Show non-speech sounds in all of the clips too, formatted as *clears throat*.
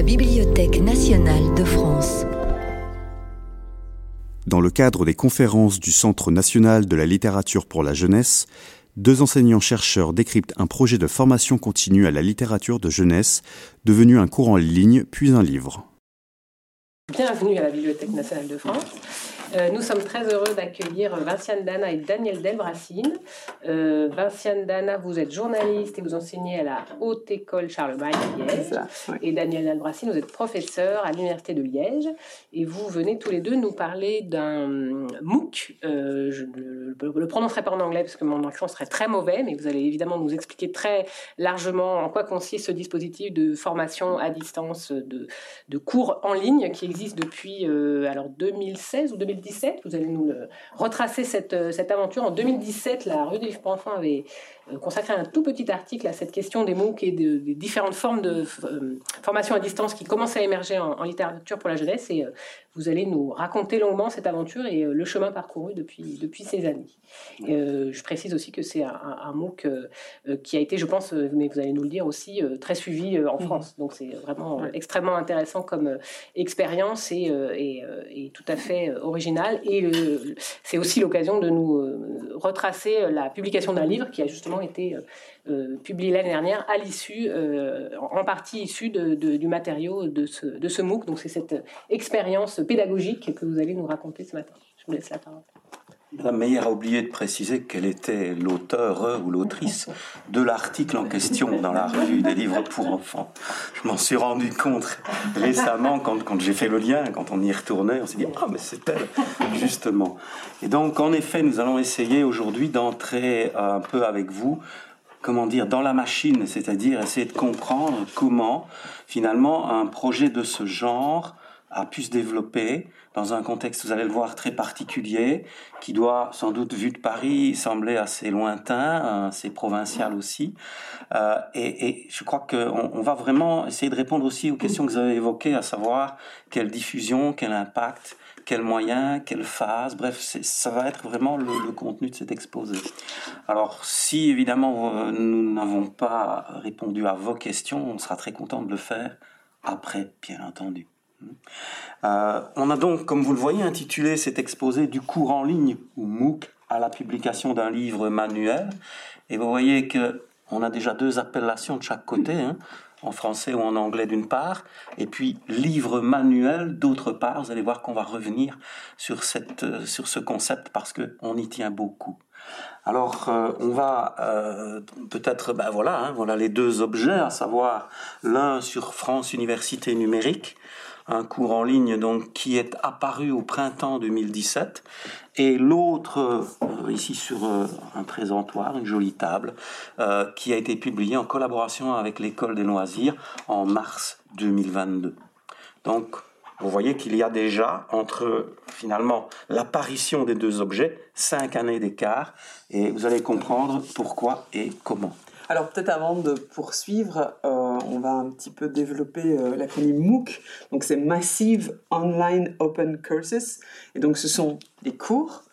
la Bibliothèque nationale de France. Dans le cadre des conférences du Centre national de la littérature pour la jeunesse, deux enseignants-chercheurs décryptent un projet de formation continue à la littérature de jeunesse, devenu un cours en ligne puis un livre. Bienvenue à la Bibliothèque nationale de France. Euh, nous sommes très heureux d'accueillir Vinciane Dana et Daniel Delbracine. Euh, Vinciane Dana, vous êtes journaliste et vous enseignez à la Haute École Charlemagne à Liège. Et Daniel Delbracine, vous êtes professeur à l'Université de Liège. Et vous venez tous les deux nous parler d'un MOOC. Euh, je ne le, prononcerai pas en anglais parce que mon accent serait très mauvais, mais vous allez évidemment nous expliquer très largement en quoi consiste ce dispositif de formation à distance de, de cours en ligne qui existe depuis alors 2016 ou 2017 vous allez nous retracer cette, euh, cette aventure. En 2017, la rue des livres pour enfants avait euh, consacré un tout petit article à cette question des MOOC et des différentes formes de euh, formation à distance qui commencent à émerger en, littérature pour la jeunesse. Et vous allez nous raconter longuement cette aventure et le chemin parcouru depuis, depuis ces années. je précise aussi que c'est un, un, MOOC qui a été, je pense, mais vous allez nous le dire aussi, très suivi en France. Donc c'est vraiment extrêmement intéressant comme expérience et, et, et, tout à fait original et c'est aussi l'occasion de nous euh, retracer euh, la publication d'un livre qui a justement été euh, publié l'année dernière à l'issue, en partie issu du matériau de ce, de ce MOOC. Donc c'est cette expérience pédagogique que vous allez nous raconter ce matin. Je vous laisse la parole. Madame Meyer a oublié de préciser quel était l'auteur ou l'autrice de l'article en question dans la revue des livres pour enfants. Je m'en suis rendu compte récemment quand, quand j'ai fait le lien, quand on y retournait, on s'est dit Ah, mais c'est elle, justement. Et donc, en effet, nous allons essayer aujourd'hui d'entrer un peu avec vous comment dire, dans la machine, c'est-à-dire essayer de comprendre comment, finalement, un projet de ce genre a pu se développer dans un contexte, vous allez le voir, très particulier, qui doit sans doute, vu de Paris, sembler assez lointain, assez provincial aussi. Euh, et, je crois qu'on on va vraiment essayer de répondre aussi aux questions que vous avez évoquées, à savoir quelle diffusion, quel impact, quels moyens, quelle phase, bref, ça va être vraiment le, le, contenu de cet exposé. Alors, si évidemment euh, nous n'avons pas répondu à vos questions, on sera très content de le faire après, bien entendu. Euh, on a donc, comme vous le voyez, intitulé cet exposé du cours en ligne ou MOOC à la publication d'un livre manuel. Et vous voyez que on a déjà deux appellations de chaque côté, hein, en français ou en anglais d'une part, et puis livre manuel d'autre part. Vous allez voir qu'on va revenir sur, cette, euh, sur ce concept parce qu'on y tient beaucoup. Alors, euh, on va peut-être, ben voilà, hein, voilà les deux objets, à savoir l'un sur France Université Numérique, un cours en ligne donc qui est apparu au printemps 2017 et l'autre euh, ici sur euh, un présentoir, une jolie table euh, qui a été publié en collaboration avec l'école des loisirs en mars 2022. Donc vous voyez qu'il y a déjà entre finalement l'apparition des deux objets cinq années d'écart et vous allez comprendre pourquoi et comment. Alors peut-être avant de poursuivre, on va un petit peu développer euh, l'acronyme MOOC. Donc c'est Massive Online Open Courses. Et donc ce sont des cours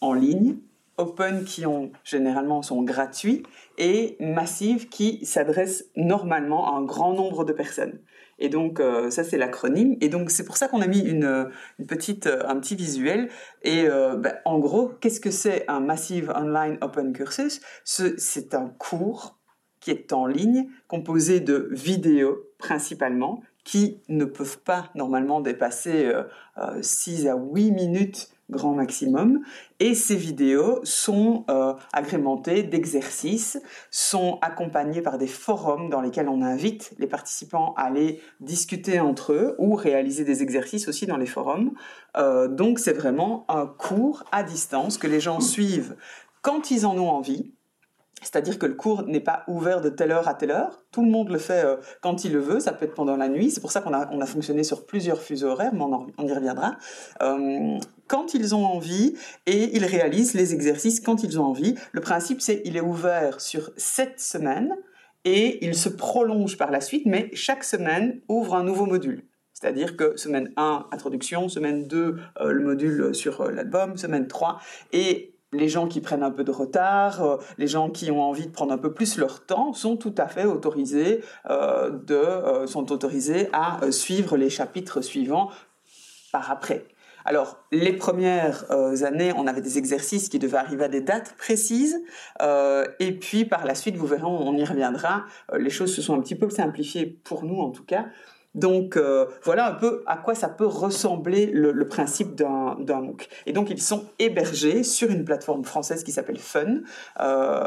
en ligne, open qui ont généralement sont gratuits et massive qui s'adressent normalement à un grand nombre de personnes. Et donc euh, ça c'est l'acronyme. Et donc c'est pour ça qu'on a mis une, petite, un petit visuel. Et ben, en gros, qu'est-ce que c'est un Massive Online Open Courses? C'est un cours qui est en ligne, composé de vidéos principalement, qui ne peuvent pas normalement dépasser 6 euh, euh, à 8 minutes grand maximum. Et ces vidéos sont euh, agrémentées d'exercices, sont accompagnées par des forums dans lesquels on invite les participants à aller discuter entre eux ou réaliser des exercices aussi dans les forums. donc c'est vraiment un cours à distance que les gens suivent quand ils en ont envie c'est-à-dire que le cours n'est pas ouvert de telle heure à telle heure. Tout le monde le fait euh, quand il le veut. Ça peut être pendant la nuit. C'est pour ça qu'on a, on a fonctionné sur plusieurs fuseaux horaires, mais on, y reviendra. Euh, quand ils ont envie et ils réalisent les exercices quand ils ont envie. Le principe, c'est il est ouvert sur sept semaines et il se prolonge par la suite, mais chaque semaine ouvre un nouveau module. C'est-à-dire que semaine 1, introduction, semaine 2, euh, le module sur l'album, semaine 3. Et les gens qui prennent un peu de retard, euh, les gens qui ont envie de prendre un peu plus leur temps sont tout à fait autorisés euh, de euh, sont autorisés à suivre les chapitres suivants par après. Alors, les premières années, on avait des exercices qui devaient arriver à des dates précises, et puis par la suite, vous verrez, on y reviendra, les choses se sont un petit peu simplifiées pour nous en tout cas, donc euh, voilà un peu à quoi ça peut ressembler le, principe d'un MOOC. Et donc ils sont hébergés sur une plateforme française qui s'appelle Fun. Euh,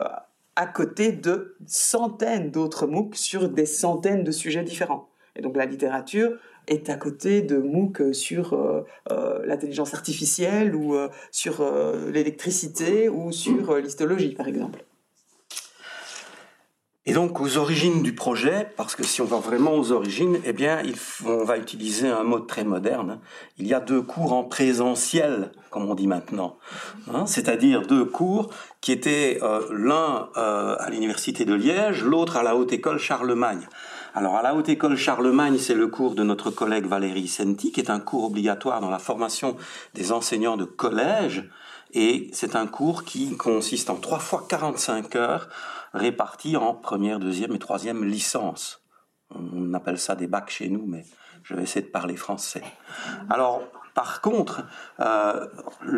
à côté de centaines d'autres MOOC sur des centaines de sujets différents. Et donc la littérature est à côté de MOOC sur euh, l'intelligence artificielle ou sur l'électricité ou sur l'histologie par exemple. Et donc aux origines du projet, parce que si on va vraiment aux origines, eh bien, on va utiliser un mot très moderne. Il y a deux cours en présentiel, comme on dit maintenant, hein, c'est-à-dire deux cours qui étaient euh, l'un euh, à l'université de Liège, l'autre à la haute école Charlemagne. Alors à la haute école Charlemagne, c'est le cours de notre collègue Valérie Senti, qui est un cours obligatoire dans la formation des enseignants de collège, et c'est un cours qui consiste en trois fois 45 heures répartis en première, deuxième et troisième licence. On appelle ça des bacs chez nous, mais je vais essayer de parler français. Alors, par contre, euh,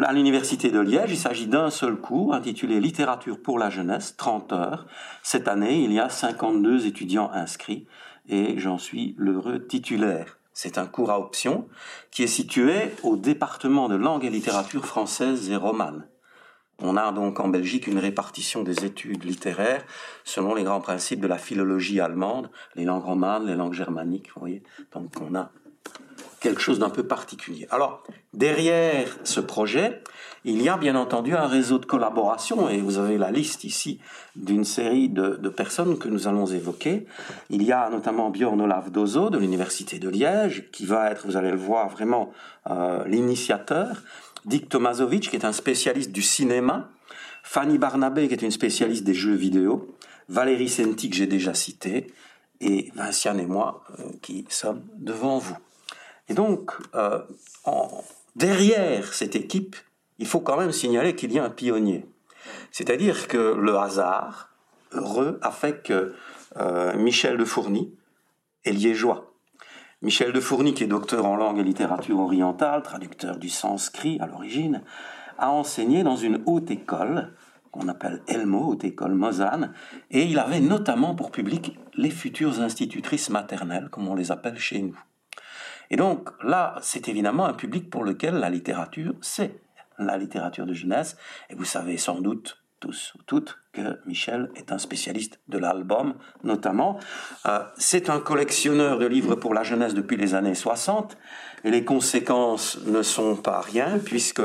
à l'Université de Liège, il s'agit d'un seul cours intitulé Littérature pour la jeunesse, 30 heures. Cette année, il y a 52 étudiants inscrits et j'en suis l'heureux titulaire. C'est un cours à option qui est situé au département de langue et littérature française et romane. On a donc en Belgique une répartition des études littéraires selon les grands principes de la philologie allemande, les langues romanes, les langues germaniques, vous voyez. Donc on a quelque chose d'un peu particulier. Alors, derrière ce projet, il y a bien entendu un réseau de collaboration, et vous avez la liste ici d'une série de, personnes que nous allons évoquer. Il y a notamment Björn Olaf Dozo de l'Université de Liège, qui va être, vous allez le voir, vraiment euh, l'initiateur. Dick Tomasovic, qui est un spécialiste du cinéma, Fanny Barnabé, qui est une spécialiste des jeux vidéo, Valérie Senti, que j'ai déjà cité, et Vinciane et moi, euh, qui sommes devant vous. Et donc, euh, derrière cette équipe, il faut quand même signaler qu'il y a un pionnier. C'est-à-dire que le hasard heureux a fait que euh, Michel de Fourny est liégeois. Michel de Fourny, qui est docteur en langue et littérature orientale, traducteur du sanskrit à l'origine, a enseigné dans une haute école qu'on appelle Elmo, haute école Mozane, et il avait notamment pour public les futures institutrices maternelles, comme on les appelle chez nous. Et donc là, c'est évidemment un public pour lequel la littérature, c'est la littérature de jeunesse, et vous savez sans doute tous ou toutes que Michel est un spécialiste de l'album, notamment. Euh, c'est un collectionneur de livres pour la jeunesse depuis les années 60, et les conséquences ne sont pas rien, puisque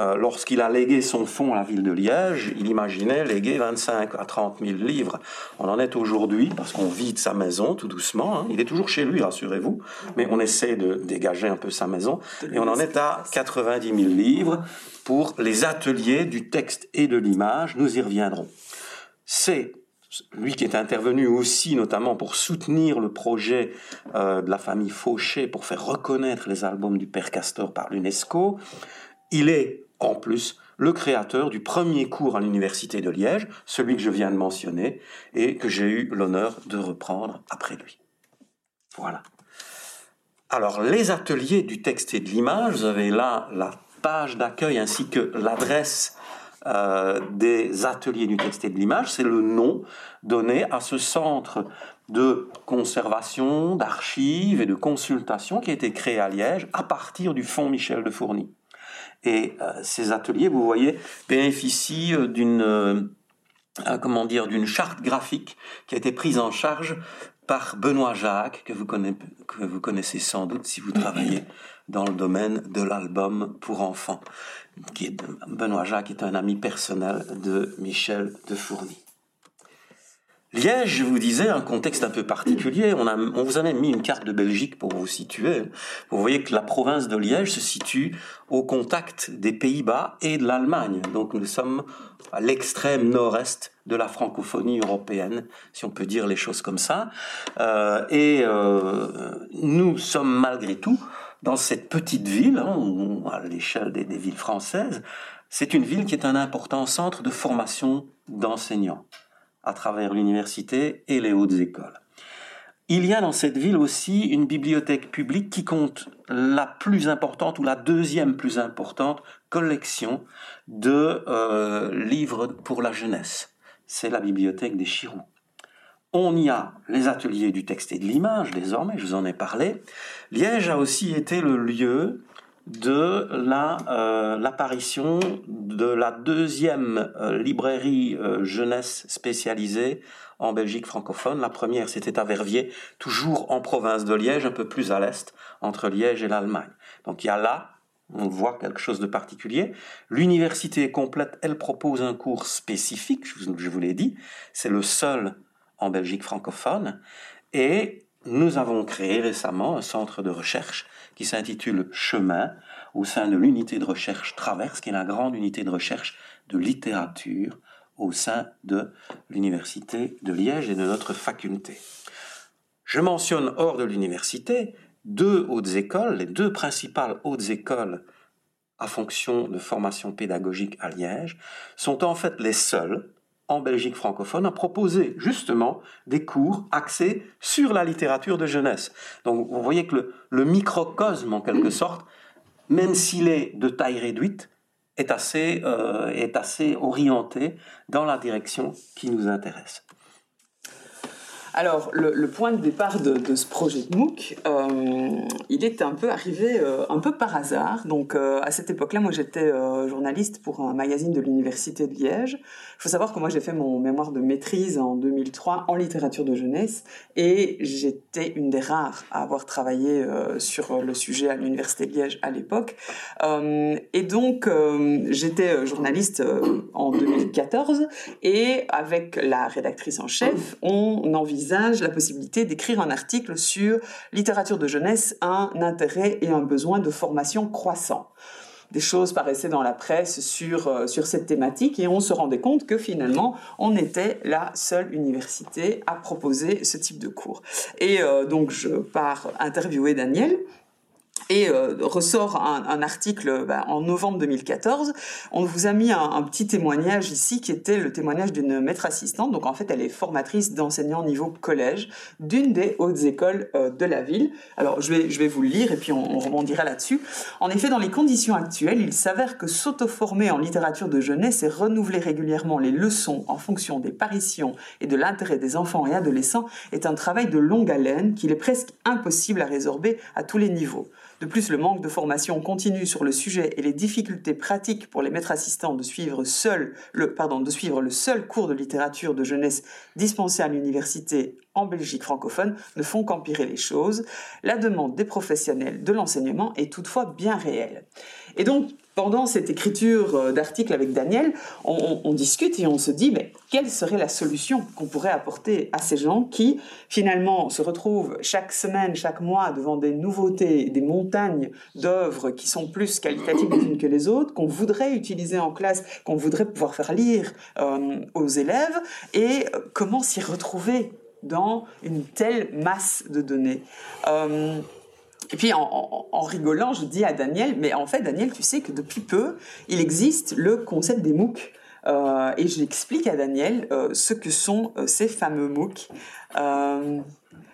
euh, lorsqu'il a légué son fonds à la ville de Liège, il imaginait léguer 25 à 30 000 livres. On en est aujourd'hui, parce qu'on vide sa maison tout doucement. Hein. Il est toujours chez lui, rassurez-vous, mais on essaie de dégager un peu sa maison. Et on en est à 90 000 livres pour les ateliers du texte et de l'image. Nous y reviendrons. C'est lui qui est intervenu aussi notamment pour soutenir le projet euh, de la famille Fauché pour faire reconnaître les albums du Père Castor par l'UNESCO. Il est en plus le créateur du premier cours à l'université de Liège, celui que je viens de mentionner et que j'ai eu l'honneur de reprendre après lui. Voilà. Alors, les ateliers du texte et de l'image, vous avez là la page d'accueil ainsi que l'adresse euh, des ateliers du texte et de l'image, c'est le nom donné à ce centre de conservation, d'archives et de consultation qui a été créé à Liège à partir du fonds Michel de Fourny. Et euh, ces ateliers, vous voyez, bénéficient euh, d'une euh, comment d'une charte graphique qui a été prise en charge par Benoît Jacques, que vous, connaissez, sans doute si vous travaillez dans le domaine de l'album pour enfants. Benoît Jacques est un ami personnel de Michel de Fourny. Liège, je vous disais, un contexte un peu particulier. On, a, on vous a même mis une carte de Belgique pour vous situer. Vous voyez que la province de Liège se situe au contact des Pays-Bas et de l'Allemagne. Donc nous sommes à l'extrême nord-est de la francophonie européenne, si on peut dire les choses comme ça. Euh, et euh, nous sommes malgré tout dans cette petite ville, hein, à l'échelle des, villes françaises, c'est une ville qui est un important centre de formation d'enseignants à travers l'université et les hautes écoles. Il y a dans cette ville aussi une bibliothèque publique qui compte la plus importante ou la deuxième plus importante collection de euh, livres pour la jeunesse. C'est la bibliothèque des Chiroux. On y a les ateliers du texte et de l'image, désormais, je vous en ai parlé. Liège a aussi été le lieu de euh, l'apparition de la deuxième euh, librairie euh, jeunesse spécialisée en Belgique francophone. La première, c'était à Verviers, toujours en province de Liège, un peu plus à l'est, entre Liège et l'Allemagne. Donc il y a là, on voit quelque chose de particulier. L'université complète, elle propose un cours spécifique, je vous l'ai dit, c'est le seul en Belgique francophone. Et nous avons créé récemment un centre de recherche qui s'intitule Chemin au sein de l'unité de recherche Traverse, qui est la grande unité de recherche de littérature au sein de l'université de Liège et de notre faculté. Je mentionne hors de l'université deux hautes écoles, les deux principales hautes écoles à fonction de formation pédagogique à Liège, sont en fait les seules en Belgique francophone a proposé justement des cours axés sur la littérature de jeunesse. Donc vous voyez que le, microcosme, en quelque sorte, même s'il est de taille réduite, est assez, euh, est assez orienté dans la direction qui nous intéresse. Alors, le, point de départ de, ce projet de MOOC, euh, il est un peu arrivé euh, un peu par hasard. Donc, euh, à cette époque-là, moi, j'étais journaliste pour un magazine de l'Université de Liège. Il faut savoir que moi, j'ai fait mon mémoire de maîtrise en 2003 en littérature de jeunesse et j'étais une des rares à avoir travaillé sur le sujet à l'Université de Liège à l'époque. et donc, j'étais journaliste en 2014 et avec la rédactrice en chef, on envisage la possibilité d'écrire un article sur littérature de jeunesse, un intérêt et un besoin de formation croissant des choses paraissaient dans la presse sur, euh, sur cette thématique et on se rendait compte que finalement on était la seule université à proposer ce type de cours. Et euh, donc je pars interviewer Daniel et euh, ressort un, article bah, en novembre 2014. On vous a mis un, petit témoignage ici qui était le témoignage d'une maître assistante. Donc en fait, elle est formatrice d'enseignants niveau collège d'une des hautes écoles euh, de la ville. Alors je vais, je vais vous le lire et puis on, on rebondira là-dessus. En effet, dans les conditions actuelles, il s'avère que s'auto-former en littérature de jeunesse et renouveler régulièrement les leçons en fonction des paritions et de l'intérêt des enfants et adolescents est un travail de longue haleine qu'il est presque impossible à résorber à tous les niveaux. De plus, le manque de formation continue sur le sujet et les difficultés pratiques pour les maîtres assistants de suivre, seul, le, pardon, de suivre le seul cours de littérature de jeunesse dispensé à l'université en Belgique francophone ne font qu'empirer les choses. La demande des professionnels de l'enseignement est toutefois bien réelle. Et donc, pendant cette écriture euh, d'article avec Daniel, on, discute et on se dit, mais quelle serait la solution qu'on pourrait apporter à ces gens qui, finalement, se retrouvent chaque semaine, chaque mois devant des nouveautés, des montagnes d'œuvres qui sont plus qualitatives les unes que les autres, qu'on voudrait utiliser en classe, qu'on voudrait pouvoir faire lire euh, aux élèves, et euh, comment s'y retrouver dans une telle masse de données? Et puis en, rigolant, je dis à Daniel, mais en fait Daniel, tu sais que depuis peu, il existe le concept des MOOC. Euh, et j'explique à Daniel euh, ce que sont euh, ces fameux MOOC.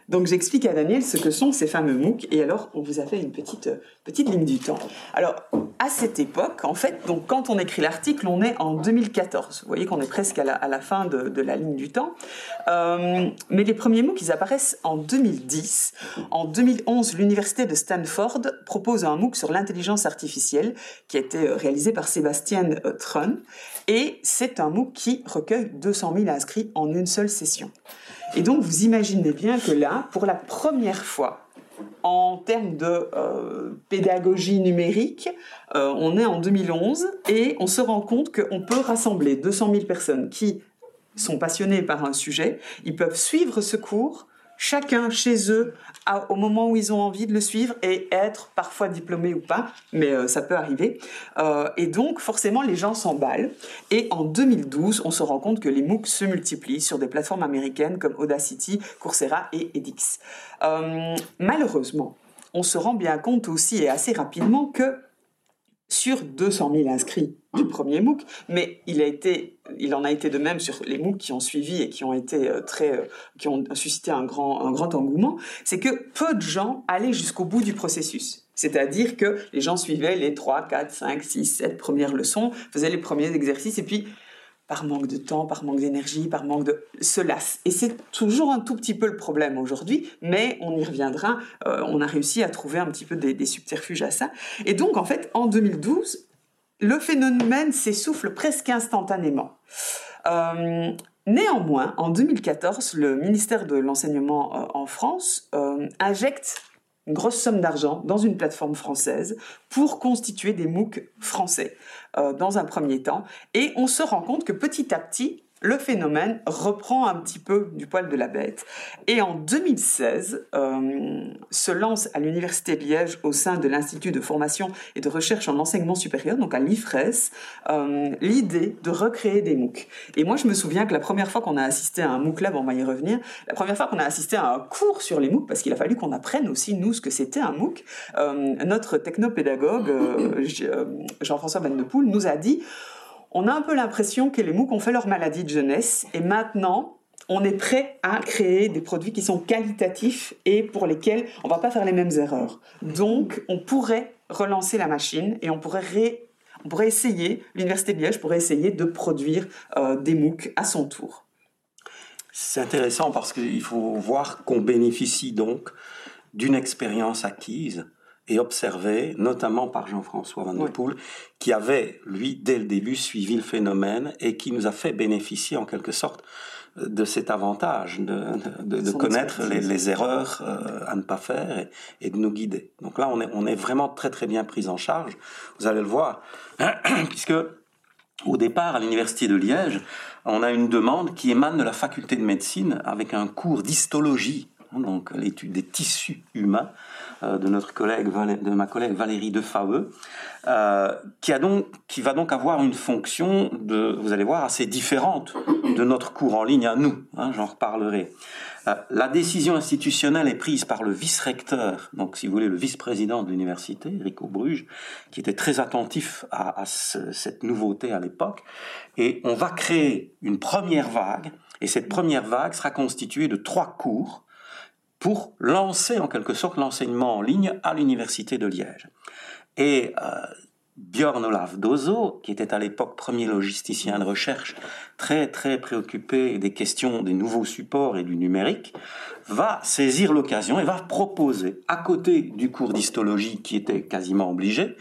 Donc j'explique à Daniel ce que sont ces fameux MOOC et alors on vous a fait une petite, petite ligne du temps. Alors à cette époque, en fait, donc quand on écrit l'article, on est en 2014. Vous voyez qu'on est presque à la, à la fin de, de, la ligne du temps. Euh, mais les premiers MOOC, ils apparaissent en 2010. En 2011, l'université de Stanford propose un MOOC sur l'intelligence artificielle qui a été réalisé par Sébastien Trun. Et c'est un MOOC qui recueille 200 000 inscrits en une seule session. Et donc, vous imaginez bien que là, pour la première fois, en termes de euh, pédagogie numérique, euh, on est en 2011 et on se rend compte qu'on peut rassembler 200 000 personnes qui sont passionnées par un sujet, ils peuvent suivre ce cours chacun chez eux au moment où ils ont envie de le suivre et être parfois diplômé ou pas, mais euh, ça peut arriver. Euh, et donc forcément les gens s'emballent. Et en 2012, on se rend compte que les MOOC se multiplient sur des plateformes américaines comme Audacity, Coursera et edX. Euh, malheureusement, on se rend bien compte aussi et assez rapidement que sur 200 000 inscrits du premier MOOC, mais il, a été, il en a été de même sur les MOOC qui ont suivi et qui ont été euh, très, euh, qui ont suscité un grand, un grand engouement, c'est que peu de gens allaient jusqu'au bout du processus. C'est-à-dire que les gens suivaient les 3, 4, 5, 6, 7 premières leçons, faisaient les premiers exercices et puis par manque de temps, par manque d'énergie, par manque de... se lasse. Et c'est toujours un tout petit peu le problème aujourd'hui, mais on y reviendra. Euh, on a réussi à trouver un petit peu des, subterfuges à ça. Et donc, en fait, en 2012, le phénomène s'essouffle presque instantanément. Euh, néanmoins, en 2014, le ministère de l'Enseignement euh, en France injecte grosse somme d'argent dans une plateforme française pour constituer des MOOC français euh, dans un premier temps. Et on se rend compte que petit à petit, le phénomène reprend un petit peu du poil de la bête. Et en 2016, euh, se lance à l'Université de Liège, au sein de l'Institut de formation et de recherche en enseignement supérieur, donc à l'IFRES, euh, l'idée de recréer des MOOC. Et moi, je me souviens que la première fois qu'on a assisté à un MOOC Lab, on va y revenir, la première fois qu'on a assisté à un cours sur les MOOC, parce qu'il a fallu qu'on apprenne aussi, nous, ce que c'était un MOOC, euh, notre technopédagogue, Jean-François Van de Poel, nous a dit on a un peu l'impression que les MOOC ont fait leur maladie de jeunesse et maintenant, on est prêt à créer des produits qui sont qualitatifs et pour lesquels on va pas faire les mêmes erreurs. Donc, on pourrait relancer la machine et on pourrait, pourrait essayer, l'Université de Liège pourrait essayer de produire euh, des MOOC à son tour. C'est intéressant parce qu'il faut voir qu'on bénéficie donc d'une expérience acquise et observé, notamment par Jean-François Van der Poel, qui avait, lui, dès le début, suivi le phénomène et qui nous a fait bénéficier, en quelque sorte, de cet avantage de, de, de connaître les, les, erreurs euh, à ne pas faire et, et, de nous guider. Donc là, on est, on est vraiment très très bien pris en charge. Vous allez le voir, *clears throat* puisque au départ, à l'université de Liège, on a une demande qui émane de la faculté de médecine avec un cours d'histologie, hein, donc l'étude des tissus humains, de notre collègue, de ma collègue Valérie Defaveux, euh, qui, a donc, qui va donc avoir une fonction de, vous allez voir, assez différente de notre cours en ligne à nous. Hein, J'en reparlerai. Euh, la décision institutionnelle est prise par le vice-recteur, donc si vous voulez le vice-président de l'université, Rico Bruges, qui était très attentif à cette nouveauté à l'époque. Et on va créer une première vague, et cette première vague sera constituée de trois cours pour lancer en quelque sorte l'enseignement en ligne à l'université de Liège. Et euh, Björn Olaf Dozo, qui était à l'époque premier logisticien de recherche, très très préoccupé des questions des nouveaux supports et du numérique, va saisir l'occasion et va proposer, à côté du cours d'histologie qui était quasiment obligé,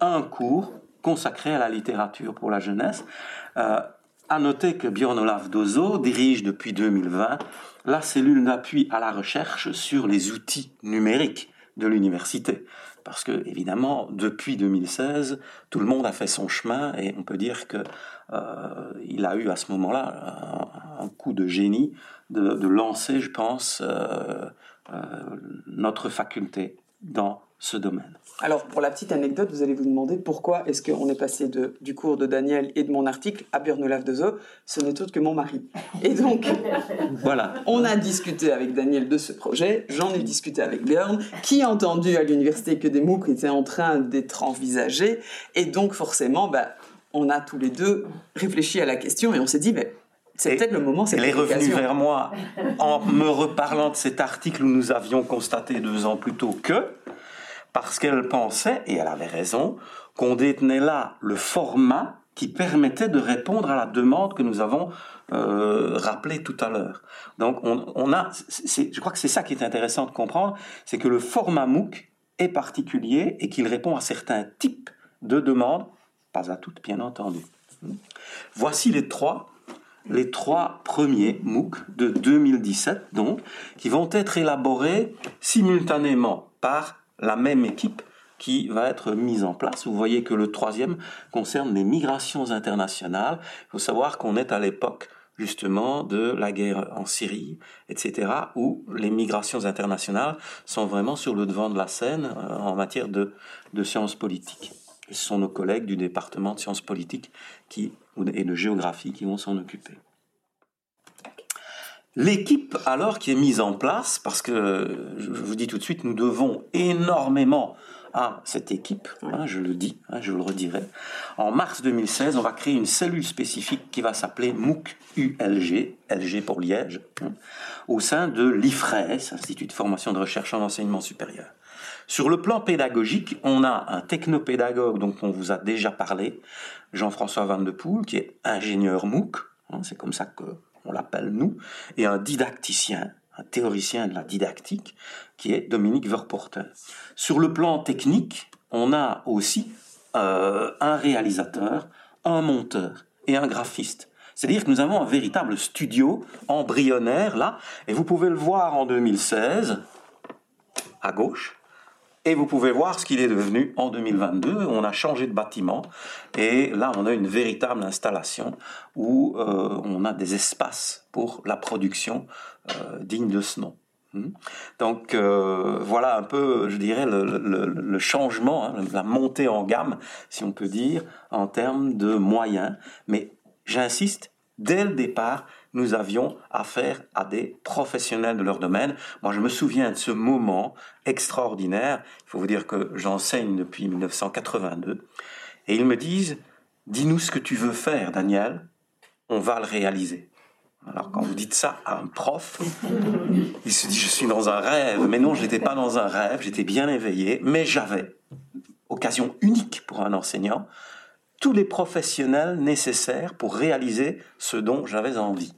un cours consacré à la littérature pour la jeunesse. Euh, à noter que Björn Olaf Dozo dirige depuis 2020 la cellule d'appui à la recherche sur les outils numériques de l'université. Parce que, évidemment, depuis 2016, tout le monde a fait son chemin et on peut dire qu'il euh, a eu à ce moment-là un, coup de génie de, lancer, je pense, euh, euh, notre faculté dans ce domaine. Alors, pour la petite anecdote, vous allez vous demander pourquoi est-ce qu'on est passé de, du cours de Daniel et de mon article à Björn de Zo Ce n'est autre que mon mari. Et donc, *laughs* voilà, on a discuté avec Daniel de ce projet, j'en ai discuté avec Björn, qui a entendu à l'université que des MOOC étaient en train d'être envisagés, et donc forcément, bah, on a tous les deux réfléchi à la question et on s'est dit, mais c'est peut-être le moment. Elle est revenue vers moi en me reparlant de cet article où nous avions constaté deux ans plus tôt que parce qu'elle pensait, et elle avait raison, qu'on détenait là le format qui permettait de répondre à la demande que nous avons euh, rappelée tout à l'heure. Donc on, a, je crois que c'est ça qui est intéressant de comprendre, c'est que le format MOOC est particulier et qu'il répond à certains types de demandes, pas à toutes bien entendu. Voici les trois, les trois premiers MOOC de 2017 donc, qui vont être élaborés simultanément par la même équipe qui va être mise en place. Vous voyez que le troisième concerne les migrations internationales. Il faut savoir qu'on est à l'époque justement de la guerre en Syrie, etc., où les migrations internationales sont vraiment sur le devant de la scène euh, en matière de, sciences politiques. ce sont nos collègues du département de sciences politiques qui, et de géographie qui vont s'en occuper. L'équipe alors qui est mise en place, parce que je vous dis tout de suite, nous devons énormément à cette équipe, hein, je le dis, hein, je le redirai. En mars 2016, on va créer une cellule spécifique qui va s'appeler MOOC ULG, LG pour Liège, hein, au sein de l'IFRES, Institut de formation de recherche en enseignement supérieur. Sur le plan pédagogique, on a un technopédagogue dont on vous a déjà parlé, Jean-François Van de Poel, qui est ingénieur MOOC, c'est comme ça qu'on l'appelle nous, et un didacticien, un théoricien de la didactique, qui est Dominique Verporter. Sur le plan technique, on a aussi euh, un réalisateur, un monteur et un graphiste. C'est-à-dire que nous avons un véritable studio embryonnaire là, et vous pouvez le voir en 2016, à gauche, et vous pouvez voir ce qu'il est devenu en 2022. On a changé de bâtiment et là on a une véritable installation où euh, on a des espaces pour la production euh, digne de ce nom. Hmm. Donc euh, voilà un peu, je dirais, le, changement, hein, la montée en gamme, si on peut dire, en termes de moyens. Mais j'insiste, dès le départ, nous avions affaire à des professionnels de leur domaine. Moi, je me souviens de ce moment extraordinaire. Il faut vous dire que j'enseigne depuis 1982. Et ils me disent, dis-nous ce que tu veux faire, Daniel. On va le réaliser. Alors quand vous dites ça à un prof, *laughs* il se dit je suis dans un rêve. Mais non, je n'étais pas dans un rêve, j'étais bien éveillé, mais j'avais, occasion unique pour un enseignant, tous les professionnels nécessaires pour réaliser ce dont j'avais envie.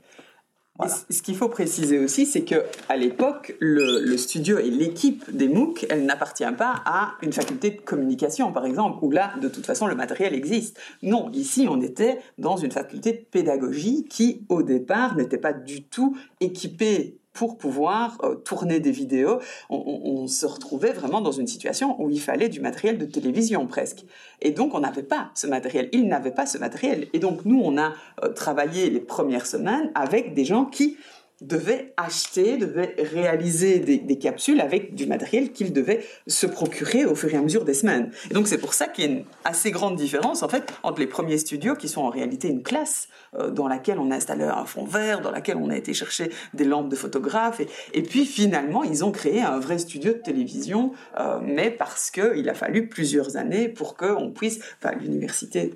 Ce qu'il faut préciser aussi, c'est que à l'époque, le, studio et l'équipe des MOOC, elle n'appartient pas à une faculté de communication, par exemple, où là, de toute façon, le matériel existe. Non, ici, on était dans une faculté de pédagogie qui, au départ, n'était pas du tout équipée pour pouvoir euh, tourner des vidéos, on, se retrouvait vraiment dans une situation où il fallait du matériel de télévision presque. Et donc on n'avait pas ce matériel, ils n'avaient pas ce matériel. Et donc nous, on a euh, travaillé les premières semaines avec des gens qui devait acheter, devait réaliser des, capsules avec du matériel qu'il devait se procurer au fur et à mesure des semaines. Et donc c'est pour ça qu'il y a une assez grande différence en fait entre les premiers studios qui sont en réalité une classe euh, dans laquelle on a installé un fond vert, dans laquelle on a été chercher des lampes de photographes et, puis finalement ils ont créé un vrai studio de télévision, euh, mais parce qu'il a fallu plusieurs années pour qu'on puisse, enfin l'université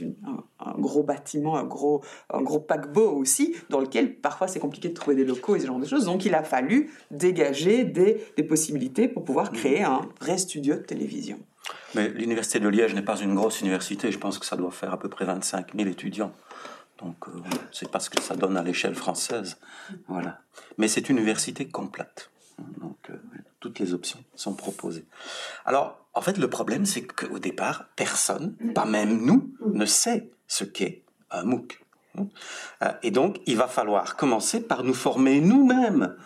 un, gros bâtiment, un gros, un gros paquebot aussi, dans lequel parfois c'est compliqué de trouver des locaux et ce genre de choses. Donc il a fallu dégager des, des possibilités pour pouvoir créer un vrai studio de télévision. Mais l'université de Liège n'est pas une grosse université, je pense que ça doit faire à peu près 25 000 étudiants. Donc, euh, c'est pas ce que ça donne à l'échelle française. Voilà. Mais c'est une université complète. Donc, euh, toutes les options sont proposées. Alors, en fait, le problème, c'est qu'au départ, personne, pas même nous, ne sait ce qu'est un MOOC. Euh, et donc, il va falloir commencer par nous former nous-mêmes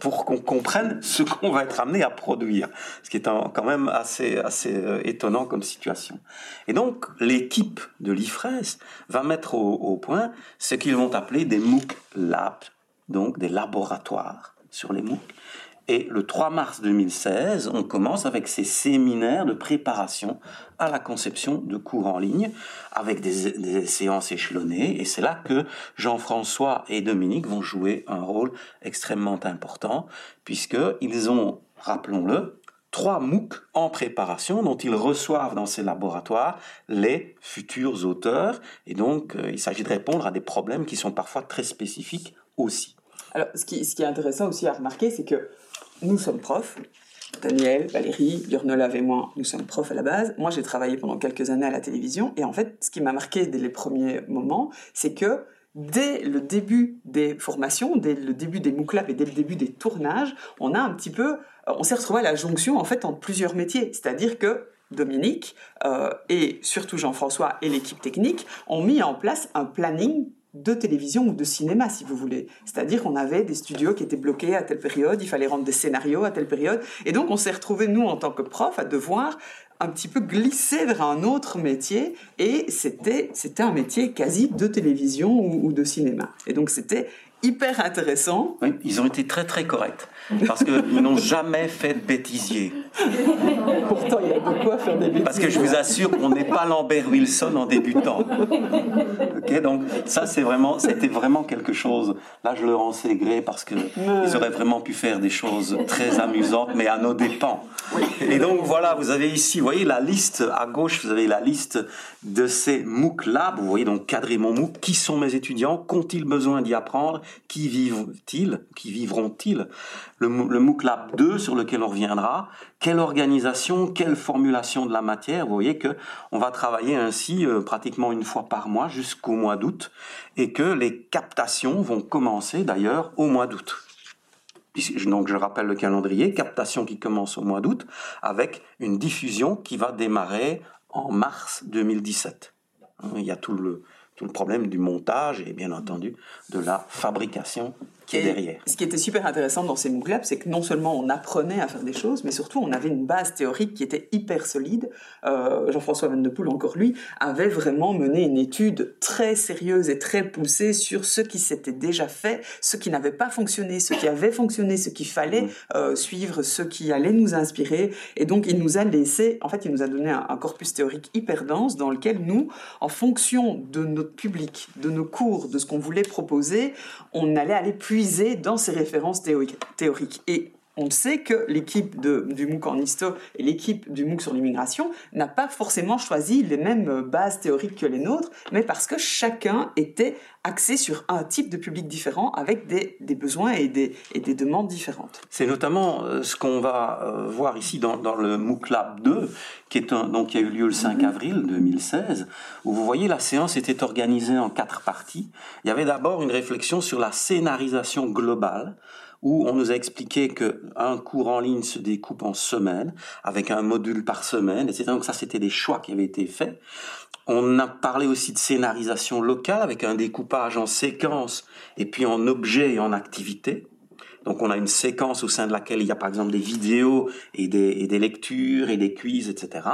pour qu'on comprenne ce qu'on va être amené à produire, ce qui est quand même assez, assez euh, étonnant comme situation. Et donc, l'équipe de l'IFRES va mettre au, au point ce qu'ils vont appeler des MOOC Labs, donc des laboratoires sur les MOOC, et le 3 mars 2016, on commence avec ces séminaires de préparation à la conception de cours en ligne, avec des, séances échelonnées. Et c'est là que Jean-François et Dominique vont jouer un rôle extrêmement important, puisqu'ils ont, rappelons-le, trois MOOC en préparation dont ils reçoivent dans ces laboratoires les futurs auteurs. Et donc, euh, il s'agit de répondre à des problèmes qui sont parfois très spécifiques aussi. Alors, ce qui, ce qui est intéressant aussi à remarquer, c'est que nous sommes profs. Daniel, Valérie, Yurnolav et moi, nous sommes profs à la base. Moi, j'ai travaillé pendant quelques années à la télévision. Et en fait, ce qui m'a marqué dès les premiers moments, c'est que dès le début des formations, dès le début des MOOC et dès le début des tournages, on a un petit peu, on s'est retrouvé à la jonction en fait entre plusieurs métiers. C'est-à-dire que Dominique euh, et surtout Jean-François et l'équipe technique ont mis en place un planning de télévision ou de cinéma, si vous voulez. C'est-à-dire qu'on avait des studios qui étaient bloqués à telle période, il fallait rendre des scénarios à telle période. Et donc, on s'est retrouvés, nous, en tant que profs, à devoir un petit peu glisser vers un autre métier et c'était c'était un métier quasi de télévision ou, de cinéma et donc c'était hyper intéressant. Oui, ils ont été très très corrects parce qu'ils n'ont jamais fait de bêtisier. Pourtant, il y a de quoi faire des bêtises. Parce que je vous assure qu'on n'est pas Lambert Wilson en débutant. Ok, donc ça c'est vraiment, c'était vraiment quelque chose. Là, je leur en sais gré parce que ils auraient vraiment pu faire des choses très amusantes, mais à nos dépens. Et donc voilà, vous avez ici, vous voyez la liste à gauche, vous avez la liste de ces MOOC Labs. Vous voyez donc cadrer mon MOOC. Qui sont mes étudiants? Qu'ont-ils besoin d'y apprendre? Qui vivent-ils? Qui vivront-ils? Le, le MOOC Lab 2 sur lequel on reviendra. Quelle organisation Quelle formulation de la matière? Vous voyez que on va travailler ainsi euh, pratiquement une fois par mois jusqu'au mois d'août et que les captations vont commencer d'ailleurs au mois d'août. Donc je rappelle le calendrier, captation qui commence au mois d'août avec une diffusion qui va démarrer en mars 2017. Il y a tout le, tout le problème du montage et bien entendu de la fabrication qui est derrière. Ce qui était super intéressant dans ces MOOC Labs, c'est que non seulement on apprenait à faire des choses, mais surtout on avait une base théorique qui était hyper solide. Euh, Jean-François Van de Poel, encore lui, avait vraiment mené une étude très sérieuse et très poussée sur ce qui s'était déjà fait, ce qui n'avait pas fonctionné, ce qui avait fonctionné, ce qu'il fallait mmh. euh, suivre, ce qui allait nous inspirer. Et donc il nous a laissé, en fait, il nous a donné un, un corpus théorique hyper dense dans lequel nous, en fonction de notre public, de nos cours, de ce qu'on voulait proposer, on allait aller plus dans ces références théoriques. Et on sait que l'équipe du MOOC en histo et l'équipe du MOOC sur l'immigration n'a pas forcément choisi les mêmes bases théoriques que les nôtres, mais parce que chacun était axé sur un type de public différent avec des, besoins et des, et des, demandes différentes. C'est notamment euh, ce qu'on va euh, voir ici dans, le MOOC Lab 2, qui, est un, donc, qui a eu lieu le 5 avril 2016, où vous voyez la séance était organisée en quatre parties. Il y avait d'abord une réflexion sur la scénarisation globale, où on nous a expliqué qu'un cours en ligne se découpe en semaines, avec un module par semaine, etc. Donc ça, c'était des choix qui avaient été faits. On a parlé aussi de scénarisation locale, avec un découpage en séquences, et puis en objets et en activités. Donc on a une séquence au sein de laquelle il y a par exemple des vidéos et des, et des lectures et des quiz, etc.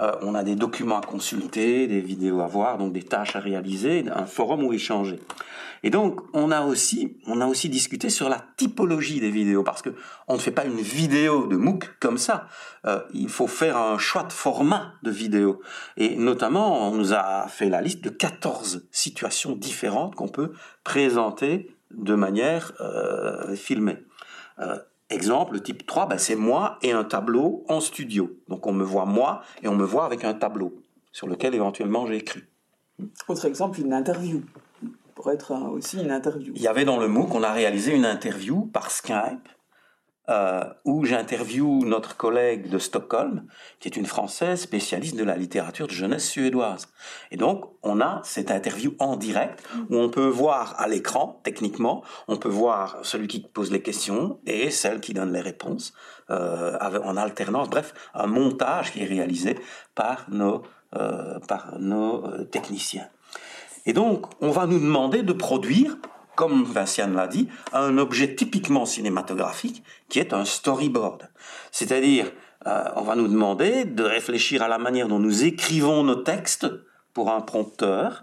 Euh, on a des documents à consulter, des vidéos à voir, donc des tâches à réaliser, un forum où échanger. Et donc, on a aussi, on a aussi discuté sur la typologie des vidéos, parce que on ne fait pas une vidéo de MOOC comme ça. Euh, il faut faire un choix de format de vidéo. Et notamment, on nous a fait la liste de 14 situations différentes qu'on peut présenter de manière euh, filmée. Euh, exemple, type 3, ben c'est moi et un tableau en studio. Donc on me voit moi et on me voit avec un tableau sur lequel éventuellement j'ai écrit. Autre exemple, une interview pour être aussi une interview. Il y avait dans le MOOC, on a réalisé une interview par Skype euh, où j'interviewe notre collègue de Stockholm, qui est une Française spécialiste de la littérature de jeunesse suédoise. Et donc, on a cette interview en direct où on peut voir à l'écran, techniquement, on peut voir celui qui pose les questions et celle qui donne les réponses euh, en alternance. Bref, un montage qui est réalisé par nos, euh, par nos techniciens. Et donc, on va nous demander de produire, comme Vinciane l'a dit, un objet typiquement cinématographique qui est un storyboard. C'est-à-dire, euh, on va nous demander de réfléchir à la manière dont nous écrivons nos textes pour un prompteur,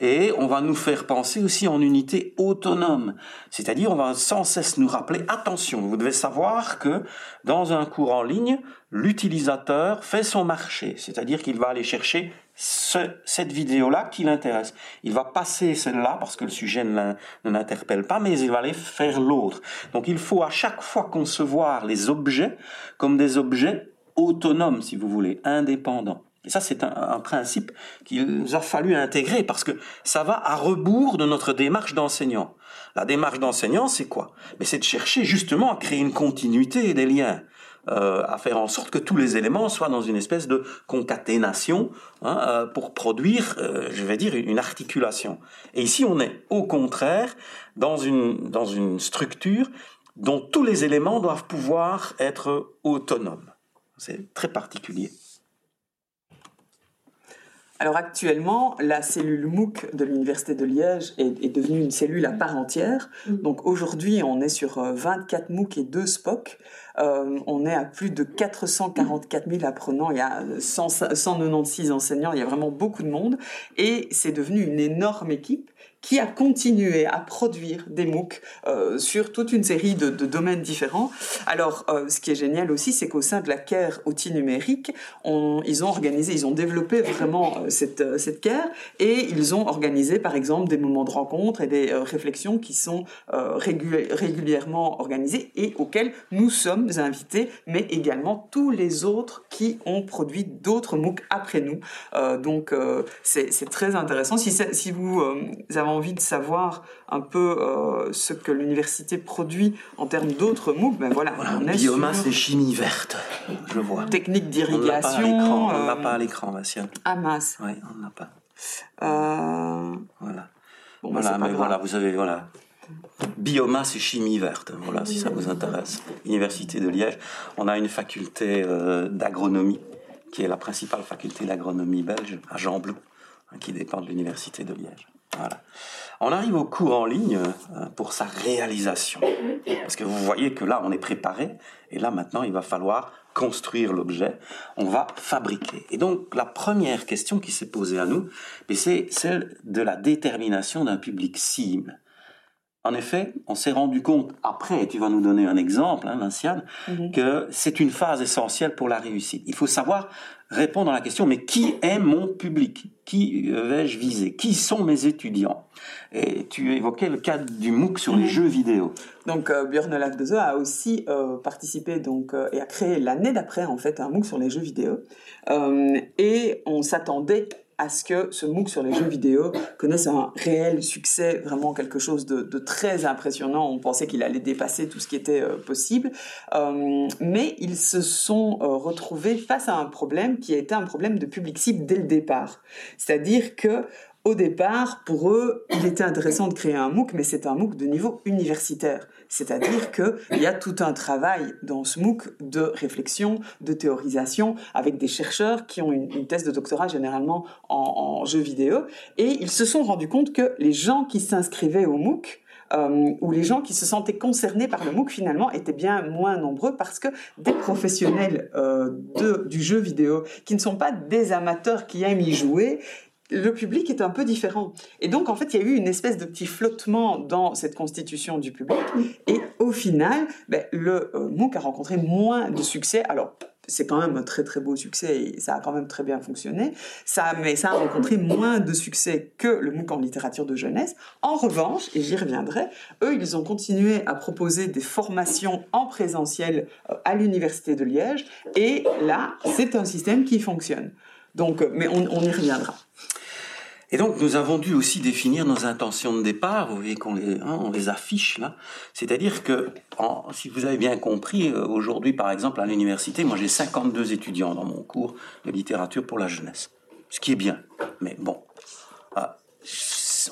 et on va nous faire penser aussi en unité autonome. C'est-à-dire, on va sans cesse nous rappeler, attention, vous devez savoir que dans un cours en ligne, l'utilisateur fait son marché. C'est-à-dire qu'il va aller chercher cette vidéo-là qui l'intéresse. Il va passer celle-là parce que le sujet ne l'interpelle pas, mais il va aller faire l'autre. Donc il faut à chaque fois concevoir les objets comme des objets autonomes, si vous voulez, indépendants. Et ça, c'est un, principe qu'il nous a fallu intégrer parce que ça va à rebours de notre démarche d'enseignant. La démarche d'enseignant, c'est quoi? Mais c'est de chercher justement à créer une continuité des liens. Euh, à faire en sorte que tous les éléments soient dans une espèce de concaténation hein, euh, pour produire, euh, je vais dire, une articulation. Et ici, on est au contraire dans une, dans une structure dont tous les éléments doivent pouvoir être autonomes. C'est très particulier. Alors actuellement, la cellule MOOC de l'Université de Liège est, devenue une cellule à part entière. Mm. Donc aujourd'hui, on est sur 24 MOOC et 2 SPOC. Euh, on est à plus de 444 000 apprenants, il y a 196 enseignants, il y a vraiment beaucoup de monde. Et c'est devenu une énorme équipe qui a continué à produire des MOOC euh, sur toute une série de, domaines différents. Alors, euh, ce qui est génial aussi, c'est qu'au sein de la CARE outils numériques, ils ont organisé, ils ont développé vraiment euh, cette, cette CARE et ils ont organisé, par exemple, des moments de rencontre et des réflexions qui sont régulièrement organisées et auxquelles nous sommes invités, mais également tous les autres qui ont produit d'autres MOOC après nous. donc, c'est très intéressant. Si, si vous avez envie de savoir un peu euh, ce que l'université produit en termes d'autres MOOC, ben voilà. biomasse et chimie verte, je vois. Technique d'irrigation. On n'a pas à l'écran, Vinciane. Ah masse. Oui, on n'a pas. Euh, voilà. Ben, voilà, mais voilà, vous avez, voilà. Biomasse et chimie verte, voilà, si ça vous intéresse. Université de Liège, on a une faculté euh, d'agronomie, qui est la principale faculté d'agronomie belge, à Jean-Blou, hein, qui dépend de l'Université de Liège. Voilà. On arrive au cours en ligne euh, pour sa réalisation. Parce que vous voyez que là, on est préparé, et là, maintenant, il va falloir construire l'objet, on va fabriquer. Et donc, la première question qui s'est posée à nous, c'est celle de la détermination d'un public cible. En effet, on s'est rendu compte après, et tu vas nous donner un exemple, hein, Vinciane, mhm. que c'est une phase essentielle pour la réussite. Il faut savoir répondre à la question, mais qui est mon public? Qui vais-je viser? Qui sont mes étudiants? Et tu évoquais le cas du MOOC sur les mhm. jeux vidéo. Donc euh, Björn Lagdeze a aussi euh, participé donc, euh, et a créé l'année d'après en fait un MOOC sur les jeux vidéo. et on s'attendait à ce que ce MOOC sur les jeux vidéo connaisse un réel succès, vraiment quelque chose de, très impressionnant. On pensait qu'il allait dépasser tout ce qui était euh, possible. Euh, mais ils se sont euh, retrouvés face à un problème qui a été un problème de public cible dès le départ. C'est-à-dire que au départ, pour eux, il était intéressant de créer un MOOC, mais c'est un MOOC de niveau universitaire. C'est-à-dire qu'il y a tout un travail dans ce MOOC de réflexion, de théorisation, avec des chercheurs qui ont une, thèse de doctorat généralement en, jeux vidéo, et ils se sont rendus compte que les gens qui s'inscrivaient au MOOC, euh, ou les gens qui se sentaient concernés par le MOOC finalement étaient bien moins nombreux parce que des professionnels euh, de, du jeu vidéo qui ne sont pas des amateurs qui aiment y jouer, le public est un peu différent. Et donc, en fait, il y a eu une espèce de petit flottement dans cette constitution du public. Et au final, ben, le euh, MOOC a rencontré moins de succès. Alors, c'est quand même un très très beau succès et ça a quand même très bien fonctionné. Ça, mais ça a rencontré moins de succès que le MOOC en littérature de jeunesse. En revanche, et j'y reviendrai, eux, ils ont continué à proposer des formations en présentiel euh, à l'université de Liège. Et là, c'est un système qui fonctionne. Donc, euh, mais on, on y reviendra. Et donc, nous avons dû aussi définir nos intentions de départ. Vous voyez qu'on les, hein, affiche là. C'est-à-dire que, si vous avez bien compris, euh, aujourd'hui, par exemple, à l'université, moi j'ai 52 étudiants dans mon cours de littérature pour la jeunesse. Ce qui est bien. Mais bon, ah,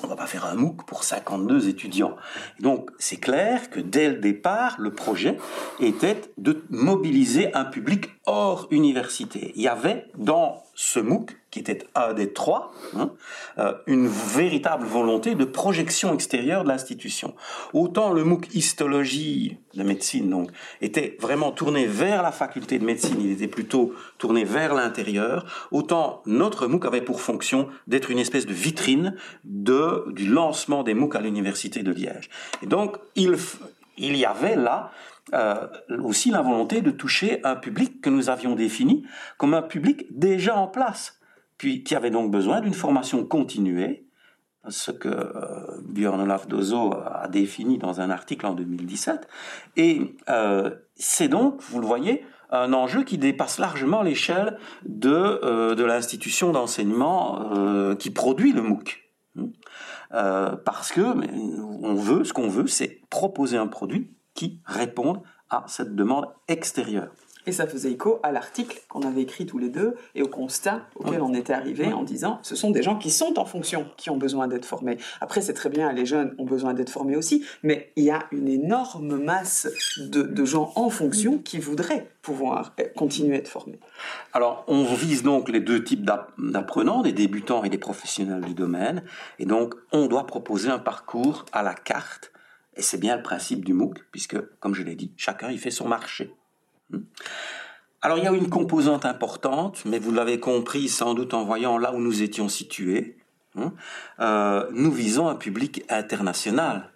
on va pas faire un MOOC pour 52 étudiants. donc, c'est clair que dès le départ, le projet était de mobiliser un public hors université. Il y avait dans ce MOOC qui était un des trois, hein, euh, une véritable volonté de projection extérieure de l'institution. Autant le MOOC histologie de médecine donc était vraiment tourné vers la faculté de médecine, il était plutôt tourné vers l'intérieur, autant notre MOOC avait pour fonction d'être une espèce de vitrine de, du lancement des MOOC à l'université de Liège. Et donc il, il y avait là euh, aussi la volonté de toucher un public que nous avions défini comme un public déjà en place puis qui avait donc besoin d'une formation continuée, ce que euh, Björn Olaf Dozo a défini dans un article en 2017. Et euh, c'est donc, vous le voyez, un enjeu qui dépasse largement l'échelle de, euh, de l'institution d'enseignement qui produit le MOOC. Parce que on veut, ce qu'on veut, c'est proposer un produit qui réponde à cette demande extérieure. Et ça faisait écho à l'article qu'on avait écrit tous les deux et au constat auquel on était arrivé en disant ce sont des gens qui sont en fonction, qui ont besoin d'être formés. Après, c'est très bien, les jeunes ont besoin d'être formés aussi, mais il y a une énorme masse de, gens en fonction qui voudraient pouvoir continuer à être formés. Alors, on vise donc les deux types d'apprenants, des débutants et des professionnels du domaine. Et donc, on doit proposer un parcours à la carte. Et c'est bien le principe du MOOC, puisque, comme je l'ai dit, chacun y fait son marché. Alors il y a une composante importante, mais vous l'avez compris sans doute en voyant là où nous étions situés, Hein. Euh, nous visons un public international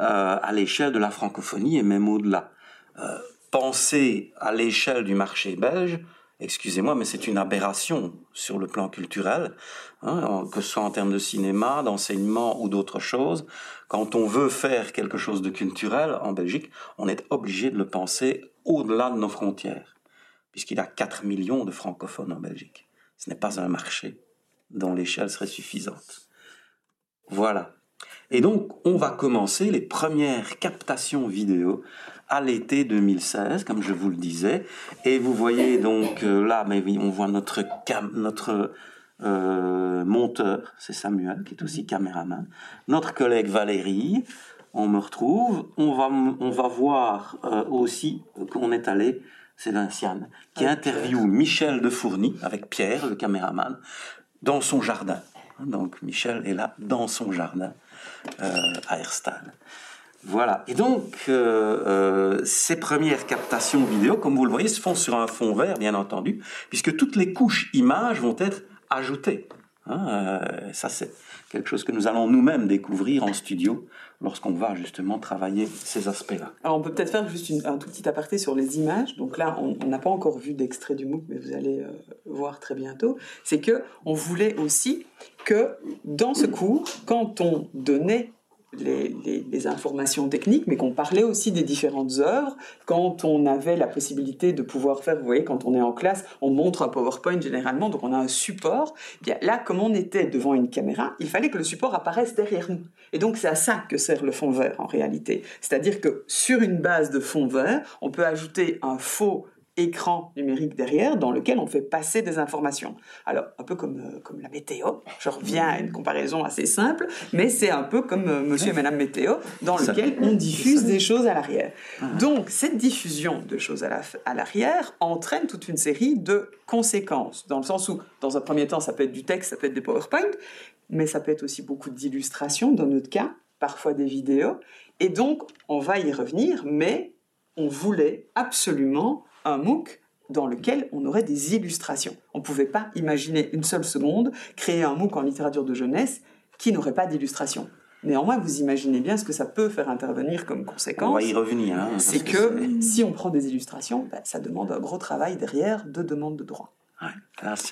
euh, à l'échelle de la francophonie et même au-delà. Euh, penser à l'échelle du marché belge, excusez-moi, mais c'est une aberration sur le plan culturel, hein, que ce soit en termes de cinéma, d'enseignement ou d'autres choses. Quand on veut faire quelque chose de culturel en Belgique, on est obligé de le penser au-delà de nos frontières, puisqu'il y a 4 millions de francophones en Belgique. Ce n'est pas un marché dont l'échelle serait suffisante. Voilà. Et donc, on va commencer les premières captations vidéo à l'été 2016, comme je vous le disais. Et vous voyez donc euh, là, mais on voit notre, notre euh, monteur, c'est Samuel, qui est aussi caméraman. Notre collègue Valérie, on me retrouve. On va, on va voir euh, aussi qu'on est allé, c'est Vinciane, qui interviewe Michel de Fourny avec Pierre, le caméraman, dans son jardin. Donc Michel est là dans son jardin à Herstal. Voilà. Et donc, euh, euh, ces premières captations vidéo, comme vous le voyez, se font sur un fond vert, bien entendu, puisque toutes les couches images vont être ajoutées. Hein, euh, ça, c'est quelque chose que nous allons nous-mêmes découvrir en studio lorsqu'on va justement travailler ces aspects-là. Alors, on peut peut-être faire juste un tout petit aparté sur les images. Donc là, on n'a pas encore vu d'extrait du MOOC, mais vous allez voir très bientôt. C'est que on voulait aussi que dans ce cours, quand on donnait les, informations techniques, mais qu'on parlait aussi des différentes œuvres. Quand on avait la possibilité de pouvoir faire, vous voyez, quand on est en classe, on montre un PowerPoint généralement, donc on a un support. Eh bien là, comme on était devant une caméra, il fallait que le support apparaisse derrière nous. Et donc c'est à ça que sert le fond vert en réalité. C'est-à-dire que sur une base de fond vert, on peut ajouter un faux écran numérique derrière dans lequel on fait passer des informations. Alors, un peu comme, euh, comme la météo, je reviens à une comparaison assez simple, mais c'est un peu comme euh, monsieur et madame météo, dans lequel on diffuse des choses à l'arrière. Ah. Donc, cette diffusion de choses à l'arrière entraîne toute une série de conséquences, dans le sens où, dans un premier temps, ça peut être du texte, ça peut être des PowerPoint, mais ça peut être aussi beaucoup d'illustrations, dans notre cas, parfois des vidéos, et donc, on va y revenir, mais on voulait absolument un MOOC dans lequel on aurait des illustrations. On ne pouvait pas imaginer une seule seconde créer un MOOC en littérature de jeunesse qui n'aurait pas d'illustration. Néanmoins, vous imaginez bien ce que ça peut faire intervenir comme conséquence. On va y revenir. Hein, c'est que, si on prend des illustrations, ben, ça demande un gros travail derrière de demande de droit.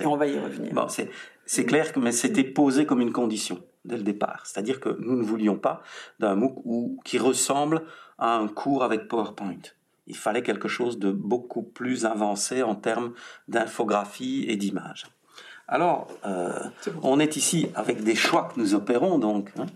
Et on va y revenir. Bon, c'est clair, mais c'était posé comme une condition dès le départ. C'est-à-dire que nous ne voulions pas d'un MOOC qui ressemble à un cours avec PowerPoint il fallait quelque chose de beaucoup plus avancé en termes d'infographie et d'image. Alors, euh, on est ici avec des choix que nous opérons. Donc, hein.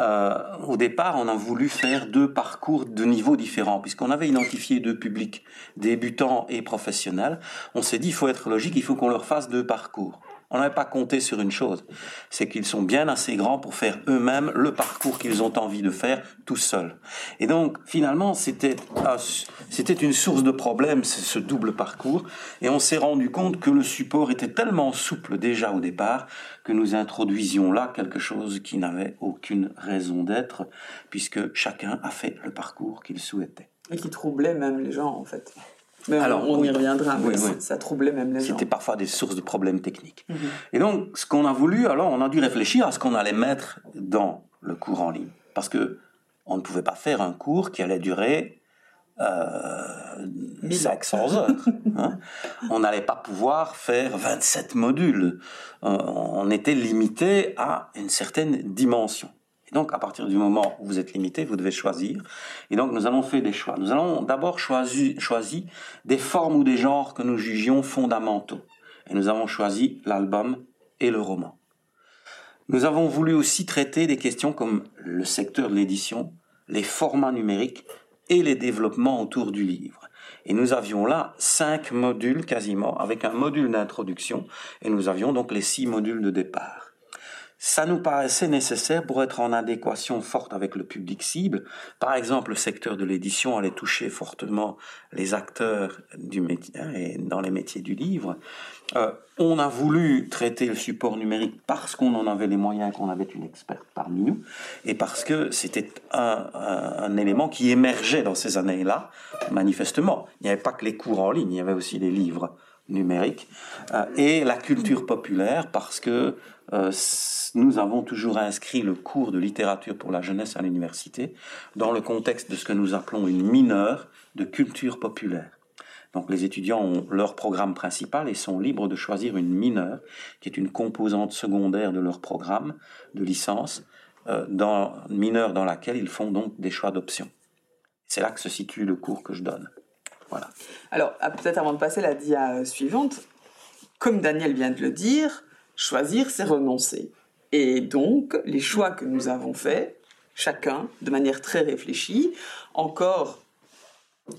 euh, au départ, on a voulu faire deux parcours de niveaux différents, puisqu'on avait identifié deux publics, débutants et professionnels. On s'est dit, il faut être logique, il faut qu'on leur fasse deux parcours. On n'avait pas compté sur une chose, c'est qu'ils sont bien assez grands pour faire eux-mêmes le parcours qu'ils ont envie de faire tout seuls. Et donc, finalement, c'était c'était une source de problème, ce double parcours. Et on s'est rendu compte que le support était tellement souple déjà au départ que nous introduisions là quelque chose qui n'avait aucune raison d'être, puisque chacun a fait le parcours qu'il souhaitait. Et qui troublait même les gens, en fait. Mais alors, on y reviendra, ça troublait même les gens. C'était parfois des sources de problèmes techniques. Mhm. Et donc, ce qu'on a voulu, alors, on a dû réfléchir à ce qu'on allait mettre dans le cours en ligne. Parce que on ne pouvait pas faire un cours qui allait durer euh, 500 heures. *laughs* Hein. on n'allait pas pouvoir faire 27 modules. Euh, on était limité à une certaine dimension. Et donc, à partir du moment où vous êtes limité, vous devez choisir. Et donc, nous allons faire des choix. Nous allons d'abord choisir des formes ou des genres que nous jugions fondamentaux. Et nous avons choisi l'album et le roman. Nous avons voulu aussi traiter des questions comme le secteur de l'édition, les formats numériques et les développements autour du livre. Et nous avions là cinq modules quasiment, avec un module d'introduction, et nous avions donc les six modules de départ ça nous paraissait nécessaire pour être en adéquation forte avec le public cible. Par exemple, le secteur de l'édition allait toucher fortement les acteurs du métier hein, et dans les métiers du livre. Euh, on a voulu traiter le support numérique parce qu'on en avait les moyens, qu'on avait une experte parmi nous, et parce que c'était un, élément qui émergeait dans ces années-là, manifestement. Il n'y avait pas que les cours en ligne, il y avait aussi les livres numérique, et la culture populaire, parce que nous avons toujours inscrit le cours de littérature pour la jeunesse à l'université dans le contexte de ce que nous appelons une mineure de culture populaire. Donc les étudiants ont leur programme principal et sont libres de choisir une mineure, qui est une composante secondaire de leur programme de licence, euh, mineure dans laquelle ils font donc des choix d'options. C'est là que se situe le cours que je donne. Voilà. Alors, peut-être avant de passer à la dia suivante, comme Daniel vient de le dire, choisir, c'est renoncer. Et donc, les choix que nous avons faits, chacun, de manière très réfléchie, encore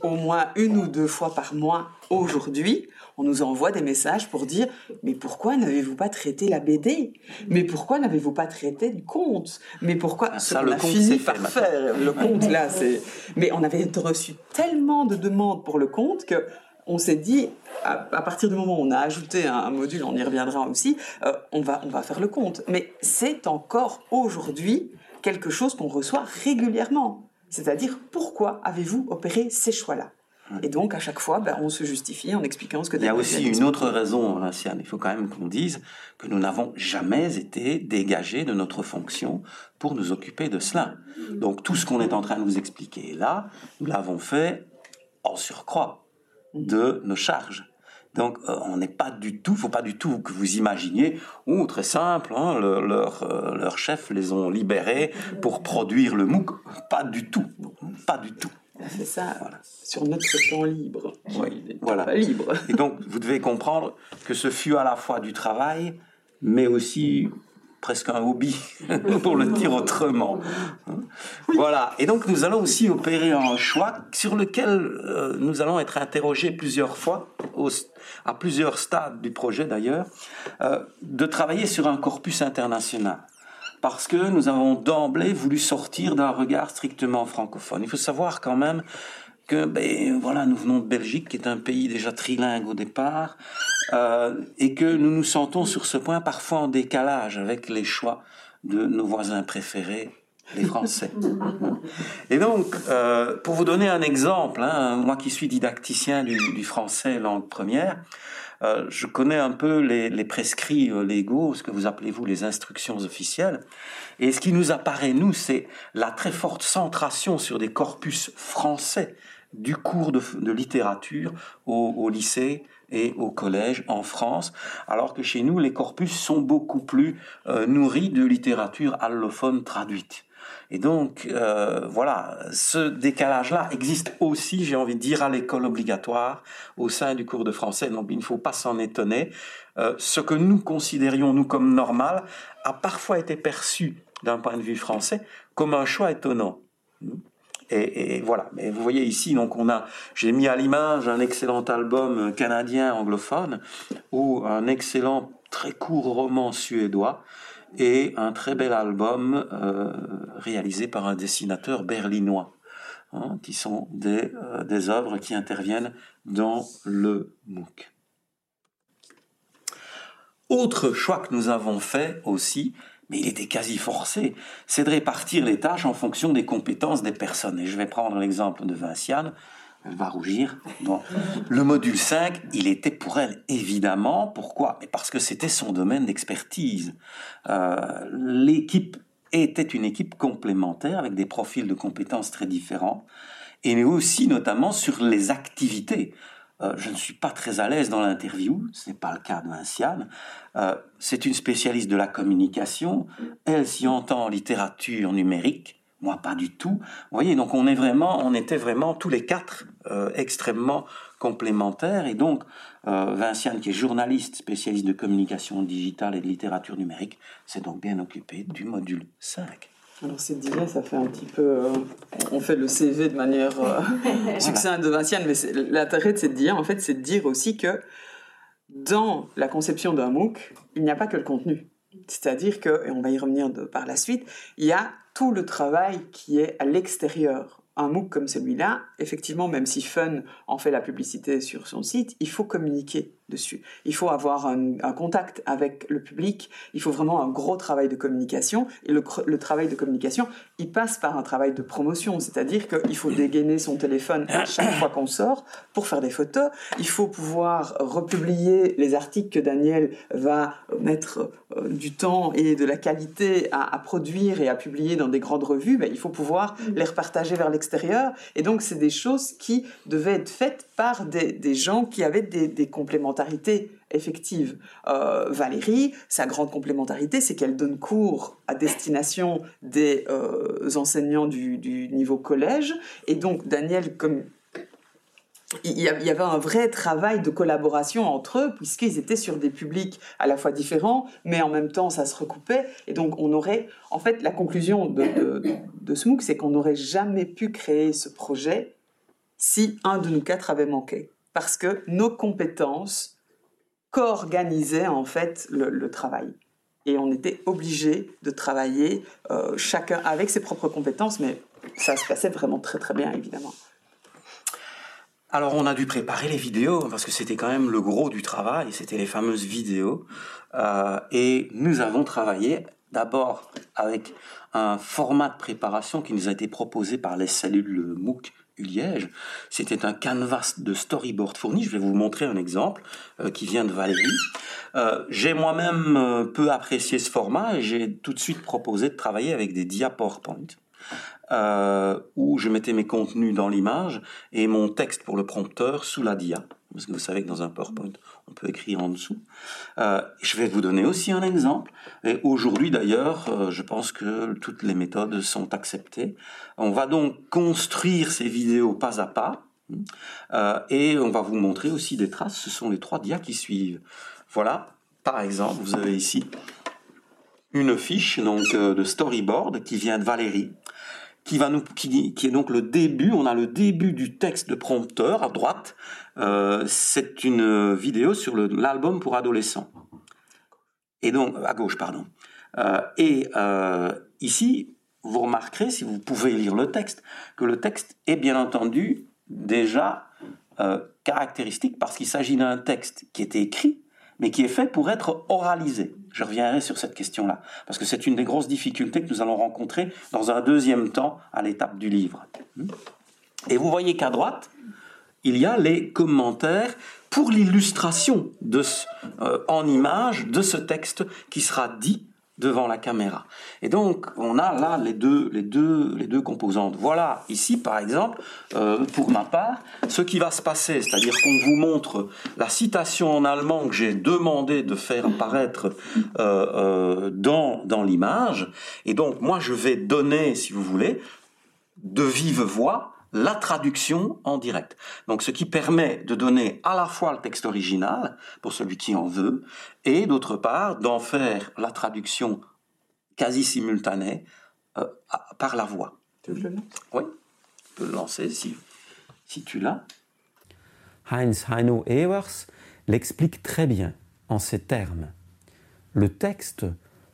au moins une ou deux fois par mois aujourd'hui, on nous envoie des messages pour dire mais pourquoi n'avez-vous pas traité la BD Mais pourquoi n'avez-vous pas traité le conte Mais pourquoi ah, ça, le a fini par faire le conte là c'est mais on avait reçu tellement de demandes pour le conte que on s'est dit, à, partir du moment où on a ajouté un, module, on y reviendra aussi, euh, on, va, on va faire le compte. Mais c'est encore aujourd'hui quelque chose qu'on reçoit régulièrement. C'est-à-dire, pourquoi avez-vous opéré ces choix-là? Et donc, à chaque fois, ben, on se justifie en expliquant ce que... Il y a aussi une autre raison, Lanciane. Il faut quand même qu'on dise que nous n'avons jamais été dégagés de notre fonction pour nous occuper de cela. Donc, tout ce qu'on est en train de vous expliquer là, nous l'avons fait en surcroît de nos charges. Donc, euh, on n'est pas du tout, faut pas du tout que vous imaginiez, ou très simple, hein, leur, euh, leur chef les ont libérés pour produire le MOOC. Pas du tout, pas du tout. C'est ça, sur notre temps libre. Oui, voilà. libre. Et donc, vous devez comprendre que ce fut à la fois du travail, mais aussi presque un hobby, *laughs* pour le dire autrement. Voilà. Et donc, nous allons aussi opérer un choix sur lequel euh, nous allons être interrogés plusieurs fois, à plusieurs stades du projet d'ailleurs, euh, de travailler sur un corpus international. Parce que nous avons d'emblée voulu sortir d'un regard strictement francophone. Il faut savoir quand même que ben, voilà, nous venons de Belgique, qui est un pays déjà trilingue au départ, euh, et que nous nous sentons sur ce point parfois en décalage avec les choix de nos voisins préférés, les Français. *laughs* et donc, euh, pour vous donner un exemple, hein, moi qui suis didacticien du, du français langue première, euh, je connais un peu les, les, prescrits euh, légaux, ce que vous appelez vous les instructions officielles. Et ce qui nous apparaît, nous, c'est la très forte centration sur des corpus français du cours de, littérature au, lycée et au collège en France, alors que chez nous, les corpus sont beaucoup plus euh, nourris de littérature allophone traduite. Et donc, euh, voilà, ce décalage-là existe aussi, j'ai envie de dire, à l'école obligatoire, au sein du cours de français. Donc, il ne faut pas s'en étonner. Euh, ce que nous considérions, nous, comme normal, a parfois été perçu, d'un point de vue français, comme un choix étonnant. Et, voilà. Mais vous voyez ici, donc on a, j'ai mis à l'image un excellent album canadien anglophone ou un excellent très court roman suédois et un très bel album euh, réalisé par un dessinateur berlinois, hein, qui sont des, euh, des œuvres qui interviennent dans le MOOC. Autre choix que nous avons fait aussi, mais il était quasi forcé, c'est de répartir les tâches en fonction des compétences des personnes. Et je vais prendre l'exemple de Vinciane, elle va rougir. Le module 5, il était pour elle évidemment. Pourquoi? Parce que c'était son domaine d'expertise. Euh, l'équipe était une équipe complémentaire avec des profils de compétences très différents et aussi notamment sur les activités. Euh, je ne suis pas très à l'aise dans l'interview, ce n'est pas le cas de Vinciane. Euh, c'est une spécialiste de la communication, elle s'y entend en littérature numérique, moi, pas du tout. Vous voyez, donc on est vraiment, on était vraiment tous les quatre euh, extrêmement complémentaires. Et donc, Vinciane, qui est journaliste, spécialiste de communication digitale et de littérature numérique, s'est donc bien occupée du module 5. Alors c'est dit ça fait un petit peu... Euh, on fait le CV de manière *laughs* succincte de Vinciane, mais l'intérêt de cette DIA, en fait, c'est de dire aussi que dans la conception d'un MOOC, il n'y a pas que le contenu. C'est-à-dire que, et on va y revenir de, par la suite, il y a tout le travail qui est à l'extérieur. Un MOOC comme celui-là, effectivement, même si Fun en fait la publicité sur son site, il faut communiquer Il faut avoir un, contact avec le public, il faut vraiment un gros travail de communication, et le, travail de communication, il passe par un travail de promotion, c'est-à-dire qu'il faut dégainer son téléphone à chaque fois qu'on sort pour faire des photos, il faut pouvoir republier les articles que Daniel va mettre euh, du temps et de la qualité à, produire et à publier dans des grandes revues, ben, il faut pouvoir les repartager vers l'extérieur, et donc c'est des choses qui devaient être faites par des, des gens qui avaient des, des complémentaires effective. Euh, Valérie, sa grande complémentarité, c'est qu'elle donne cours à destination des euh, enseignants du, niveau collège. Et donc, Daniel, comme il y avait un vrai travail de collaboration entre eux, puisqu'ils étaient sur des publics à la fois différents, mais en même temps, ça se recoupait. Et donc, on aurait, en fait, la conclusion de, de, de ce c'est qu'on n'aurait jamais pu créer ce projet si un de nous quatre avait manqué parce que nos compétences co-organisaient en fait le, travail. Et on était obligé de travailler euh, chacun avec ses propres compétences, mais ça se passait vraiment très très bien évidemment. Alors on a dû préparer les vidéos parce que c'était quand même le gros du travail, c'était les fameuses vidéos. Euh, et nous avons travaillé d'abord avec un format de préparation qui nous a été proposé par les cellules MOOC Liège. C'était un canvas de storyboard fourni. Je vais vous montrer un exemple euh, qui vient de Valérie. Euh, j'ai moi-même euh, peu apprécié ce format et j'ai tout de suite proposé de travailler avec des dia PowerPoint. où je mettais mes contenus dans l'image et mon texte pour le prompteur sous la dia. Parce que vous savez que dans un PowerPoint, on peut écrire en dessous. Euh, je vais vous donner aussi un exemple. Et aujourd'hui d'ailleurs, euh, je pense que toutes les méthodes sont acceptées. On va donc construire ces vidéos pas à pas. Euh, et on va vous montrer aussi des traces. Ce sont les trois dias qui suivent. Voilà, par exemple, vous avez ici une fiche donc de storyboard qui vient de Valérie qui est donc le début. On a le début du texte de prompteur à droite. Euh, c'est une vidéo sur l'album pour adolescents. Et donc à gauche, pardon. Euh, et euh, ici, vous remarquerez, si vous pouvez lire le texte, que le texte est bien entendu déjà caractéristique parce qu'il s'agit d'un texte qui était écrit mais qui est fait pour être oralisé. Je reviendrai sur cette question-là, parce que c'est une des grosses difficultés que nous allons rencontrer dans un deuxième temps à l'étape du livre. Et vous voyez qu'à droite, il y a les commentaires pour l'illustration euh, en image de ce texte qui sera dit devant la caméra. Et donc, on a là les deux, les deux, les deux composantes. Voilà, ici, par exemple, euh, pour ma part, ce qui va se passer, c'est-à-dire qu'on vous montre la citation en allemand que j'ai demandé de faire apparaître euh, euh, dans, dans l'image. Et donc, moi, je vais donner, si vous voulez, de vive voix, la traduction en direct. Donc ce qui permet de donner à la fois le texte original, pour celui qui en veut, et d'autre part d'en faire la traduction quasi simultanée euh, par la voix. Tu veux le lancer Oui, tu peux le lancer si, si tu l'as. Heinz Heino Ewers l'explique très bien en ces termes. Le texte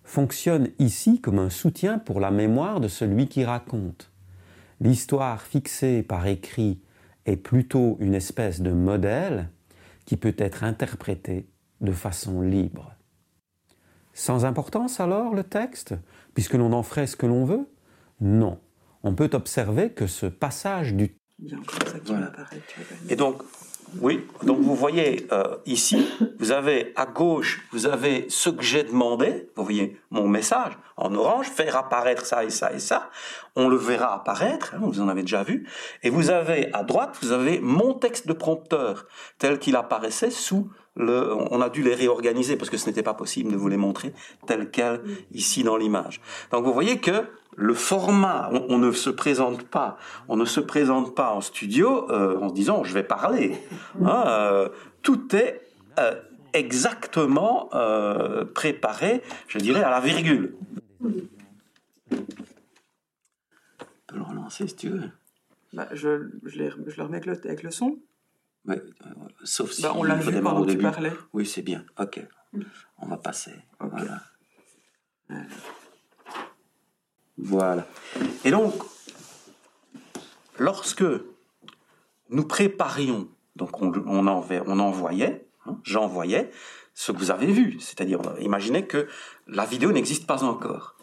fonctionne ici comme un soutien pour la mémoire de celui qui raconte l'histoire fixée par écrit est plutôt une espèce de modèle qui peut être interprété de façon libre. Sans importance alors le texte, puisque l'on en ferait ce que l'on veut? Non. On peut observer que ce passage du... Et donc, oui, donc vous voyez euh, ici, vous avez à gauche, vous avez ce que j'ai demandé, vous voyez mon message en orange, faire apparaître ça et ça et ça, on le verra apparaître, hein, vous en avez déjà vu, et vous avez à droite, vous avez mon texte de prompteur tel qu'il apparaissait sous le, on a dû les réorganiser parce que ce n'était pas possible de vous les montrer tel quel ici dans l'image. Donc vous voyez que le format, on, ne se présente pas, on ne se présente pas en studio euh, en se disant je vais parler. Hein, euh, tout est euh, exactement préparé, je dirais à la virgule. Peux le relancer si tu veux. Bah, je, je, le remets avec le, son. Sauf si bah, on l'a vu pendant que tu parlais. Oui, c'est bien. Ok. On va passer. Voilà. Voilà. Et donc, lorsque nous préparions, donc on, on, envoyait, Hein. J'envoyais ce que vous avez vu, c'est-à-dire imaginez que la vidéo n'existe pas encore.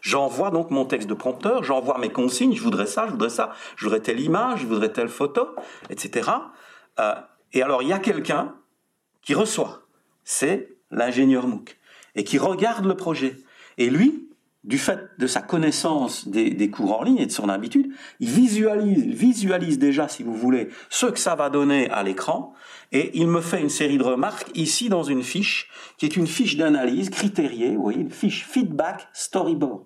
j'envoie donc mon texte de prompteur, j'envoie mes consignes, je voudrais ça, je voudrais ça, je voudrais telle image, je voudrais telle photo, etc. Euh, et alors il y a quelqu'un qui reçoit, c'est l'ingénieur MOOC, et qui regarde le projet. Et lui, du fait de sa connaissance des, cours en ligne et de son habitude, il visualise, visualise déjà, si vous voulez, ce que ça va donner à l'écran, et il me fait une série de remarques ici dans une fiche, qui est une fiche d'analyse critériée, vous voyez, une fiche feedback storyboard.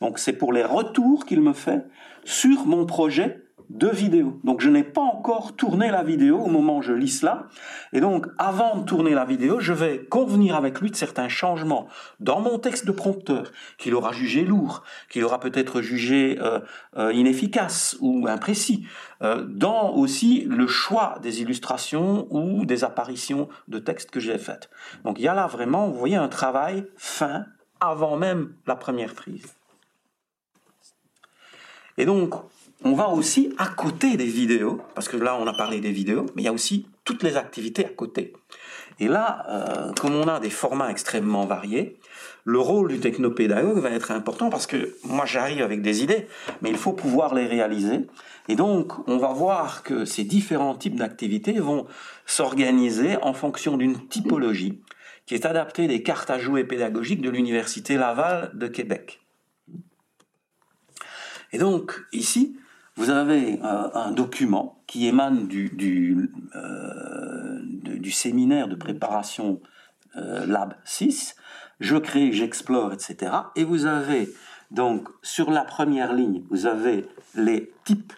Donc c'est pour les retours qu'il me fait sur mon projet de vidéo. Donc je n'ai pas encore tourné la vidéo au moment où je lis cela. Et donc avant de tourner la vidéo, je vais convenir avec lui de certains changements dans mon texte de prompteur qu'il aura jugé lourd, qu'il aura peut-être jugé euh, euh, inefficace ou imprécis, euh, dans aussi le choix des illustrations ou des apparitions de texte que j'ai faites. Donc il y a là vraiment, vous voyez, un travail fin avant même la première prise. Et donc, on va aussi à côté des vidéos, parce que là on a parlé des vidéos, mais il y a aussi toutes les activités à côté. Et là, euh, comme on a des formats extrêmement variés, le rôle du technopédagogue va être important parce que moi j'arrive avec des idées, mais il faut pouvoir les réaliser. Et donc on va voir que ces différents types d'activités vont s'organiser en fonction d'une typologie qui est adaptée des cartes à jouer pédagogiques de l'Université Laval de Québec. Et donc ici, vous avez euh, un document qui émane du, du, euh, séminaire de préparation euh, Lab 6. Je crée, j'explore, etc. Et vous avez donc sur la première ligne, vous avez les types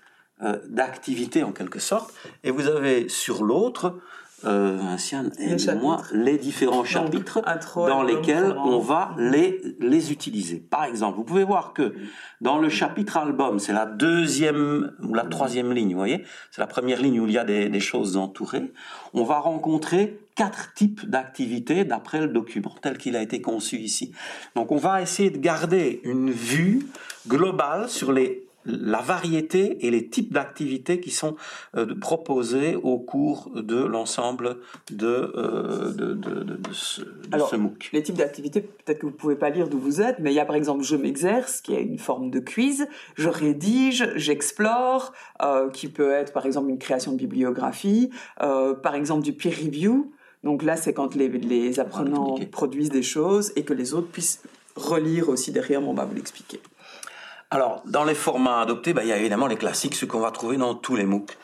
d'activités en quelque sorte, et vous avez sur l'autre euh, et moi, les différents chapitres dans lesquels on va les, les utiliser. Par exemple, vous pouvez voir que dans le chapitre album, c'est la deuxième ou la troisième ligne, vous voyez, c'est la première ligne où il y a des, des choses entourées. On va rencontrer quatre types d'activités d'après le document tel qu'il a été conçu ici. Donc on va essayer de garder une vue globale sur les la variété et les types d'activités qui sont euh, proposés au cours de l'ensemble de, euh, de, de, de, ce, Alors, MOOC. Les types d'activités, peut-être que vous ne pouvez pas lire d'où vous êtes, mais il y a par exemple je m'exerce, qui est une forme de quiz, je rédige, j'explore, euh, qui peut être par exemple une création de bibliographie, par exemple du peer review. Donc là, c'est quand les, les apprenants produisent des choses et que les autres puissent relire aussi derrière, on va vous l'expliquer. Alors, dans les formats adoptés, bah, il y a évidemment les classiques, ceux qu'on va trouver dans tous les MOOC.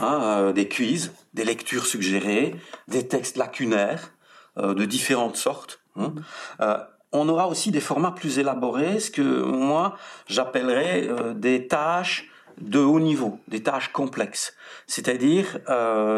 Hein, euh, des quiz, des lectures suggérées, des textes lacunaires euh, de différentes sortes. Hein. Euh, on aura aussi des formats plus élaborés, ce que moi j'appellerais des tâches de haut niveau, des tâches complexes, c'est-à-dire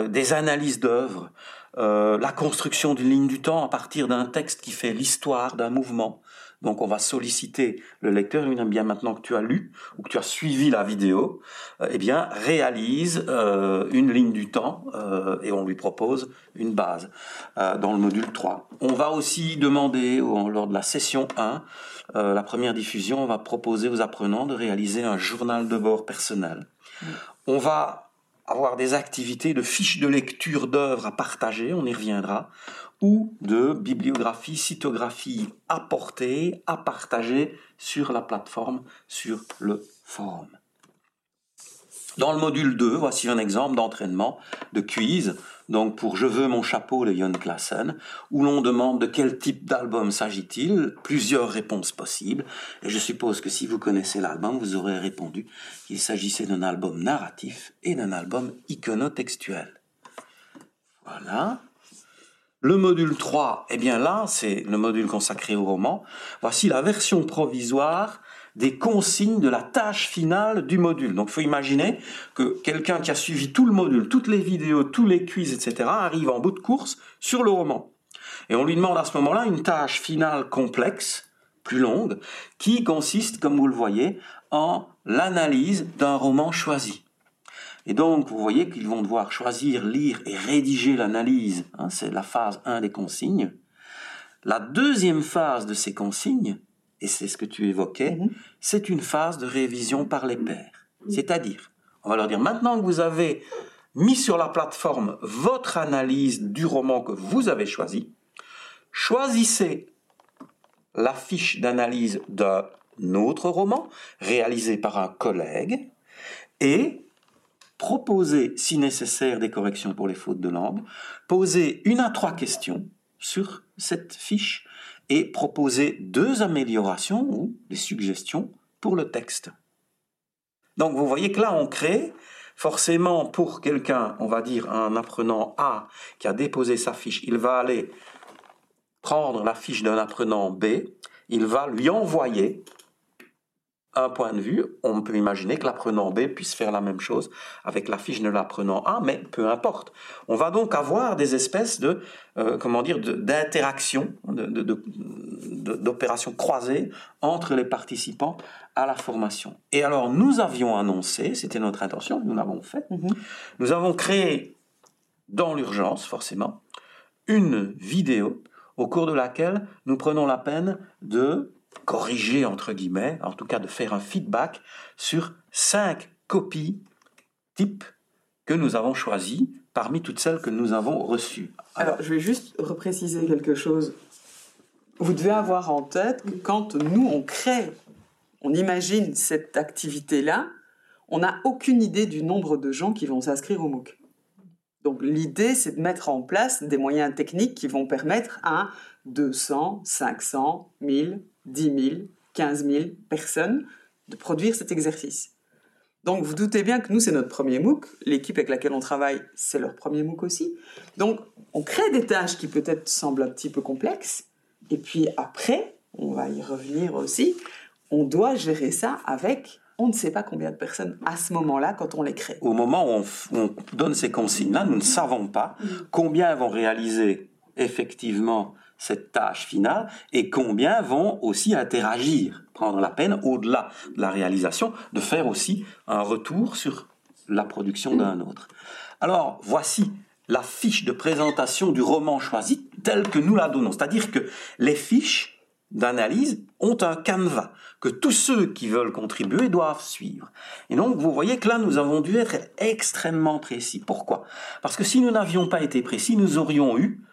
des analyses d'œuvres, la construction d'une ligne du temps à partir d'un texte qui fait l'histoire d'un mouvement, donc on va solliciter le lecteur, et bien maintenant que tu as lu ou que tu as suivi la vidéo, euh, eh bien réalise euh, une ligne du temps euh, et on lui propose une base dans le module 3. On va aussi demander lors de la session 1, la première diffusion, on va proposer aux apprenants de réaliser un journal de bord personnel. Mmh. On va avoir des activités de fiches de lecture d'œuvres à partager, on y reviendra ou de bibliographie, cytographie apportée, à partager sur la plateforme, sur le forum. Dans le module 2, voici un exemple d'entraînement de quiz. Donc pour Je veux mon chapeau de Jon Klassen, où l'on demande de quel type d'album s'agit-il, plusieurs réponses possibles. Et je suppose que si vous connaissez l'album, vous aurez répondu qu'il s'agissait d'un album narratif et d'un album iconotextuel. Voilà. Le module 3, eh bien là, c'est le module consacré au roman. Voici la version provisoire des consignes de la tâche finale du module. Donc il faut imaginer que quelqu'un qui a suivi tout le module, toutes les vidéos, tous les quiz, etc., arrive en bout de course sur le roman. Et on lui demande à ce moment-là une tâche finale complexe, plus longue, qui consiste, comme vous le voyez, en l'analyse d'un roman choisi. Et donc, vous voyez qu'ils vont devoir choisir, lire et rédiger l'analyse. Hein, c'est la phase 1 des consignes. La deuxième phase de ces consignes, et c'est ce que tu évoquais, mhm. c'est une phase de révision par les pairs. C'est-à-dire, on va leur dire, maintenant que vous avez mis sur la plateforme votre analyse du roman que vous avez choisi. Choisissez la fiche d'analyse d'un autre roman réalisé par un collègue et proposez, si nécessaire, des corrections pour les fautes de langue, posez une à trois questions sur cette fiche et proposez deux améliorations ou des suggestions pour le texte. Donc vous voyez que là, on crée forcément pour quelqu'un, on va dire un apprenant A qui a déposé sa fiche, il va aller prendre la fiche d'un apprenant B, il va lui envoyer un point de vue, on peut imaginer que l'apprenant B puisse faire la même chose avec la fiche de l'apprenant A, mais peu importe. On va donc avoir des espèces de, euh, comment dire, d'interaction, d'opérations croisées entre les participants à la formation. Et alors, nous avions annoncé, c'était notre intention, nous l'avons fait, mhm. nous avons créé dans l'urgence, forcément, une vidéo au cours de laquelle nous prenons la peine de corriger, entre guillemets, en tout cas de faire un feedback sur cinq copies types que nous avons choisies parmi toutes celles que nous avons reçues. Alors, je vais juste repréciser quelque chose. Vous devez avoir en tête que quand nous, on crée, on imagine cette activité-là, on n'a aucune idée du nombre de gens qui vont s'inscrire au MOOC. Donc l'idée, c'est de mettre en place des moyens techniques qui vont permettre à 200, 500, 1000, 10 000, 15 000 personnes de produire cet exercice. Donc vous doutez bien que nous, c'est notre premier MOOC. L'équipe avec laquelle on travaille, c'est leur premier MOOC aussi. Donc on crée des tâches qui peut-être semblent un petit peu complexes. Et puis après, on va y revenir aussi, on doit gérer ça avec on ne sait pas combien de personnes à ce moment-là quand on les crée. Au moment où on, donne ces consignes-là, nous ne savons pas mm. combien vont réaliser effectivement cette tâche finale et combien vont aussi interagir, prendre la peine, au-delà de la réalisation, de faire aussi un retour sur la production d'un autre. Alors, voici la fiche de présentation du roman choisi telle que nous la donnons. C'est-à-dire que les fiches d'analyse ont un canevas que tous ceux qui veulent contribuer doivent suivre. Et donc, vous voyez que là, nous avons dû être extrêmement précis. Pourquoi? Parce que si nous n'avions pas été précis, nous aurions eu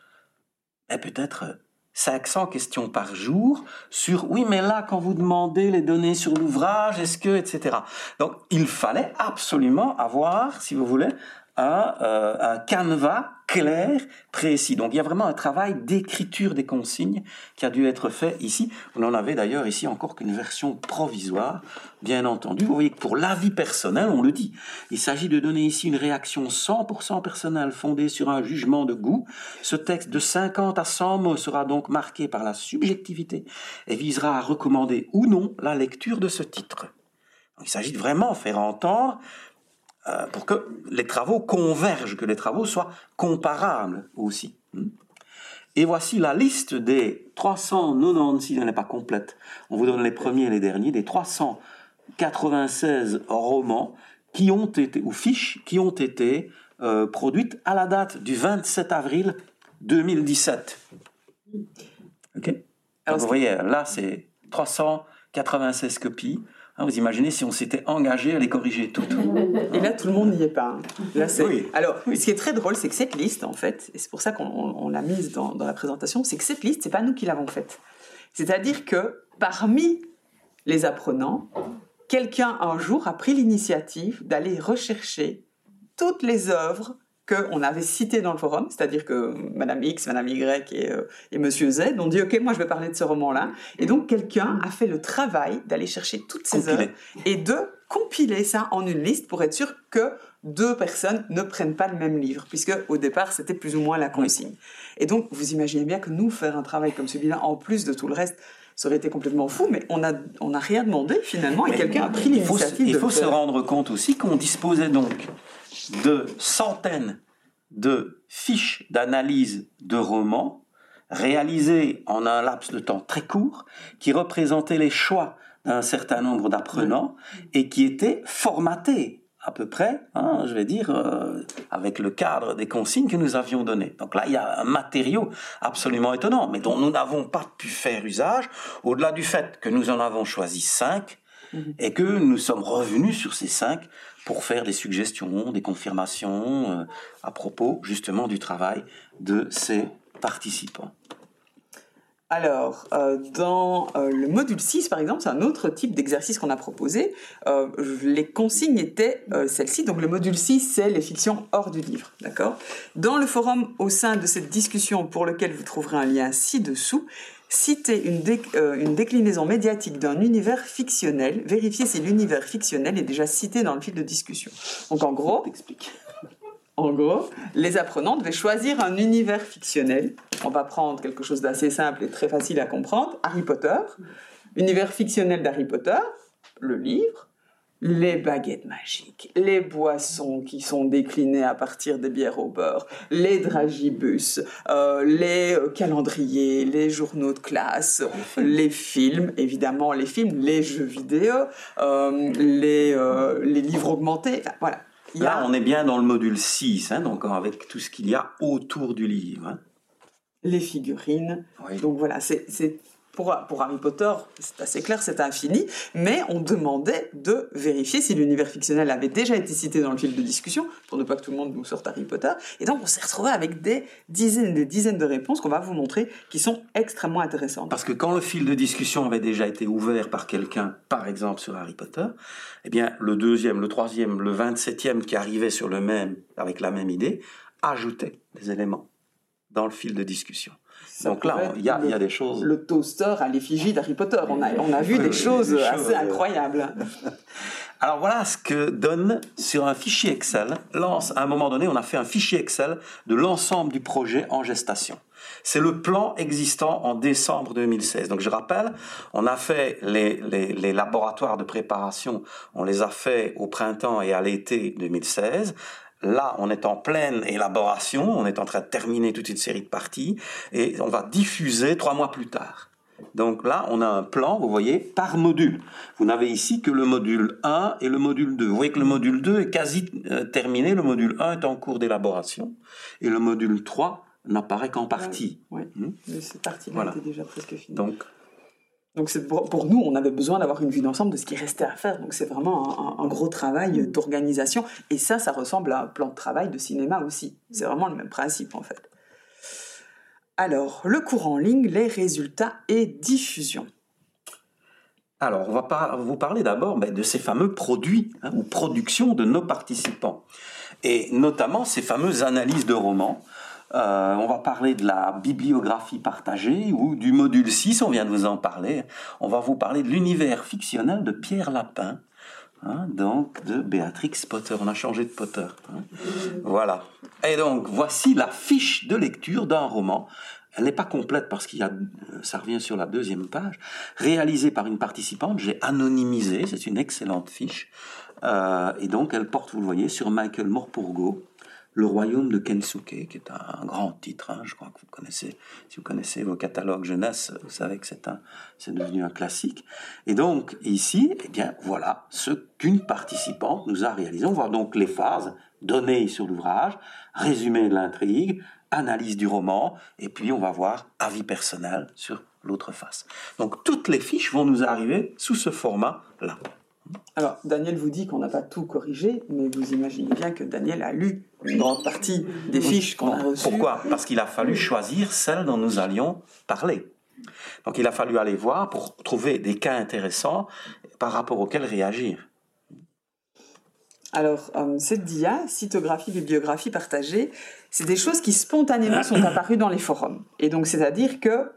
et peut-être 500 questions par jour sur oui mais là quand vous demandez les données sur l'ouvrage est-ce que etc donc il fallait absolument avoir si vous voulez un, euh, canevas clair, précis. Donc il y a vraiment un travail d'écriture des consignes qui a dû être fait ici. Vous n'en avez d'ailleurs ici encore qu'une version provisoire, bien entendu. Vous voyez que pour l'avis personnel, on le dit, il s'agit de donner ici une réaction 100% personnelle fondée sur un jugement de goût. Ce texte de 50 à 100 mots sera donc marqué par la subjectivité et visera à recommander ou non la lecture de ce titre. il s'agit de vraiment faire entendre euh, pour que les travaux convergent, que les travaux soient comparables aussi. Hmm. Et voici la liste des 396, elle n'est pas complète, on vous donne les premiers et les derniers, des 396 romans qui ont été, ou fiches qui ont été euh, produites à la date du 27 avril 2017. Ok? Alors, Vous voyez, là c'est 396 copies. Hein, vous imaginez si on s'était engagé à les corriger toutes. Et là, tout le monde n'y est pas. Hein. Là, Alors, ce qui est très drôle, c'est que cette liste, en fait, et c'est pour ça qu'on l'a mise dans, la présentation, c'est que cette liste, c'est pas nous qui l'avons faite. C'est-à-dire que parmi les apprenants, quelqu'un un jour a pris l'initiative d'aller rechercher toutes les œuvres qu'on avait cité dans le forum, c'est-à-dire que Madame X, Madame Y et, euh, et Monsieur Z ont dit ok, moi je vais parler de ce roman-là, et donc quelqu'un a fait le travail d'aller chercher toutes ces œuvres et de compiler ça en une liste pour être sûr que deux personnes ne prennent pas le même livre, puisque au départ c'était plus ou moins la consigne. Et donc vous imaginez bien que nous faire un travail comme celui-là, en plus de tout le reste, ça aurait été complètement fou, mais on n'a on a rien demandé finalement, et quelqu'un a pris l'initiative. Il faut, il faut se rendre compte aussi qu'on disposait donc de centaines de fiches d'analyse de romans réalisées en un laps de temps très court, qui représentaient les choix d'un certain nombre d'apprenants et qui étaient formatés à peu près, hein, je vais dire, euh, avec le cadre des consignes que nous avions données. Donc là, il y a un matériau absolument étonnant, mais dont nous n'avons pas pu faire usage, au-delà du fait que nous en avons choisi cinq, Mhm. Et que nous sommes revenus sur ces cinq pour faire des suggestions, des confirmations euh, à propos justement du travail de ces participants. Alors, euh, dans euh, le module 6, par exemple, c'est un autre type d'exercice qu'on a proposé. Euh, les consignes étaient celles-ci. Donc, le module 6, c'est les fictions hors du livre. D'accord? Dans le forum, au sein de cette discussion, pour lequel vous trouverez un lien ci-dessous, citez une, dé- une déclinaison médiatique d'un univers fictionnel. Vérifiez si l'univers fictionnel est déjà cité dans le fil de discussion. Donc, en gros, T'expliques. En gros, les apprenants devaient choisir un univers fictionnel. On va prendre quelque chose d'assez simple et très facile à comprendre. Harry Potter. Univers fictionnel d'Harry Potter. Le livre. Les baguettes magiques, les boissons qui sont déclinées à partir des bières au beurre, les dragibus, euh, les euh, calendriers, les journaux de classe, les films, évidemment les films, les jeux vidéo, euh, les, euh, les livres augmentés, enfin, voilà. Là, on est bien dans le module 6, hein, donc avec tout ce qu'il y a autour du livre. hein. les figurines. Oui. Donc voilà, c'est- pour, Harry Potter, c'est assez clair, c'est infini, mais on demandait de vérifier si l'univers fictionnel avait déjà été cité dans le fil de discussion, pour ne pas que tout le monde nous sorte Harry Potter. Et donc on s'est retrouvé avec des dizaines et des dizaines de réponses qu'on va vous montrer, qui sont extrêmement intéressantes. Parce que quand le fil de discussion avait déjà été ouvert par quelqu'un, par exemple sur Harry Potter, eh bien, le deuxième, le troisième, le vingt-septième qui arrivait sur le même, avec la même idée, ajoutait des éléments dans le fil de discussion. Ça Donc là, il y, a- y des choses. Le toaster à l'effigie d'Harry Potter, on a, on a vu des choses des assez choses, incroyables. *laughs* Alors voilà ce que donne sur un fichier Excel. Lance, à un moment donné, on a fait un fichier Excel de l'ensemble du projet en gestation. C'est le plan existant en décembre 2016. Donc je rappelle, on a fait les, les, les laboratoires de préparation, on les a fait au printemps et à l'été 2016. Là, on est en pleine élaboration, on est en train de terminer toute une série de parties et on va diffuser trois mois plus tard. Donc là, on a un plan, vous voyez, par module. Vous n'avez ici que le module 1 et le module 2. Vous voyez que le module 2 est quasi euh, terminé, le module 1 est en cours d'élaboration, et le module 3 n'apparaît qu'en partie. Oui, Hmm. mais cette partie-là Voilà. était déjà presque finie. Donc, Donc c'est pour, pour nous, on avait besoin d'avoir une vue d'ensemble de ce qui restait à faire. Donc c'est vraiment un, un- un gros travail d'organisation. Et ça, ça ressemble à un plan de travail de cinéma aussi. C'est vraiment le même principe en fait. Alors, le cours en ligne, les résultats et diffusion. alors, on va par- vous parler d'abord ben, de ces fameux produits hein, ou productions de nos participants, et notamment ces fameuses analyses de romans. Euh, on va parler de la bibliographie partagée ou du module 6, on vient de vous en parler. On va vous parler de l'univers fictionnel de Pierre Lapin, hein, donc de Béatrix Potter. On a changé de Potter. hein. Voilà. Et donc, voici la fiche de lecture d'un roman. Elle n'est pas complète parce qu'il y a, euh, ça revient sur la deuxième page, réalisée par une participante. J'ai anonymisé, c'est une excellente fiche. Euh, et donc, elle porte, vous le voyez, sur Michael Morpurgo, Le royaume de Kensuke, qui est un grand titre, hein, je crois que vous connaissez, si vous connaissez vos catalogues jeunesse, vous savez que c'est un, c'est devenu un classique. Et donc, ici, eh bien, voilà ce qu'une participante nous a réalisé. On voit donc les phases données sur l'ouvrage, résumé de l'intrigue, analyse du roman, et puis on va voir avis personnel sur l'autre face. Donc, toutes les fiches vont nous arriver sous ce format-là. Alors, Daniel vous dit qu'on n'a pas tout corrigé, mais vous imaginez bien que Daniel a lu une grande partie des fiches qu'on a reçues. Pourquoi? Parce qu'il a fallu choisir celle dont nous allions parler. Donc il a fallu aller voir pour trouver des cas intéressants par rapport auxquels réagir. Alors, euh, cette dia, cytographie, bibliographie partagée, c'est des choses qui spontanément sont apparues dans les forums. Et donc, c'est-à-dire que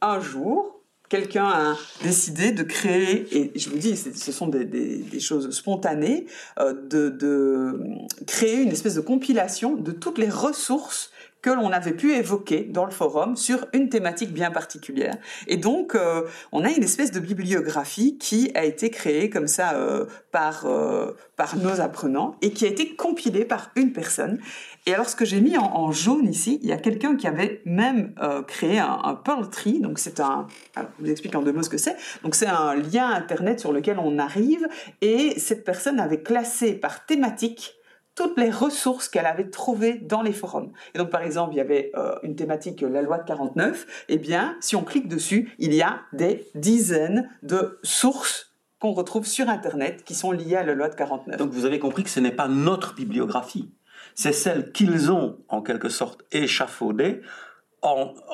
un jour, quelqu'un a décidé de créer, et je vous dis, ce sont des, choses spontanées, euh, de créer une espèce de compilation de toutes les ressources que l'on avait pu évoquer dans le forum sur une thématique bien particulière. Et donc, euh, on a une espèce de bibliographie qui a été créée comme ça euh, par, euh, par nos apprenants et qui a été compilée par une personne. Et alors, ce que j'ai mis en, jaune ici, il y a quelqu'un qui avait même créé un, un Pearl Tree. Donc, c'est un. Alors, je vous explique en deux mots ce que c'est. Donc, c'est un lien Internet sur lequel on arrive. Et cette personne avait classé par thématique toutes les ressources qu'elle avait trouvées dans les forums. Et donc, par exemple, il y avait euh, une thématique, la loi de 49. Eh bien, si on clique dessus, il y a des dizaines de sources qu'on retrouve sur Internet qui sont liés à la loi de 49. Donc vous avez compris que ce n'est pas notre bibliographie, c'est celle qu'ils ont en quelque sorte échafaudée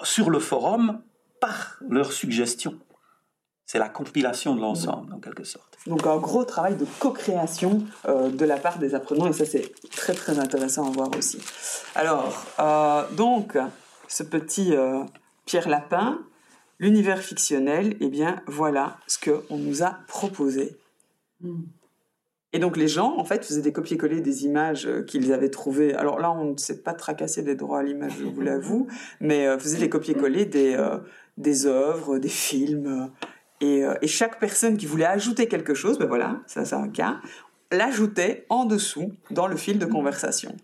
sur le forum par leurs suggestions. C'est la compilation de l'ensemble, en quelque sorte. Donc un gros travail de co-création euh, de la part des apprenants, et ça c'est très très intéressant à voir aussi. Alors, euh, donc, ce petit euh, Pierre Lapin, l'univers fictionnel, eh bien voilà ce qu'on nous a proposé. Et donc les gens, en fait, faisaient des copier-coller des images qu'ils avaient trouvées. Alors là, on ne s'est pas tracassé des droits à l'image, je vous l'avoue, mais faisaient des copier-coller des, des œuvres, des films. Et, et, chaque personne qui voulait ajouter quelque chose, ben voilà, ça c'est un cas, l'ajoutait en dessous dans le fil de conversation.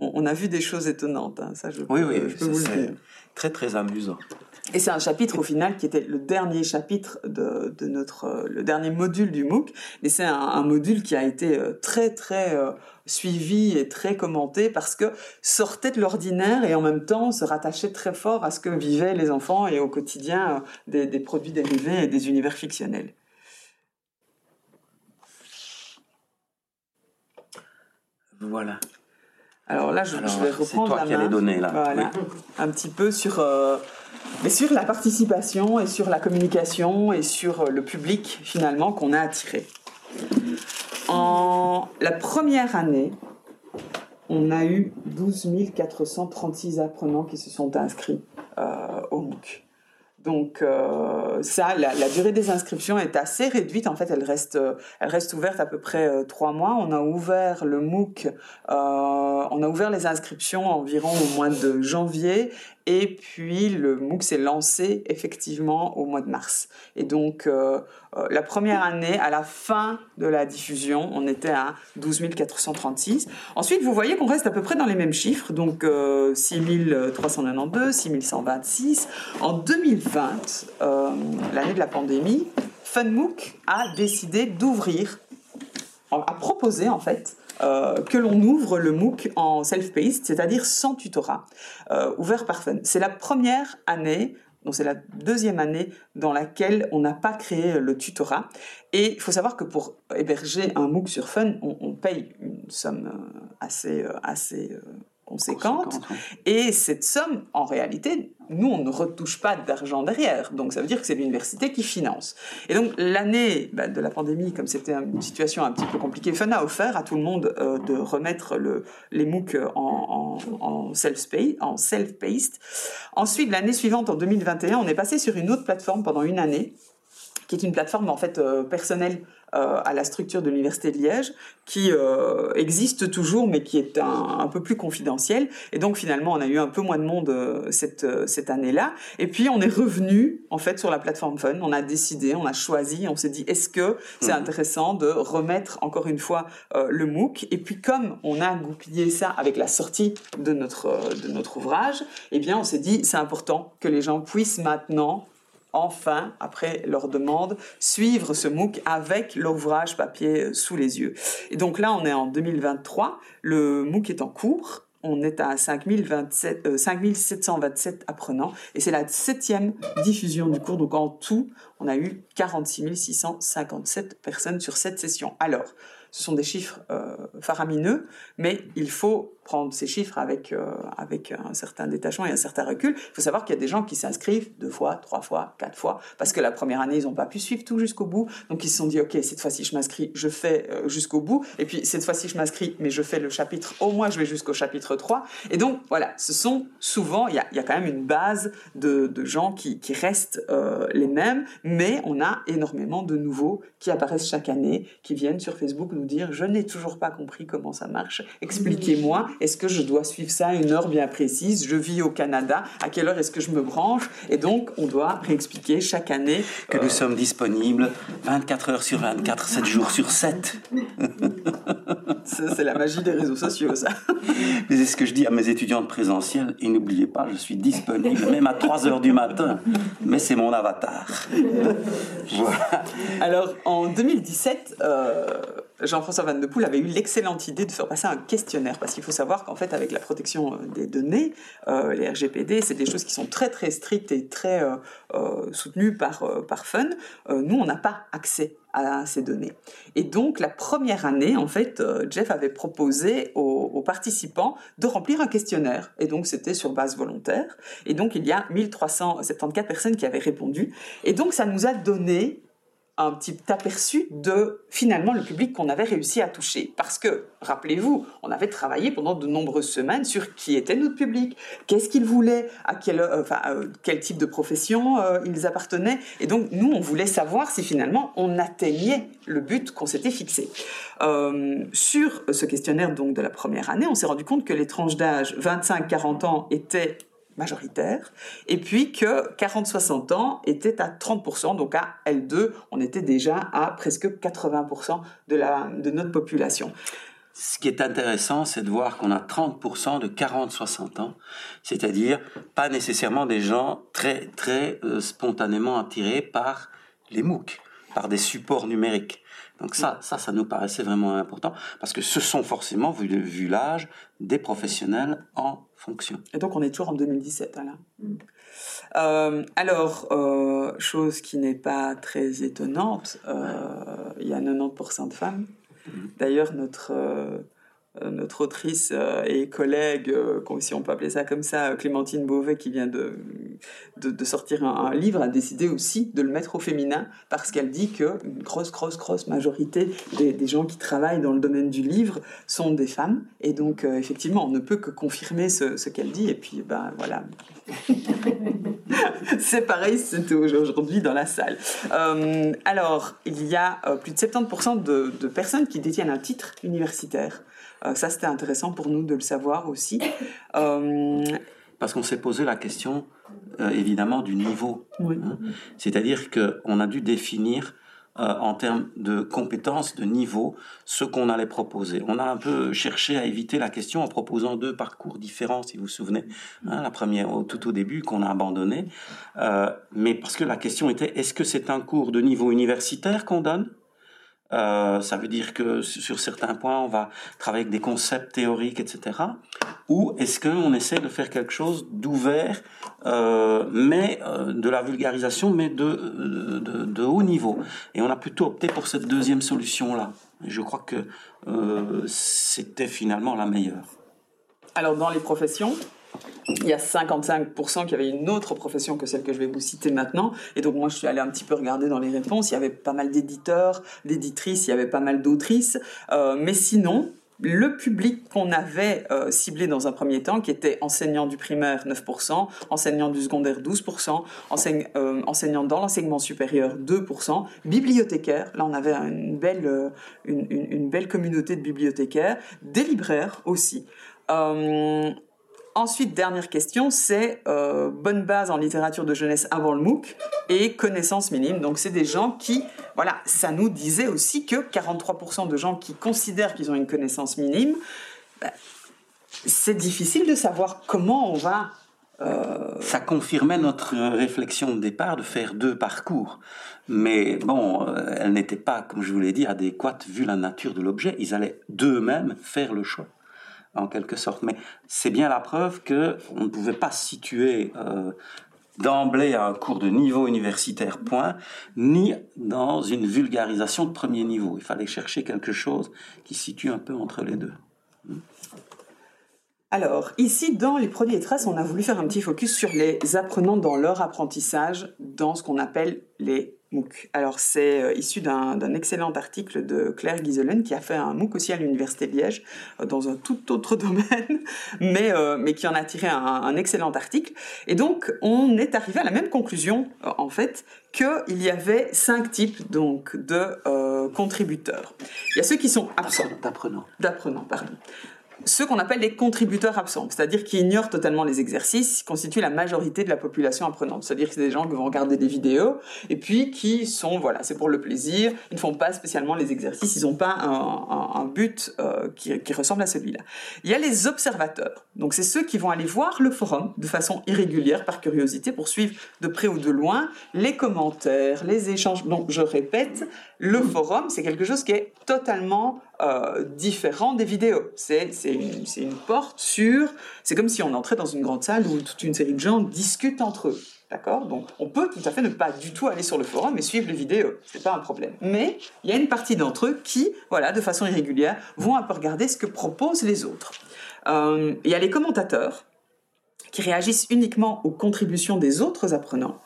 On, on a vu des choses étonnantes, hein, ça je, oui, oui, je peux vous le dire. Très très amusant. Et c'est un chapitre au final qui était le dernier chapitre de, de notre, le dernier module du MOOC. Et c'est un, un, module qui a été très très euh, suivi et très commenté parce que sortait de l'ordinaire et en même temps se rattachait très fort à ce que vivaient les enfants et au quotidien euh, des, des produits dérivés et des univers fictionnels. Voilà. Alors là, je, Alors, je vais reprendre toi la qui main. donner, là. Voilà. Oui. Un petit peu sur, euh, mais sur la participation et sur la communication et sur euh, le public finalement qu'on a attiré. En la première année, on a eu 12 436 apprenants qui se sont inscrits euh, au MOOC. Donc euh, ça, la, durée des inscriptions est assez réduite. En fait, elle reste, elle reste ouverte à peu près euh, trois mois. On a ouvert le MOOC, euh, on a ouvert les inscriptions environ au mois de janvier, et puis le MOOC s'est lancé effectivement au mois de mars. Et donc euh, la première année, à la fin de la diffusion, on était à 12 436. Ensuite, vous voyez qu'on reste à peu près dans les mêmes chiffres, donc euh, 6 392, 6 126. En 2020, euh, l'année de la pandémie, FunMOOC a décidé d'ouvrir, a proposé en fait euh, que l'on ouvre le MOOC en self-paced, c'est-à-dire sans tutorat, euh, ouvert par Fun. C'est la première année donc c'est la deuxième année dans laquelle on n'a pas créé le tutorat. Et il faut savoir que pour héberger un MOOC sur Fun, on, on paye une somme assez, assez conséquente. Conséquente, oui. Et cette somme, en réalité, nous, on ne retouche pas d'argent derrière. Donc ça veut dire que c'est l'université qui finance. Et donc l'année bah, de la pandémie, comme c'était une situation un petit peu compliquée, Fun a offert à tout le monde euh, de remettre le, les MOOC en, en, en self-paced. En self Ensuite, l'année suivante, en 2021, on est passé sur une autre plateforme pendant une année qui est une plateforme en fait euh, personnelle euh, à la structure de l'université de Liège, qui euh, existe toujours, mais qui est un, un, peu plus confidentielle. Et donc finalement, on a eu un peu moins de monde euh, cette, cette année-là. Et puis on est revenu en fait sur la plateforme Fun. On a décidé, on a choisi, on s'est dit est-ce que c'est mmh. intéressant de remettre encore une fois euh, le MOOC? Et puis comme on a goupillé ça avec la sortie de notre de notre ouvrage, eh bien on s'est dit c'est important que les gens puissent maintenant enfin, après leur demande, suivre ce MOOC avec l'ouvrage papier sous les yeux. Et donc là, on est en 2023, le MOOC est en cours, on est à 5027, euh, 5727 apprenants et c'est la septième diffusion du cours. Donc en tout, on a eu 46 657 personnes sur cette session. Alors, ce sont des chiffres euh, faramineux, mais il faut prendre ces chiffres avec, euh, avec un certain détachement et un certain recul. Il faut savoir qu'il y a des gens qui s'inscrivent deux fois, trois fois, quatre fois, parce que la première année, ils n'ont pas pu suivre tout jusqu'au bout. Donc ils se sont dit, OK, cette fois-ci, je m'inscris, je fais euh, jusqu'au bout. Et puis cette fois-ci, je m'inscris, mais je fais le chapitre, au moins, je vais jusqu'au chapitre 3. Et donc, voilà, ce sont souvent, il y a, y a, quand même une base de, de gens qui, qui restent euh, les mêmes, mais on a énormément de nouveaux qui apparaissent chaque année, qui viennent sur Facebook nous dire je n'ai toujours pas compris comment ça marche, expliquez-moi, est-ce que je dois suivre ça à une heure bien précise, je vis au Canada, à quelle heure est-ce que je me branche? Et donc on doit réexpliquer chaque année que euh... nous sommes disponibles 24 heures sur 24, 7 jours sur 7. *laughs* c'est la magie des réseaux sociaux ça. Mais c'est ce que je dis à mes étudiants de présentiel, et n'oubliez pas, je suis disponible même à 3 heures du matin, mais c'est mon avatar. *laughs* voilà. Alors en 2017, euh, Jean-François Van de Poel avait eu l'excellente idée de faire passer un questionnaire, parce qu'il faut savoir qu'en fait, avec la protection euh, des données, euh, les RGPD, c'est des choses qui sont très très strictes et très euh, soutenues par, par Fun. nous, on n'a pas accès à ces données. Et donc, la première année, en fait, Jeff avait proposé aux, aux, participants de remplir un questionnaire. Et donc, c'était sur base volontaire. Et donc, il y a 1374 personnes qui avaient répondu. Et donc, ça nous a donné un petit aperçu de finalement le public qu'on avait réussi à toucher. Parce que, rappelez-vous, on avait travaillé pendant de nombreuses semaines sur qui était notre public, qu'est-ce qu'ils voulaient, à quel, euh, euh, type de profession euh, ils appartenaient. Et donc, nous, on voulait savoir si finalement on atteignait le but qu'on s'était fixé. sur ce questionnaire donc de la première année, on s'est rendu compte que les tranches d'âge 25-40 ans étaient majoritaire, et puis que 40-60 ans était à 30%, donc à L2, on était déjà à presque 80% de, la, de notre population. Ce qui est intéressant, c'est de voir qu'on a 30% de 40-60 ans, c'est-à-dire pas nécessairement des gens très, très euh, spontanément attirés par les MOOC, par des supports numériques. Donc ça, ça, ça nous paraissait vraiment important parce que ce sont forcément, vu, vu l'âge, des professionnels en fonction. Et donc on est toujours en 2017, là. Mm. Euh, alors, euh, chose qui n'est pas très étonnante, euh, il y a 90% de femmes. Mm. D'ailleurs, notre euh, notre autrice euh, et collègue, euh, si on peut appeler ça comme ça, Clémentine Beauvais, qui vient de, de, sortir un, livre, a décidé aussi de le mettre au féminin parce qu'elle dit que une grosse, grosse, grosse majorité des, gens qui travaillent dans le domaine du livre sont des femmes. Et donc, effectivement, on ne peut que confirmer ce, qu'elle dit. Et puis, ben voilà. *laughs* C'est pareil, c'était aujourd'hui dans la salle. alors, il y a plus de 70% de, de personnes qui détiennent un titre universitaire. Euh, ça, c'était intéressant pour nous de le savoir aussi. Euh, Parce qu'on s'est posé la question, euh, évidemment, du niveau. Hein. C'est-à-dire qu'on a dû définir en termes de compétences, de niveau, ce qu'on allait proposer. On a un peu cherché à éviter la question en proposant deux parcours différents, si vous vous souvenez. Hein, la première, tout au début, qu'on a abandonné. mais parce que la question était, est-ce que c'est un cours de niveau universitaire qu'on donne? Euh, ça veut dire que sur certains points, on va travailler avec des concepts théoriques, etc. Ou est-ce qu'on essaie de faire quelque chose d'ouvert, euh, mais euh, de la vulgarisation, mais de, de, haut niveau? Et on a plutôt opté pour cette deuxième solution-là. Je crois que c'était finalement la meilleure. Alors dans les professions, il y a 55% qui avaient une autre profession que celle que je vais vous citer maintenant. Et donc moi, je suis allée un petit peu regarder dans les réponses. Il y avait pas mal d'éditeurs, d'éditrices, il y avait pas mal d'autrices. Euh, mais sinon, le public qu'on avait euh, ciblé dans un premier temps, qui était enseignant du primaire 9%, enseignant du secondaire 12%, euh, enseignant dans l'enseignement supérieur 2%, bibliothécaire, là on avait une belle, une, belle communauté de bibliothécaires, des libraires aussi. Ensuite, dernière question, c'est euh, bonne base en littérature de jeunesse avant le MOOC et connaissances minimes. Donc, c'est des gens qui, voilà, ça nous disait aussi que 43% de gens qui considèrent qu'ils ont une connaissance minime, ben, c'est difficile de savoir comment on va. Euh, ça confirmait notre réflexion de départ de faire deux parcours. Mais bon, euh, elle n'était pas, comme je vous l'ai dit, adéquate vu la nature de l'objet. Ils allaient d'eux-mêmes faire le choix en quelque sorte. Mais c'est bien la preuve que on ne pouvait pas situer euh, d'emblée à un cours de niveau universitaire point, ni dans une vulgarisation de premier niveau. Il fallait chercher quelque chose qui situe un peu entre les deux. Alors, ici, dans les et traces, on a voulu faire un petit focus sur les apprenants dans leur apprentissage dans ce qu'on appelle les MOOC. Alors c'est euh, issu d'un excellent article de Claire Gieselen qui a fait un MOOC aussi à l'Université de Liège euh, dans un tout autre *laughs* domaine, mais, euh, mais qui en a tiré un, excellent article. Et donc on est arrivé à la même conclusion en fait qu'il y avait cinq types donc de contributeurs. Il y a ceux qui sont absents. D'apprenants. D'apprenants, pardon ceux qu'on appelle les contributeurs absents, c'est-à-dire qui ignorent totalement les exercices, constituent la majorité de la population apprenante. C'est-à-dire que c'est des gens qui vont regarder des vidéos et puis qui sont, voilà, c'est pour le plaisir, ils ne font pas spécialement les exercices, ils n'ont pas un, but euh, qui, ressemble à celui-là. Il y a les observateurs, donc c'est ceux qui vont aller voir le forum de façon irrégulière, par curiosité, pour suivre de près ou de loin les commentaires, les échanges. Donc je répète, le forum, c'est quelque chose qui est totalement euh, différent des vidéos. C'est une, porte sur... C'est comme si on entrait dans une grande salle où toute une série de gens discutent entre eux. D'accord? Donc, on peut tout à fait ne pas du tout aller sur le forum et suivre les vidéos. C'est pas un problème. Mais il y a une partie d'entre eux qui, voilà, de façon irrégulière, vont un peu regarder ce que proposent les autres. Euh, il y a les commentateurs qui réagissent uniquement aux contributions des autres apprenants.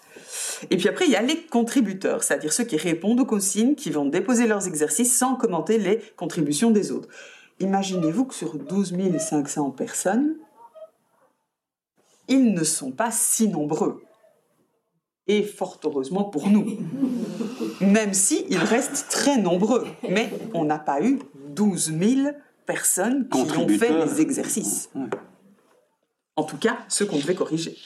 Et puis après, il y a les contributeurs, c'est-à-dire ceux qui répondent aux consignes, qui vont déposer leurs exercices sans commenter les contributions des autres. Imaginez-vous que sur 12 500 personnes, ils ne sont pas si nombreux. Et fort heureusement pour nous. Même si ils restent très nombreux. Mais on n'a pas eu 12 000 personnes qui ont fait les exercices. En tout cas, ceux qu'on devait corriger.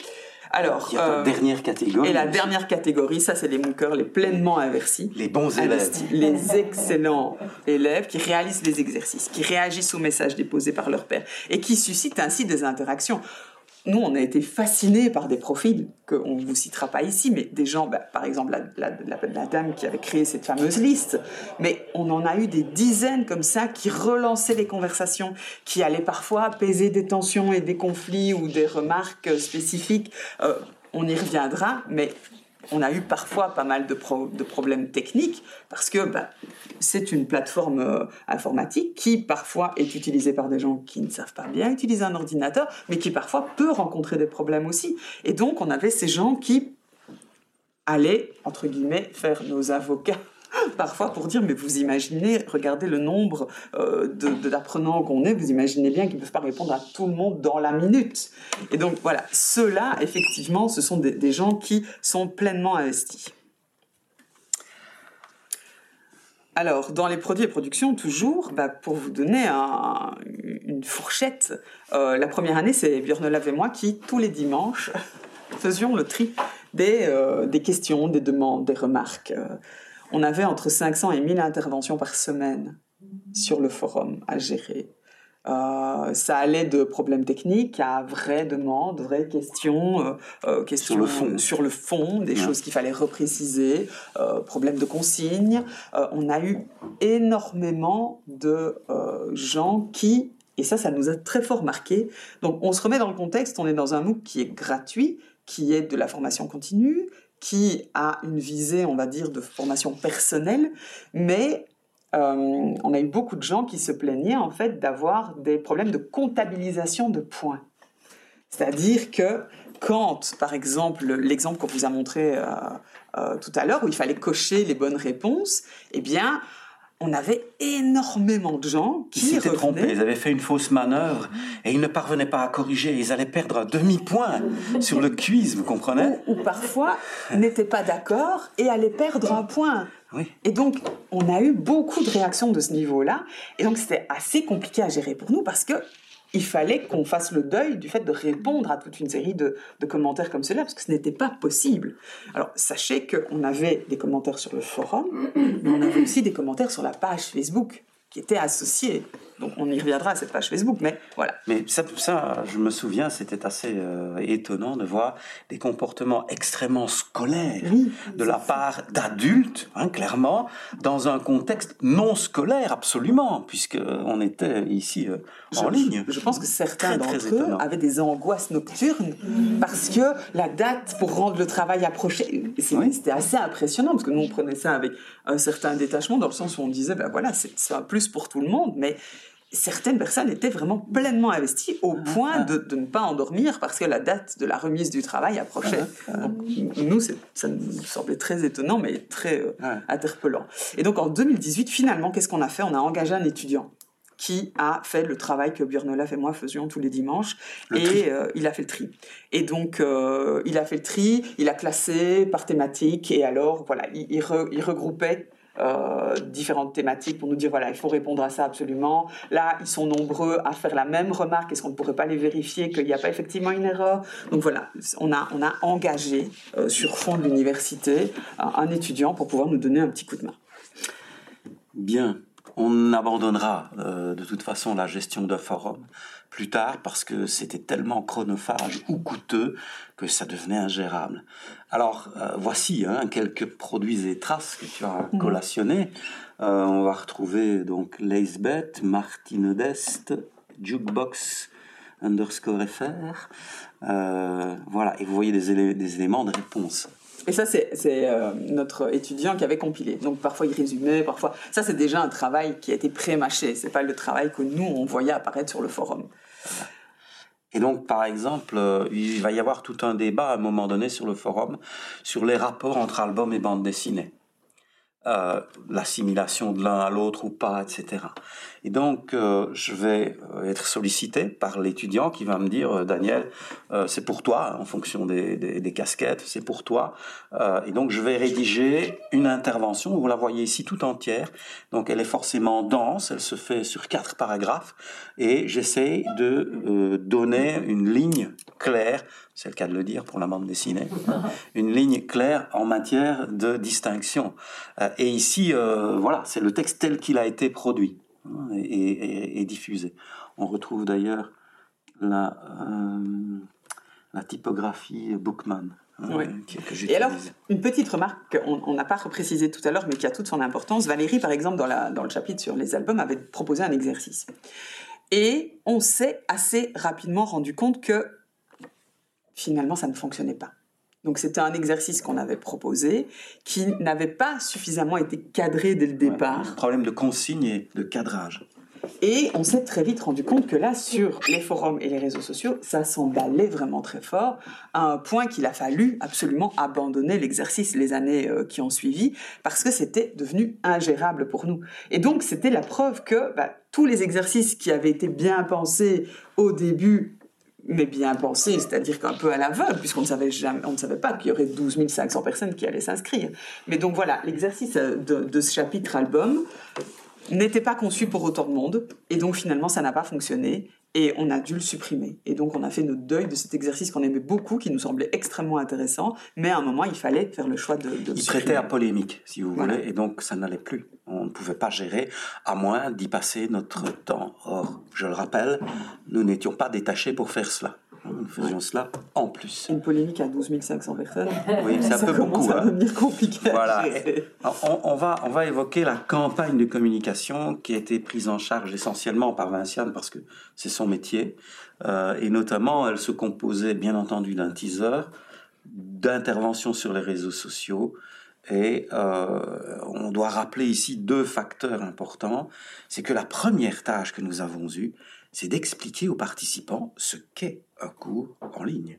Alors, il y a la euh, dernière catégorie. Et la dernière catégorie, ça, c'est les mookers les pleinement inversés. Les bons élèves. Les excellents élèves qui réalisent les exercices, qui réagissent aux messages déposés par leur père et qui suscitent ainsi des interactions nous, on a été fascinés par des profils qu'on ne vous citera pas ici, mais des gens, bah, par exemple la, dame qui avait créé cette fameuse liste, mais on en a eu des dizaines comme ça qui relançaient les conversations, qui allaient parfois apaiser des tensions et des conflits ou des remarques spécifiques. Euh, on y reviendra, mais on a eu parfois pas mal de, problèmes techniques parce que bah, c'est une plateforme euh, informatique qui parfois est utilisée par des gens qui ne savent pas bien utiliser un ordinateur, mais qui parfois peut rencontrer des problèmes aussi. Et donc on avait ces gens qui allaient, entre guillemets, faire nos avocats parfois pour dire, mais vous imaginez, regardez le nombre euh, d'apprenants qu'on est, vous imaginez bien qu'ils ne peuvent pas répondre à tout le monde dans la minute. Et donc voilà, ceux-là, effectivement, ce sont des, gens qui sont pleinement investis. Alors, dans les produits et productions, toujours, bah, pour vous donner une fourchette, euh, la première année, c'est Björn et moi qui, tous les dimanches, *laughs* faisions le tri des, euh, des questions, des demandes, des remarques on avait entre 500 et 1000 interventions par semaine sur le forum à gérer. Euh, ça allait de problèmes techniques à vraies demandes, vraies questions, euh, euh, questions sur le fond, sur le fond des choses qu'il fallait repréciser, problèmes de consignes. on a eu énormément de gens qui, et ça, ça nous a très fort marqué. Donc, on se remet dans le contexte, on est dans un MOOC qui est gratuit, qui est de la formation continue, qui a une visée, on va dire, de formation personnelle, mais euh, on a eu beaucoup de gens qui se plaignaient en fait d'avoir des problèmes de comptabilisation de points. C'est-à-dire que quand, par exemple, l'exemple qu'on vous a montré euh, euh, tout à l'heure, où il fallait cocher les bonnes réponses, eh bien, on avait énormément de gens qui ils s'étaient trompés, ils avaient fait une fausse manœuvre et ils ne parvenaient pas à corriger, ils allaient perdre un demi-point sur le quiz, vous comprenez? Ou, parfois n'étaient pas d'accord et allaient perdre un point. Et donc, on a eu beaucoup de réactions de ce niveau-là. Et donc, c'était assez compliqué à gérer pour nous parce que il fallait qu'on fasse le deuil du fait de répondre à toute une série de, commentaires comme cela, parce que ce n'était pas possible. Alors, sachez qu'on avait des commentaires sur le forum, mais on avait aussi des commentaires sur la page Facebook qui étaient associés donc on y reviendra à cette page Facebook, mais voilà. Mais ça, ça je me souviens, c'était assez euh, étonnant de voir des comportements extrêmement scolaires de la part d'adultes, hein, clairement, dans un contexte non scolaire absolument, puisque on était ici euh, en ligne. Je, pense que certains d'entre eux avaient des angoisses nocturnes parce que la date pour rendre le travail approchait. C'était assez impressionnant parce que nous on prenait ça avec un certain détachement dans le sens où on disait ben voilà c'est un plus pour tout le monde, mais certaines personnes étaient vraiment pleinement investies au ah, point ah. de, ne pas endormir parce que la date de la remise du travail approchait. Ah, donc, nous, ça nous semblait très étonnant, mais très euh, interpellant. Et donc, en 2018, finalement, qu'est-ce qu'on a fait? On a engagé un étudiant qui a fait le travail que Björn et moi faisions tous les dimanches. et euh, il a fait le tri. Et donc, euh, il a fait le tri, il a classé par thématique, et alors, voilà, il, il regroupait euh, différentes thématiques pour nous dire voilà, il faut répondre à ça absolument. Là, ils sont nombreux à faire la même remarque. Est-ce qu'on ne pourrait pas les vérifier qu'il n'y a pas effectivement une erreur? Donc voilà, on a, on a engagé euh, sur fond de l'université un étudiant pour pouvoir nous donner un petit coup de main. Bien. On abandonnera euh, de toute façon la gestion d'un forum plus tard parce que c'était tellement chronophage ou coûteux que ça devenait ingérable. Alors euh, voici hein, quelques produits et traces que tu as mhm. collationnés. Euh, on va retrouver donc Lacebet, Martine Dest, Jukebox underscore FR. voilà, et vous voyez des, des éléments de réponse. Et ça, c'est euh, notre étudiant qui avait compilé. Donc parfois il résumait, parfois. Ça, c'est déjà un travail qui a été pré-mâché. C'est pas le travail que nous on voyait apparaître sur le forum. Et donc, par exemple, euh, il va y avoir tout un débat à un moment donné sur le forum sur les rapports entre albums et bandes dessinées. Euh, l'assimilation de l'un à l'autre ou pas, etc. Et donc, euh, je vais euh, être sollicité par l'étudiant qui va me dire, Daniel, c'est pour toi, en fonction des, des, casquettes, c'est pour toi. et donc, je vais rédiger une intervention, vous la voyez ici tout entière. Donc, elle est forcément dense, elle se fait sur quatre paragraphes, et j'essaie de donner une ligne claire c'est le cas de le dire pour la bande dessinée, une ligne claire en matière de distinction. Euh, et ici, euh, voilà, c'est le texte tel qu'il a été produit hein, et, diffusé. On retrouve d'ailleurs la, euh, la typographie Bookman. Hein, et alors, une petite remarque qu'on n'a pas reprécisé tout à l'heure, mais qui a toute son importance. Valérie, par exemple, dans, la, dans le chapitre sur les albums, avait proposé un exercice. Et on s'est assez rapidement rendu compte que finalement, ça ne fonctionnait pas. Donc c'était un exercice qu'on avait proposé qui n'avait pas suffisamment été cadré dès le départ. problème de consigne et de cadrage. Et on s'est très vite rendu compte que là, sur les forums et les réseaux sociaux, ça s'emballait vraiment très fort, à un point qu'il a fallu absolument abandonner l'exercice les années euh, qui ont suivi, parce que c'était devenu ingérable pour nous. Et donc, c'était la preuve que bah, tous les exercices qui avaient été bien pensés au début mais bien pensé, c'est-à-dire qu'un peu à l'aveugle, puisqu'on ne savait jamais, on ne savait pas qu'il y aurait 12 500 personnes qui allaient s'inscrire. Mais donc voilà, l'exercice de, ce chapitre album n'était pas conçu pour autant de monde, et donc finalement ça n'a pas fonctionné, et on a dû le supprimer. Et donc on a fait notre deuil de cet exercice qu'on aimait beaucoup, qui nous semblait extrêmement intéressant, mais à un moment il fallait faire le choix de, de Il prêtait à polémique, si vous voulez, et donc ça n'allait plus. On ne pouvait pas gérer, à moins d'y passer notre temps. Or, je le rappelle, nous n'étions pas détachés pour faire cela. Nous faisions cela en plus. Une polémique à 12 500 personnes. Oui, c'est un peu beaucoup. Ça hein. devenir compliqué. Voilà. on, va, on va évoquer la campagne de communication qui a été prise en charge essentiellement par Vinciane parce que c'est son métier. Euh, et notamment, elle se composait bien entendu d'un teaser, d'interventions sur les réseaux sociaux, et euh, on doit rappeler ici deux facteurs importants. C'est que la première tâche que nous avons eue, c'est d'expliquer aux participants ce qu'est un cours en ligne.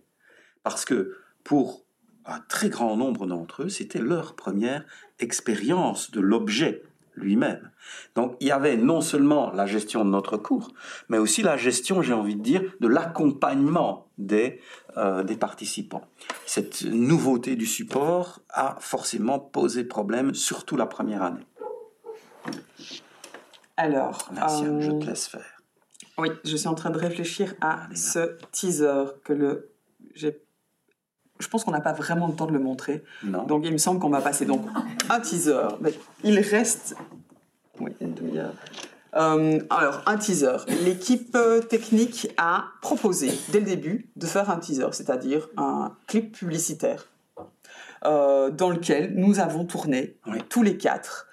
Parce que pour un très grand nombre d'entre eux, c'était leur première expérience de l'objet lui-même. Donc il y avait non seulement la gestion de notre cours, mais aussi la gestion, j'ai envie de dire, de l'accompagnement des, euh, des participants. Cette nouveauté du support a forcément posé problème, surtout la première année. Alors, Merci, je te laisse faire. Oui, je suis en train de réfléchir à ce teaser que le je pense qu'on n'a pas vraiment le temps de le montrer. Non. Donc il me semble qu'on va passer donc un teaser. Mais il reste oui, une demi-heure. Euh, alors, un teaser. L'équipe technique a proposé dès le début de faire un teaser, c'est-à-dire un clip publicitaire, euh, dans lequel nous avons tourné tous les quatre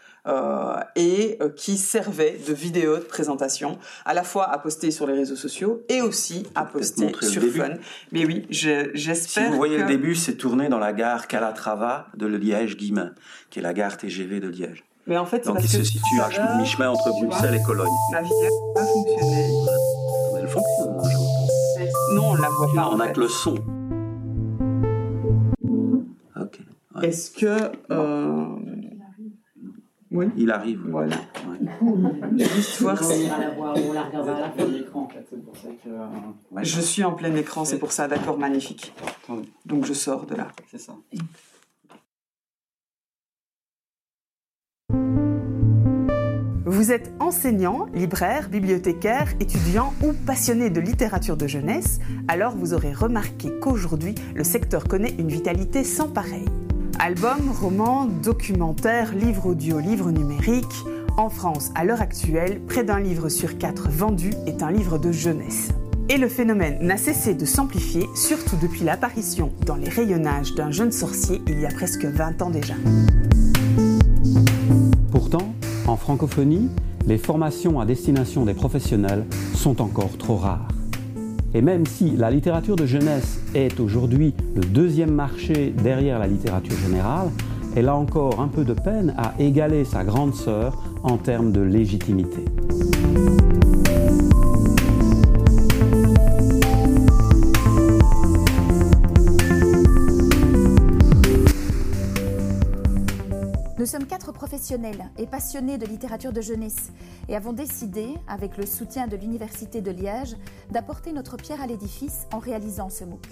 et euh, qui servait de vidéo de présentation, à la fois à poster sur les réseaux sociaux et aussi à poster sur Fun. Mais oui, j'espère. si vous voyez le début, c'est tourné dans la gare Calatrava de Liège-Guimain, qui est la gare TGV de Liège. Mais en fait, Donc il se situe à mi-chemin entre Bruxelles et Cologne. La vidéo n'a pas fonctionné. Elle fonctionne, je pense. Non, on la voit pas. on n'a que le son. Ok. Est-ce que euh, oui. Il arrive. Voilà. Juste voir si. Je suis en plein écran, c'est pour ça, d'accord, magnifique. Donc je sors de là. C'est ça. Vous êtes enseignant, libraire, bibliothécaire, étudiant ou passionné de littérature de jeunesse, alors vous aurez remarqué qu'aujourd'hui, le secteur connaît une vitalité sans pareille. Albums, romans, documentaires, livres audio, livres numériques, En France, à l'heure actuelle, près d'un livre sur quatre vendu est un livre de jeunesse. Et le phénomène n'a cessé de s'amplifier, surtout depuis l'apparition dans les rayonnages d'un jeune sorcier il y a presque 20 ans déjà. Pourtant, en francophonie, les formations à destination des professionnels sont encore trop rares. Et même si la littérature de jeunesse est aujourd'hui le deuxième marché derrière la littérature générale, elle a encore un peu de peine à égaler sa grande sœur en termes de légitimité. Nous sommes quatre professionnels et passionnés de littérature de jeunesse et avons décidé, avec le soutien de l'Université de Liège, d'apporter notre pierre à l'édifice en réalisant ce MOOC.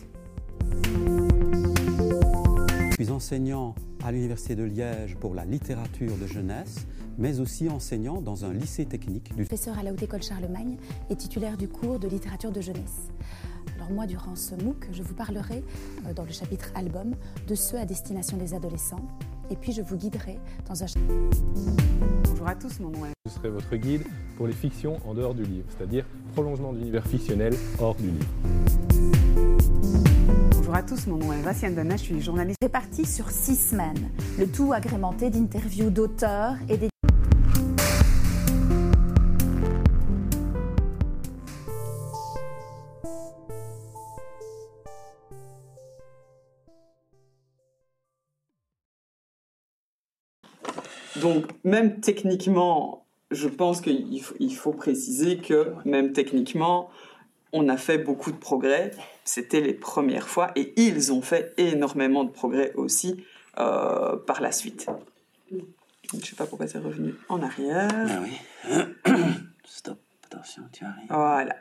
Je suis enseignant à l'Université de Liège pour la littérature de jeunesse, mais aussi enseignant dans un lycée technique du Professeur à la Haute École Charlemagne et titulaire du cours de littérature de jeunesse. Alors moi, durant ce MOOC, je vous parlerai, euh, dans le chapitre album, de ceux à destination des adolescents. Et puis je vous guiderai dans un... Bonjour à tous, mon nom est... Je serai votre guide pour les fictions en dehors du livre, c'est-à-dire prolongement d'univers fictionnel hors du livre. Bonjour à tous, mon nom est Vassiane Dana, je suis journaliste. Répartis sur six semaines, le tout agrémenté d'interviews d'auteurs et des... Donc, même techniquement, je pense qu'il faut, il faut préciser que même techniquement, on a fait beaucoup de progrès. C'était les premières fois et ils ont fait énormément de progrès aussi euh, par la suite. Je ne sais pas pourquoi c'est revenu en arrière. Ah oui. *coughs* Stop, attention, tu arrives. Voilà.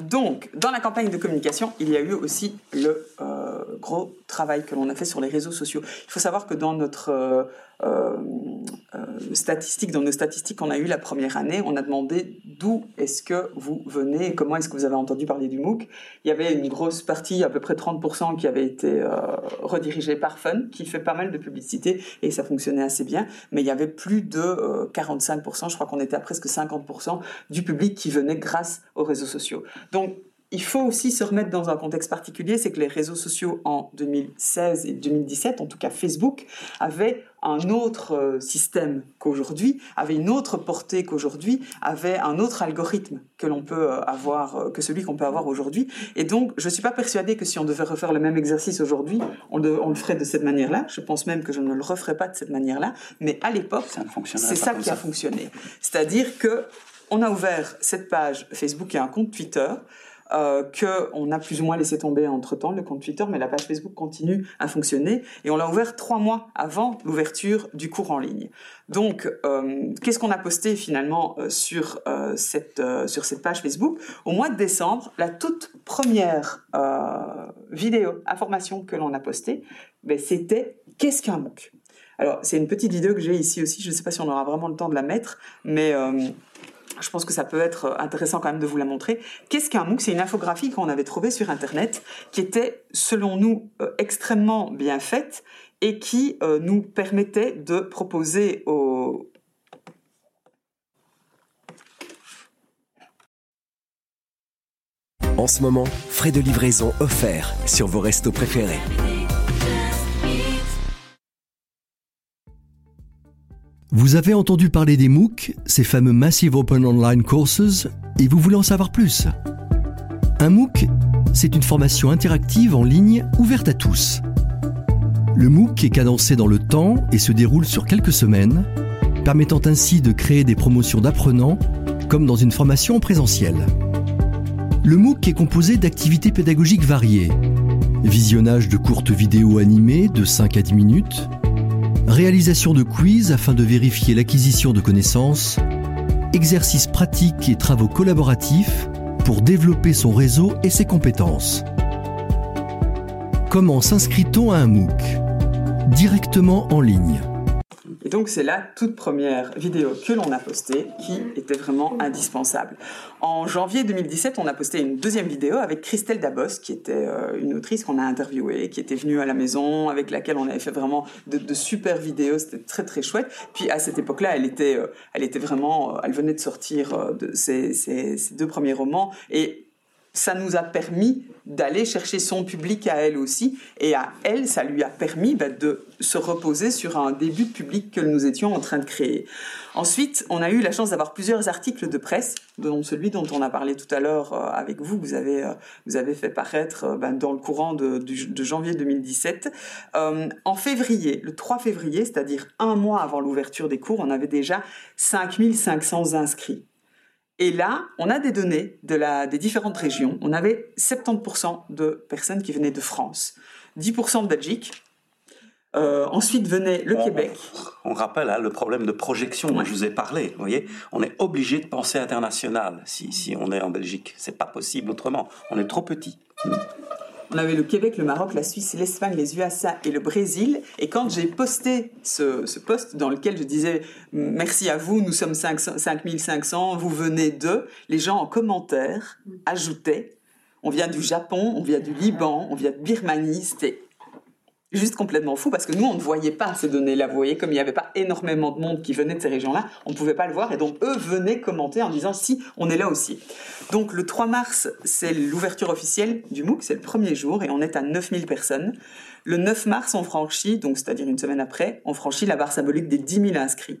Donc, dans la campagne de communication, il y a eu aussi le euh, gros travail que l'on a fait sur les réseaux sociaux. Il faut savoir que dans notre euh, euh, euh, statistique, dans nos statistiques qu'on a eues la première année, on a demandé d'où est-ce que vous venez et comment est-ce que vous avez entendu parler du MOOC. Il y avait une grosse partie, à peu près 30%, qui avait été euh, redirigée par Fun, qui fait pas mal de publicité et ça fonctionnait assez bien. Mais il y avait plus de euh, 45%, je crois qu'on était à presque 50% du public qui venait grâce aux réseaux sociaux. Donc, il faut aussi se remettre dans un contexte particulier, c'est que les réseaux sociaux en 2016 et 2017, en tout cas Facebook, avaient un autre euh, système qu'aujourd'hui, avaient une autre portée qu'aujourd'hui, avaient un autre algorithme que l'on peut euh, avoir, euh, que celui qu'on peut avoir aujourd'hui. Et donc, je ne suis pas persuadée que si on devait refaire le même exercice aujourd'hui, on, le- on le ferait de cette manière-là. Je pense même que je ne le referais pas de cette manière-là. Mais à l'époque, c'est ça qui a fonctionné. C'est-à-dire que on a ouvert cette page Facebook et un compte Twitter euh, que on a plus ou moins laissé tomber entre temps le compte Twitter, mais la page Facebook continue à fonctionner et on l'a ouvert trois mois avant l'ouverture du cours en ligne. Donc, euh, qu'est-ce qu'on a posté finalement euh, sur euh, cette sur cette page Facebook? Au mois de décembre La toute première vidéo information que l'on a postée, ben, c'était qu'est-ce qu'un MOOC? Alors, c'est une petite vidéo que j'ai ici aussi. Je ne sais pas si on aura vraiment le temps de la mettre, mais je pense que ça peut être intéressant quand même de vous la montrer. Qu'est-ce qu'un MOOC? C'est une infographie qu'on avait trouvée sur Internet qui était, selon nous, euh, extrêmement bien faite et qui euh, nous permettait de proposer aux, En ce moment, frais de livraison offerts sur vos restos préférés. Vous avez entendu parler des MOOC, ces fameux Massive Open Online Courses, et vous voulez en savoir plus? Un MOOC, c'est une formation interactive en ligne ouverte à tous. Le MOOC est cadencé dans le temps et se déroule sur quelques semaines, permettant ainsi de créer des promotions d'apprenants comme dans une formation en présentiel. Le MOOC est composé d'activités pédagogiques variées. Visionnage de courtes vidéos animées de 5 à 10 minutes, réalisation de quiz afin de vérifier l'acquisition de connaissances, exercices pratiques et travaux collaboratifs pour développer son réseau et ses compétences. Comment s'inscrit-on à un MOOC? Directement en ligne. Donc c'est la toute première vidéo que l'on a postée qui était vraiment indispensable. En janvier 2017, on a posté une deuxième vidéo avec Christelle Dabos, qui était euh, une autrice qu'on a interviewée, qui était venue à la maison, avec laquelle on avait fait vraiment de, super vidéos. C'était très très chouette. Puis à cette époque-là, elle était, euh, vraiment, elle venait de sortir ses deux premiers romans et ça nous a permis d'aller chercher son public à elle aussi. Et à elle, ça lui a permis bah, de se reposer sur un début de public que nous étions en train de créer. Ensuite, on a eu la chance d'avoir plusieurs articles de presse, dont celui dont on a parlé tout à l'heure euh, avec vous, vous avez, euh, vous avez fait paraître euh, bah, dans le courant de, de janvier 2017. en février, le 3 février, c'est-à-dire un mois avant l'ouverture des cours, on avait déjà 5500 inscrits. Et là, on a des données de la, des différentes régions. On avait 70% de personnes qui venaient de France, 10% de Belgique. Euh, ensuite venait le Québec. On, rappelle hein, le problème de projection dont je vous ai parlé. Vous voyez, on est obligé de penser international si, si on est en Belgique. C'est pas possible autrement. On est trop petit. On avait le Québec, le Maroc, la Suisse, l'Espagne, les USA et le Brésil. Et quand j'ai posté ce, ce, post dans lequel je disais merci à vous, nous sommes 5500, vous venez de, les gens en commentaire ajoutaient on vient du Japon, on vient du Liban, on vient de Birmanie. C'était juste complètement fou parce que nous, on ne voyait pas ces données-là. Vous voyez, comme il n'y avait pas énormément de monde qui venait de ces régions-là, on ne pouvait pas le voir. Et donc, eux venaient commenter en disant si, on est là aussi. Donc, le 3 mars, c'est l'ouverture officielle du MOOC, c'est le premier jour et on est à 9000 personnes. Le 9 mars, on franchit, donc c'est-à-dire une semaine après, on franchit la barre symbolique des 10 000 inscrits.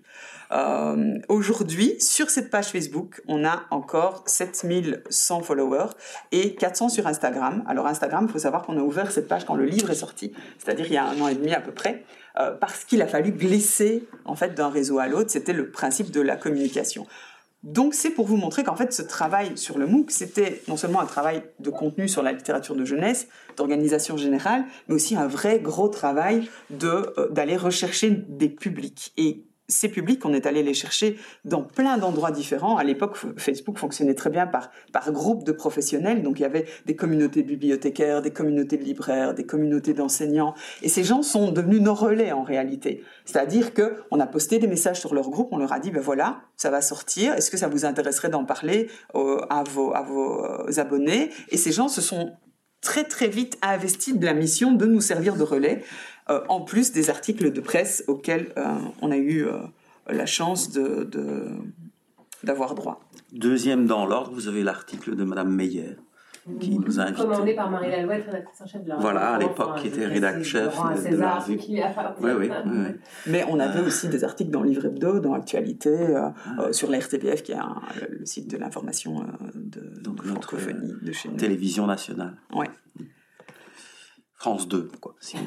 Euh, Aujourd'hui, sur cette page Facebook, on a encore 7100 followers et 400 sur Instagram. Alors Instagram, il faut savoir qu'on a ouvert cette page quand le livre est sorti, c'est-à-dire il y a un an et demi à peu près, euh, parce qu'il a fallu glisser en fait d'un réseau à l'autre. C'était le principe de la communication. Donc c'est pour vous montrer qu'en fait ce travail sur le MOOC, c'était non seulement un travail de contenu sur la littérature de jeunesse, d'organisation générale, mais aussi un vrai gros travail euh, d'aller rechercher des publics. Ces publics, on est allé les chercher dans plein d'endroits différents. À l'époque, Facebook fonctionnait très bien par, par groupe de professionnels. Donc, il y avait des communautés de bibliothécaires, des communautés de libraires, des communautés d'enseignants. Et ces gens sont devenus nos relais en réalité. C'est-à-dire que on a posté des messages sur leur groupe, on leur a dit, ben voilà, ça va sortir. Est-ce que ça vous intéresserait d'en parler euh, à, vos, à vos euh, abonnés? Et ces gens se sont très très vite investis de la mission de nous servir de relais. Euh, en plus des articles de presse auxquels euh, on a eu euh, la chance de, d'avoir droit. Deuxième dans l'ordre, vous avez l'article de Madame Meyer qui nous a invités. Commandé par Marie Lalouette, rédactrice en chef de la Voilà, à l'époque, qui était rédactrice chef de, la revue. Oui, oui, oui, Mais on avait aussi des articles dans Livre Hebdo, dans Actualité, ah. sur la RTBF, qui est le site de l'information de Donc, notre de chez nous. Télévision nationale. Oui. France 2, quoi, *laughs*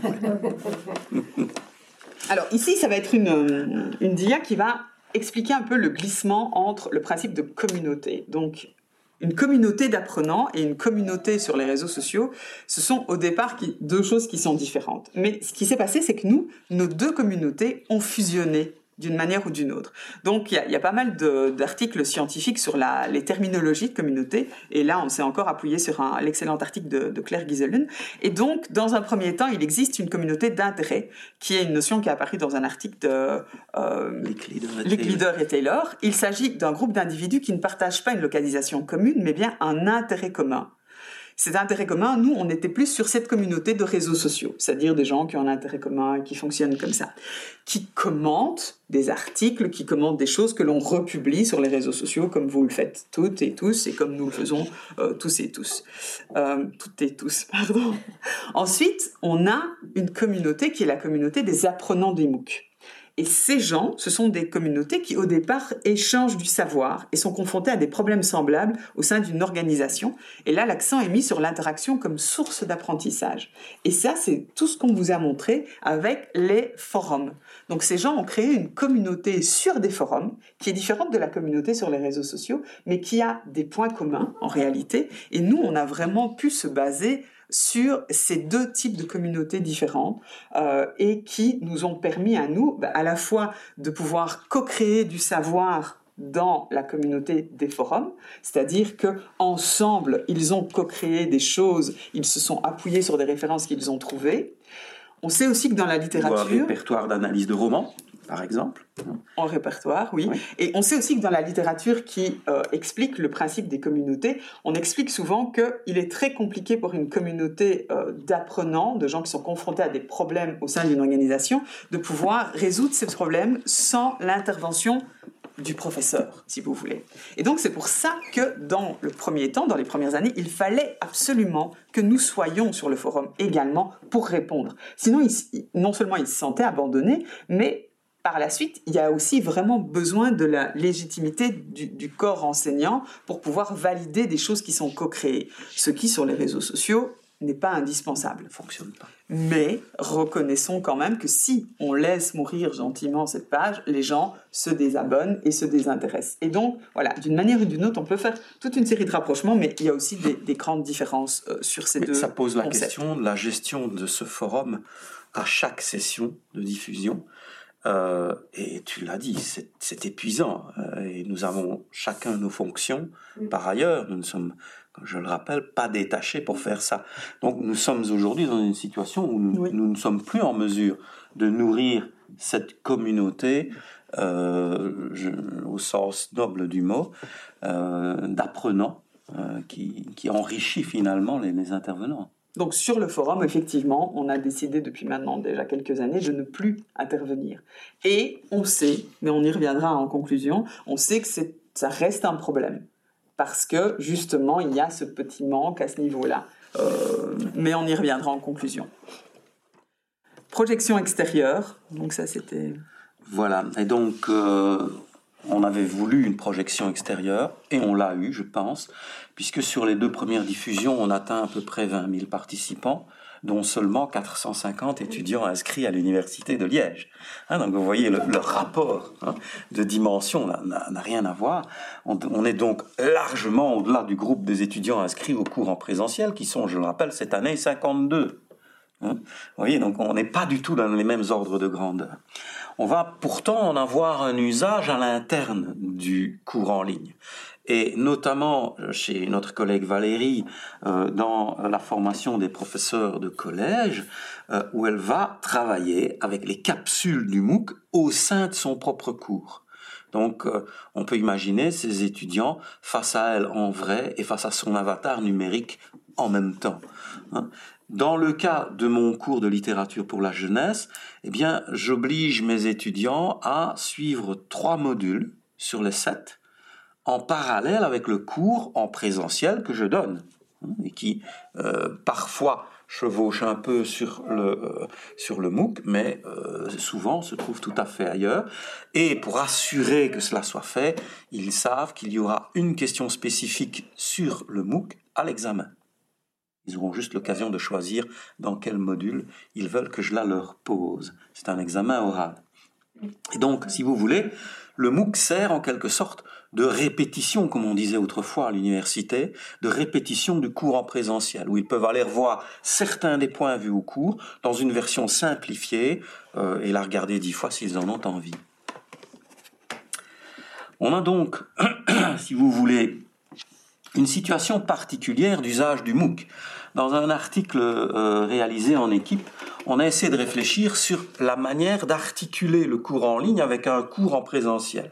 Alors ici, ça va être une, une dia qui va expliquer un peu le glissement entre le principe de communauté. Donc, une communauté d'apprenants et une communauté sur les réseaux sociaux, ce sont au départ deux choses qui sont différentes. Mais ce qui s'est passé, c'est que nous, nos deux communautés ont fusionné d'une manière ou d'une autre. Donc il y, a pas mal d'articles scientifiques sur la, les terminologies de communauté, et là on s'est encore appuyé sur l'excellent article de, Claire Giselin. Et donc dans un premier temps, il existe une communauté d'intérêt, qui est une notion qui est apparue dans un article de euh, Leader et Taylor. Il s'agit d'un groupe d'individus qui ne partagent pas une localisation commune, mais bien un intérêt commun cet intérêt commun, nous, on était plus sur cette communauté de réseaux sociaux, c'est-à-dire des gens qui ont un intérêt commun, qui fonctionnent comme ça, qui commentent des articles, qui commentent des choses que l'on republie sur les réseaux sociaux, comme vous le faites toutes et tous, et comme nous le faisons euh, tous et tous. Euh, toutes et tous, *laughs* pardon. Ensuite, on a une communauté qui est la communauté des apprenants des MOOC. Et ces gens, ce sont des communautés qui, au départ, échangent du savoir et sont confrontées à des problèmes semblables au sein d'une organisation. Et là, l'accent est mis sur l'interaction comme source d'apprentissage. Et ça, c'est tout ce qu'on vous a montré avec les forums. Donc, ces gens ont créé une communauté sur des forums qui est différente de la communauté sur les réseaux sociaux, mais qui a des points communs en réalité. Et nous, on a vraiment pu se baser sur ces deux types de communautés différentes euh, et qui nous ont permis à nous bah, à la fois de pouvoir co-créer du savoir dans la communauté des forums, c'est-à-dire que ensemble ils ont co-créé des choses, ils se sont appuyés sur des références qu'ils ont trouvées. On sait aussi que dans la littérature, un répertoire d'analyse de romans par exemple. En répertoire, oui. Et on sait aussi que dans la littérature qui euh, explique le principe des communautés, on explique souvent qu'il est très compliqué pour une communauté euh, d'apprenants, de gens qui sont confrontés à des problèmes au sein d'une organisation, de pouvoir résoudre ces problèmes sans l'intervention du professeur, si vous voulez. Et donc c'est pour ça que dans le premier temps, dans les premières années, il fallait absolument que nous soyons sur le forum également pour répondre. Sinon, non seulement ils se sentaient abandonnés, mais par la suite, il y a aussi vraiment besoin de la légitimité du, du corps enseignant pour pouvoir valider des choses qui sont co-créées. Ce qui, sur les réseaux sociaux, n'est pas indispensable. Ne fonctionne pas. Mais reconnaissons quand même que si on laisse mourir gentiment cette page, les gens se désabonnent et se désintéressent. Et donc, voilà, d'une manière ou d'une autre, on peut faire toute une série de rapprochements, mais il y a aussi des, grandes différences euh, sur ces deux. Ça pose la question de la gestion de ce forum à chaque session de diffusion. Euh, et tu l'as dit, c'est épuisant. Euh, et nous avons chacun nos fonctions. Par ailleurs, nous ne sommes je le rappelle, pas détaché pour faire ça. Donc nous sommes aujourd'hui dans une situation où nous, ne sommes plus en mesure de nourrir cette communauté euh, au sens noble du mot, d'apprenants qui, qui, enrichit finalement les, les, intervenants. Donc sur le forum, effectivement, on a décidé depuis maintenant déjà quelques années de ne plus intervenir. Et on sait, mais on y reviendra en conclusion, on sait que ça reste un problème parce que justement, il y a ce petit manque à ce niveau-là. Euh, mais on y reviendra en conclusion. Projection extérieure, donc ça c'était... Voilà, et donc euh, on avait voulu une projection extérieure, et on l'a eu, je pense, puisque sur les deux premières diffusions, on atteint à peu près 20 000 participants dont seulement 450 étudiants inscrits à l'université de Liège. Hein, donc vous voyez, le, rapport hein, de dimension n'a rien à voir. On, est donc largement au-delà du groupe des étudiants inscrits au cours en présentiel, qui sont, je le rappelle, cette année 52. Hein. vous voyez, donc on n'est pas du tout dans les mêmes ordres de grandeur. On va pourtant en avoir un usage à l'interne du cours en ligne et notamment euh, chez notre collègue Valérie euh, dans la formation des professeurs de collège, euh, où elle va travailler avec les capsules du MOOC au sein de son propre cours. Donc, on peut imaginer ces étudiants face à elle en vrai et face à son avatar numérique en même temps. Hein. Dans le cas de mon cours de littérature pour la jeunesse, eh bien, j'oblige mes étudiants à suivre trois modules sur les sept en parallèle avec le cours en présentiel que je donne hein, et qui euh, parfois chevauche un peu sur le, euh, sur le MOOC, mais euh, souvent se trouve tout à fait ailleurs. Et pour assurer que cela soit fait, ils savent qu'il y aura une question spécifique sur le MOOC à l'examen. Ils auront juste l'occasion de choisir dans quel module ils veulent que je la leur pose. C'est un examen oral. Et donc, si vous voulez, le MOOC sert en quelque sorte de répétition, comme on disait autrefois à l'université, de répétition du cours en présentiel, où ils peuvent aller revoir certains des points vus au cours dans une version simplifiée euh, et la regarder dix fois s'ils en ont envie. On a donc, *clears throat* si vous voulez, une situation particulière d'usage du MOOC. Dans un article euh, réalisé en équipe, on a essayé de réfléchir sur la manière d'articuler le cours en ligne avec un cours en présentiel.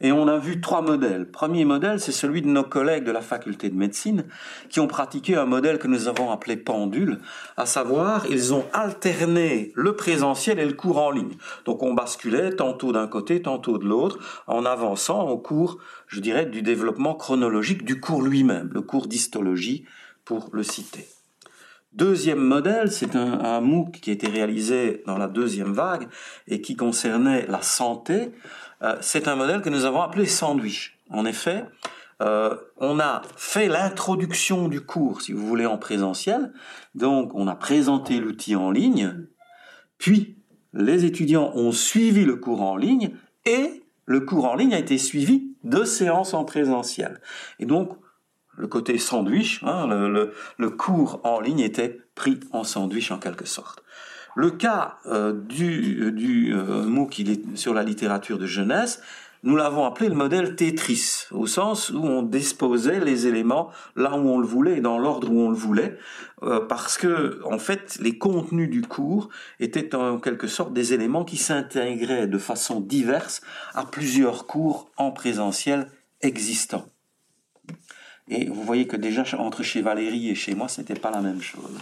Et on a vu trois modèles. Premier modèle, c'est celui de nos collègues de la faculté de médecine qui ont pratiqué un modèle que nous avons appelé pendule, à savoir ils ont alterné le présentiel et le cours en ligne. Donc on basculait tantôt d'un côté, tantôt de l'autre, en avançant au cours, je dirais, du développement chronologique du cours lui-même, le cours d'histologie pour le citer. Deuxième modèle, c'est un, MOOC qui a été réalisé dans la deuxième vague et qui concernait la santé. Euh, c'est un modèle que nous avons appelé sandwich. En effet, euh, on a fait l'introduction du cours, si vous voulez, en présentiel. Donc, on a présenté l'outil en ligne, puis les étudiants ont suivi le cours en ligne et le cours en ligne a été suivi de séances en présentiel. Et donc, le côté sandwich, hein, le, cours en ligne était pris en sandwich en quelque sorte. Le cas euh, du, du euh, MOOC est sur la littérature de jeunesse nous l'avons appelé le modèle Tetris, au sens où on disposait les éléments là où on le voulait et dans l'ordre où on le voulait, euh, parce que en fait les contenus du cours étaient en quelque sorte des éléments qui s'intégraient de façon diverse à plusieurs cours en présentiel existants. Et vous voyez que déjà entre chez Valérie et chez moi, c'était pas la même chose.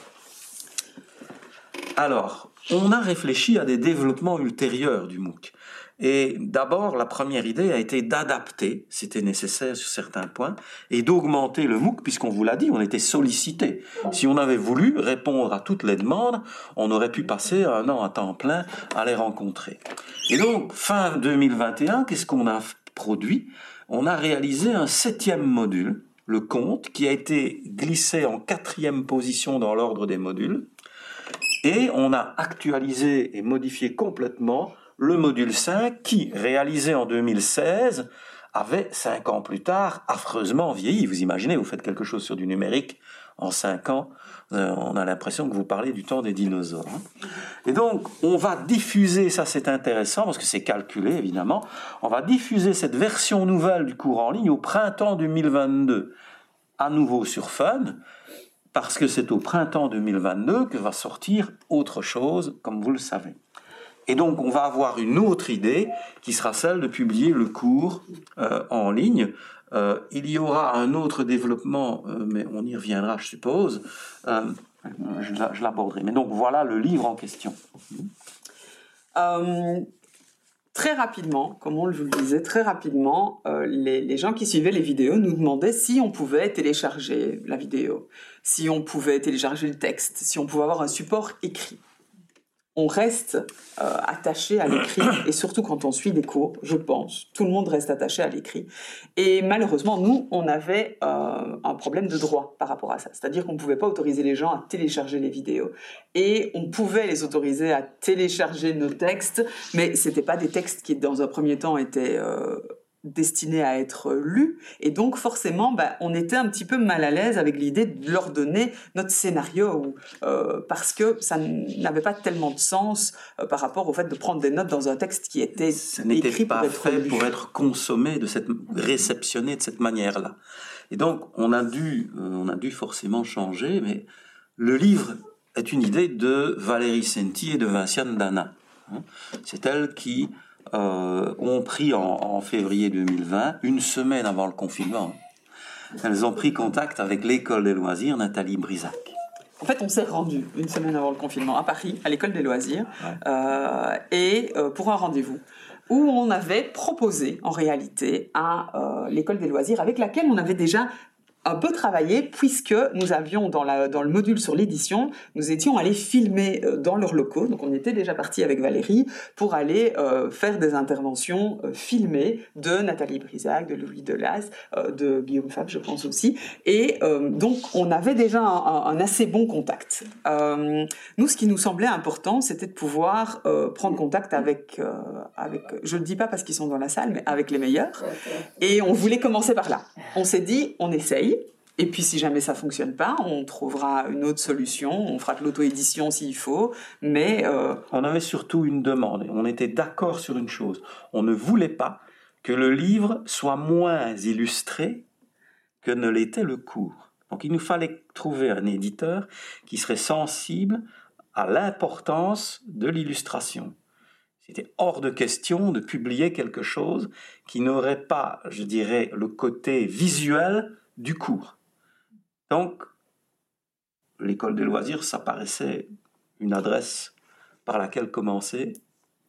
Alors, on a réfléchi à des développements ultérieurs du MOOC. Et d'abord, la première idée a été d'adapter, c'était nécessaire sur certains points, et d'augmenter le MOOC, puisqu'on vous l'a dit, on était sollicité. Si on avait voulu répondre à toutes les demandes, on aurait pu passer un an à temps plein à les rencontrer. Et donc, fin 2021, qu'est-ce qu'on a produit? On a réalisé un septième module, le compte, qui a été glissé en quatrième position dans l'ordre des modules, et on a actualisé et modifié complètement le module 5 qui, réalisé en 2016, avait cinq ans plus tard affreusement vieilli. Vous imaginez, vous faites quelque chose sur du numérique en cinq ans, euh, on a l'impression que vous parlez du temps des dinosaures. Hein. Et donc, on va diffuser, ça c'est intéressant parce que c'est calculé évidemment, on va diffuser cette version nouvelle du cours en ligne au printemps 2022, à nouveau sur Fun, parce que c'est au printemps 2022 que va sortir autre chose, comme vous le savez. Et donc, on va avoir une autre idée qui sera celle de publier le cours euh, en ligne. Euh, il y aura un autre développement, euh, mais on y reviendra, je suppose. je l'aborderai. Mais donc, voilà le livre en question. Très rapidement, comme on le disait, très rapidement, les, gens qui suivaient les vidéos nous demandaient si on pouvait télécharger la vidéo, si on pouvait télécharger le texte, si on pouvait avoir un support écrit on reste euh, attaché à l'écrit, et surtout quand on suit des cours, je pense, tout le monde reste attaché à l'écrit. Et malheureusement, nous, on avait euh, un problème de droit par rapport à ça. C'est-à-dire qu'on ne pouvait pas autoriser les gens à télécharger les vidéos. Et on pouvait les autoriser à télécharger nos textes, mais ce n'étaient pas des textes qui, dans un premier temps, étaient... Euh, destiné à être lu. Et donc, forcément, bah, on était un petit peu mal à l'aise avec l'idée de leur donner notre scénario, euh, parce que ça n'avait pas tellement de sens euh, par rapport au fait de prendre des notes dans un texte qui était ça n'était pas fait pour être consommé, de cette, réceptionné de cette manière-là. Et donc, on a dû, on a dû forcément changer, mais le livre est une idée de Valérie Senti et de Vinciane Dana. Hein. C'est elle qui euh, ont pris en, février 2020, une semaine avant le confinement, elles ont pris contact avec l'école des loisirs Nathalie Brisac. En fait, on s'est rendu une semaine avant le confinement à Paris, à l'école des loisirs, euh, et euh, pour un rendez-vous où on avait proposé en réalité à l'école des loisirs, avec laquelle on avait déjà un peu travaillé puisque nous avions dans, la, dans le module sur l'édition, nous étions allés filmer euh, dans leurs locaux. Donc on était déjà parti avec Valérie pour aller euh, faire des interventions euh, filmées de Nathalie Brisac, de Louis Delas, de Guillaume Fab, je pense aussi. Et donc on avait déjà un, assez bon contact. nous, ce qui nous semblait important, c'était de pouvoir prendre contact avec, avec, je ne le dis pas parce qu'ils sont dans la salle, mais avec les meilleurs. Et on voulait commencer par là. On s'est dit, on essaye. Et puis si jamais ça fonctionne pas, on trouvera une autre solution, on fera de l'auto-édition s'il faut, mais... Euh, on avait surtout une demande, on était d'accord sur une chose, on ne voulait pas que le livre soit moins illustré que ne l'était le cours. Donc il nous fallait trouver un éditeur qui serait sensible à l'importance de l'illustration. C'était hors de question de publier quelque chose qui n'aurait pas, je dirais, le côté visuel du cours. Donc, l'école des loisirs, ça paraissait une adresse par laquelle commencer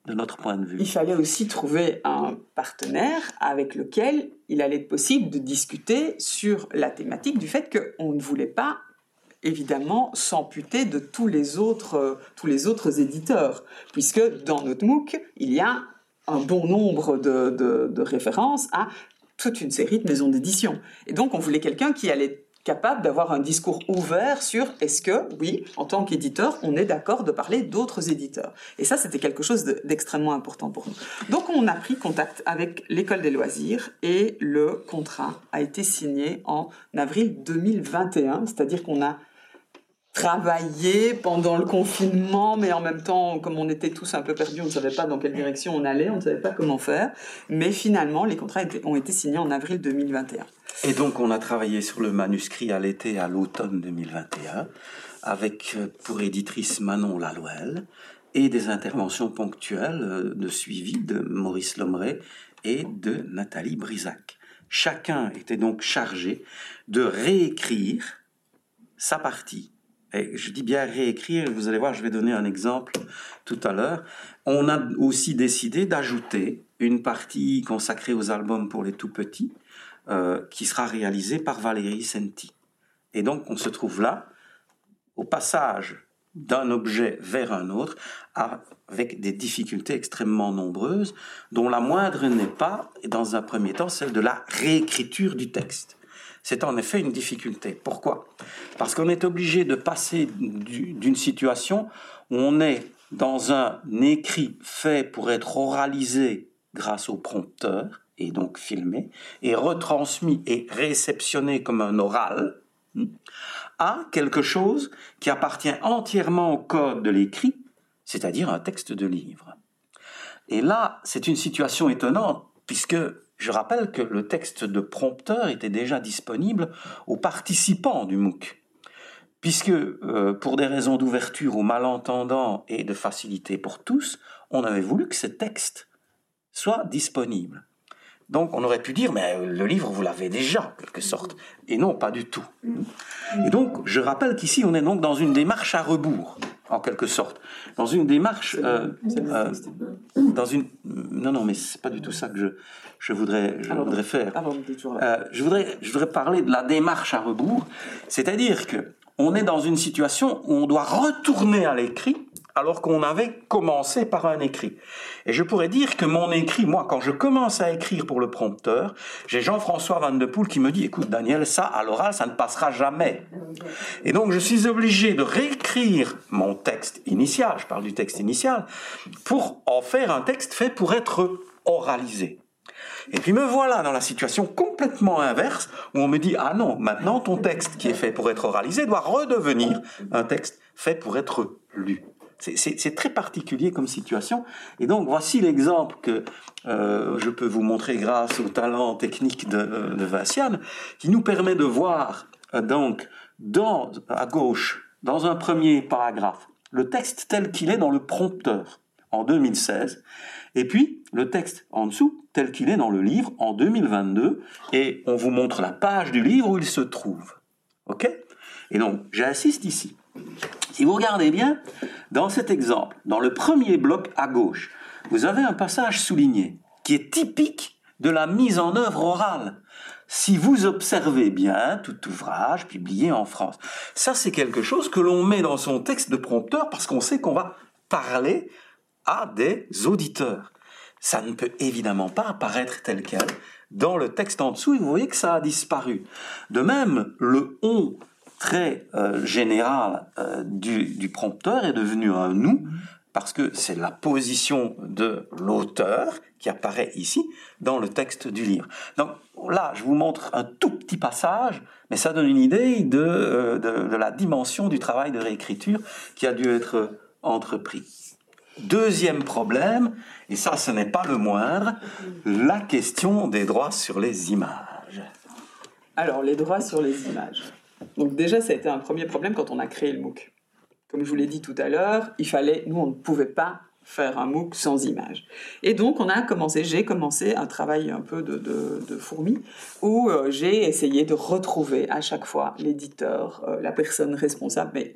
de notre point de vue. Il fallait aussi trouver un partenaire avec lequel il allait être possible de discuter sur la thématique du fait qu'on ne voulait pas évidemment s'amputer de tous les autres tous les autres éditeurs puisque dans notre MOOC il y a un bon nombre de, de références à toute une série de maisons d'édition et donc on voulait quelqu'un qui allait capable d'avoir un discours ouvert sur est-ce que, oui, en tant qu'éditeur, on est d'accord de parler d'autres éditeurs. Et ça, c'était quelque chose d'extrêmement important pour nous. Donc, on a pris contact avec l'école des loisirs et le contrat a été signé en avril 2021, c'est-à-dire qu'on a travaillé pendant le confinement, mais en même temps, comme on était tous un peu perdus, on ne savait pas dans quelle direction on allait, on ne savait pas comment faire. Mais finalement, les contrats ont été signés en avril 2021. Et donc, on a travaillé sur le manuscrit à l'été, à l'automne 2021, avec euh, pour éditrice Manon Lalouel et des interventions ponctuelles euh, de suivi de Maurice Lomeret et de Nathalie Brisac. Chacun était donc chargé de réécrire sa partie je dis bien réécrire, vous allez voir, je vais donner un exemple tout à l'heure. On a aussi décidé d'ajouter une partie consacrée aux albums pour les tout petits, euh, qui sera réalisée par Valérie Senti. Et donc, on se trouve là, au passage d'un objet vers un autre, avec des difficultés extrêmement nombreuses, dont la moindre n'est pas, dans un premier temps, celle de la réécriture du texte c'est en effet une difficulté. Pourquoi? Parce qu'on est obligé de passer d'une situation où on est dans un écrit fait pour être oralisé grâce au prompteur, et donc filmé, et retransmis et réceptionné comme un oral, hmm, à quelque chose qui appartient entièrement au code de l'écrit, c'est-à-dire un texte de livre. Et là, c'est une situation étonnante, puisque je rappelle que le texte de prompteur était déjà disponible aux participants du MOOC, puisque euh, pour des raisons d'ouverture aux malentendants et de facilité pour tous, on avait voulu que ce texte soit disponible. Donc on aurait pu dire, mais le livre, vous l'avez déjà, en quelque sorte. Et non, pas du tout. Et donc, je rappelle qu'ici, on est donc dans une démarche à rebours, en quelque sorte. Dans une démarche... Euh, euh, dans une... Non, non, mais c'est pas du tout ça que je, je voudrais, je voudrais faire. Euh, je, voudrais, je voudrais parler de la démarche à rebours. C'est-à-dire que on est dans une situation où on doit retourner à l'écrit alors qu'on avait commencé par un écrit. Et je pourrais dire que mon écrit, moi, quand je commence à écrire pour le prompteur, j'ai Jean-François Van de Poel qui me dit, écoute Daniel, ça, à l'oral, ça ne passera jamais. Et donc, je suis obligé de réécrire mon texte initial, je parle du texte initial, pour en faire un texte fait pour être oralisé. Et puis me voilà dans la situation complètement inverse où on me dit ah non, maintenant ton texte qui est fait pour être oralisé doit redevenir un texte fait pour être lu. C'est très particulier comme situation. Et donc, voici l'exemple que euh, je peux vous montrer grâce au talent technique de, de Vinciane, qui nous permet de voir, euh, donc, à gauche, dans un premier paragraphe, le texte tel qu'il est dans le prompteur en 2016, et puis le texte en dessous tel qu'il est dans le livre en 2022, et on vous montre la page du livre où il se trouve. OK? Et donc, j'insiste ici. Si vous regardez bien, dans cet exemple, dans le premier bloc à gauche, vous avez un passage souligné qui est typique de la mise en œuvre orale. Si vous observez bien tout ouvrage publié en France, ça c'est quelque chose que l'on met dans son texte de prompteur parce qu'on sait qu'on va parler à des auditeurs. Ça ne peut évidemment pas apparaître tel quel dans le texte en dessous et vous voyez que ça a disparu. De même, le on très euh, général euh, du, prompteur est devenu un nous parce que c'est la position de l'auteur qui apparaît ici dans le texte du livre. Donc là, je vous montre un tout petit passage, mais ça donne une idée de, euh, de la dimension du travail de réécriture qui a dû être entrepris. Deuxième problème, et ça ce n'est pas le moindre, la question des droits sur les images. Alors les droits sur les images. Donc déjà, ça a été un premier problème quand on a créé le MOOC. Comme je vous l'ai dit tout à l'heure, il fallait, nous, on ne pouvait pas faire un MOOC sans images. Et donc, on a commencé, j'ai commencé un travail un peu de, de, fourmi, où euh, j'ai essayé de retrouver à chaque fois l'éditeur, euh, la personne responsable, mais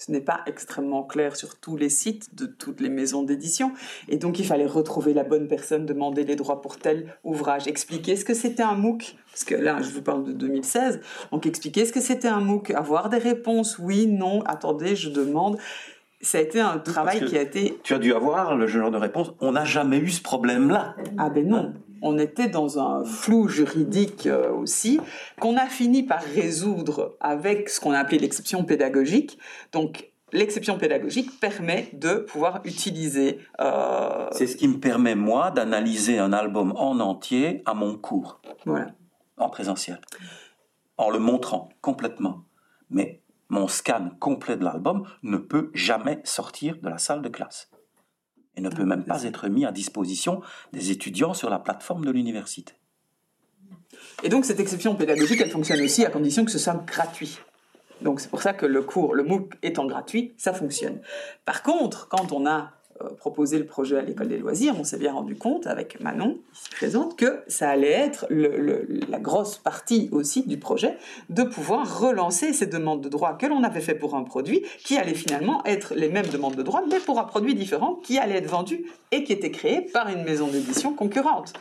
ce n'est pas extrêmement clair sur tous les sites de toutes les maisons d'édition. Et donc, il fallait retrouver la bonne personne, demander les droits pour tel ouvrage, expliquer ce que c'était un MOOC, parce que là, je vous parle de 2016. Donc, expliquer ce que c'était un MOOC, avoir des réponses, oui, non, attendez, je demande. Ça a été un travail qui a été... Tu as dû avoir le genre de réponse. On n'a jamais eu ce problème-là. Ah ben non on était dans un flou juridique euh, aussi, qu'on a fini par résoudre avec ce qu'on a appelé l'exception pédagogique. Donc, l'exception pédagogique permet de pouvoir utiliser... Euh, C'est ce qui me permet, moi, d'analyser un album en entier à mon cours. Voilà. En présentiel. En le montrant complètement. Mais mon scan complet de l'album ne peut jamais sortir de la salle de classe et ne peut même pas être mis à disposition des étudiants sur la plateforme de l'université. Et donc cette exception pédagogique, elle fonctionne aussi à condition que ce soit gratuit. Donc c'est pour ça que le cours, le MOOC étant gratuit, ça fonctionne. Par contre, quand on a proposé le projet à l'école des loisirs, on s'est bien rendu compte avec Manon, ici présente, que ça allait être la grosse partie aussi du projet de pouvoir relancer ces demandes de droit que l'on avait fait pour un produit, qui allait finalement être les mêmes demandes de droit, mais pour un produit différent qui allait être vendu et qui était créé par une maison d'édition concurrente.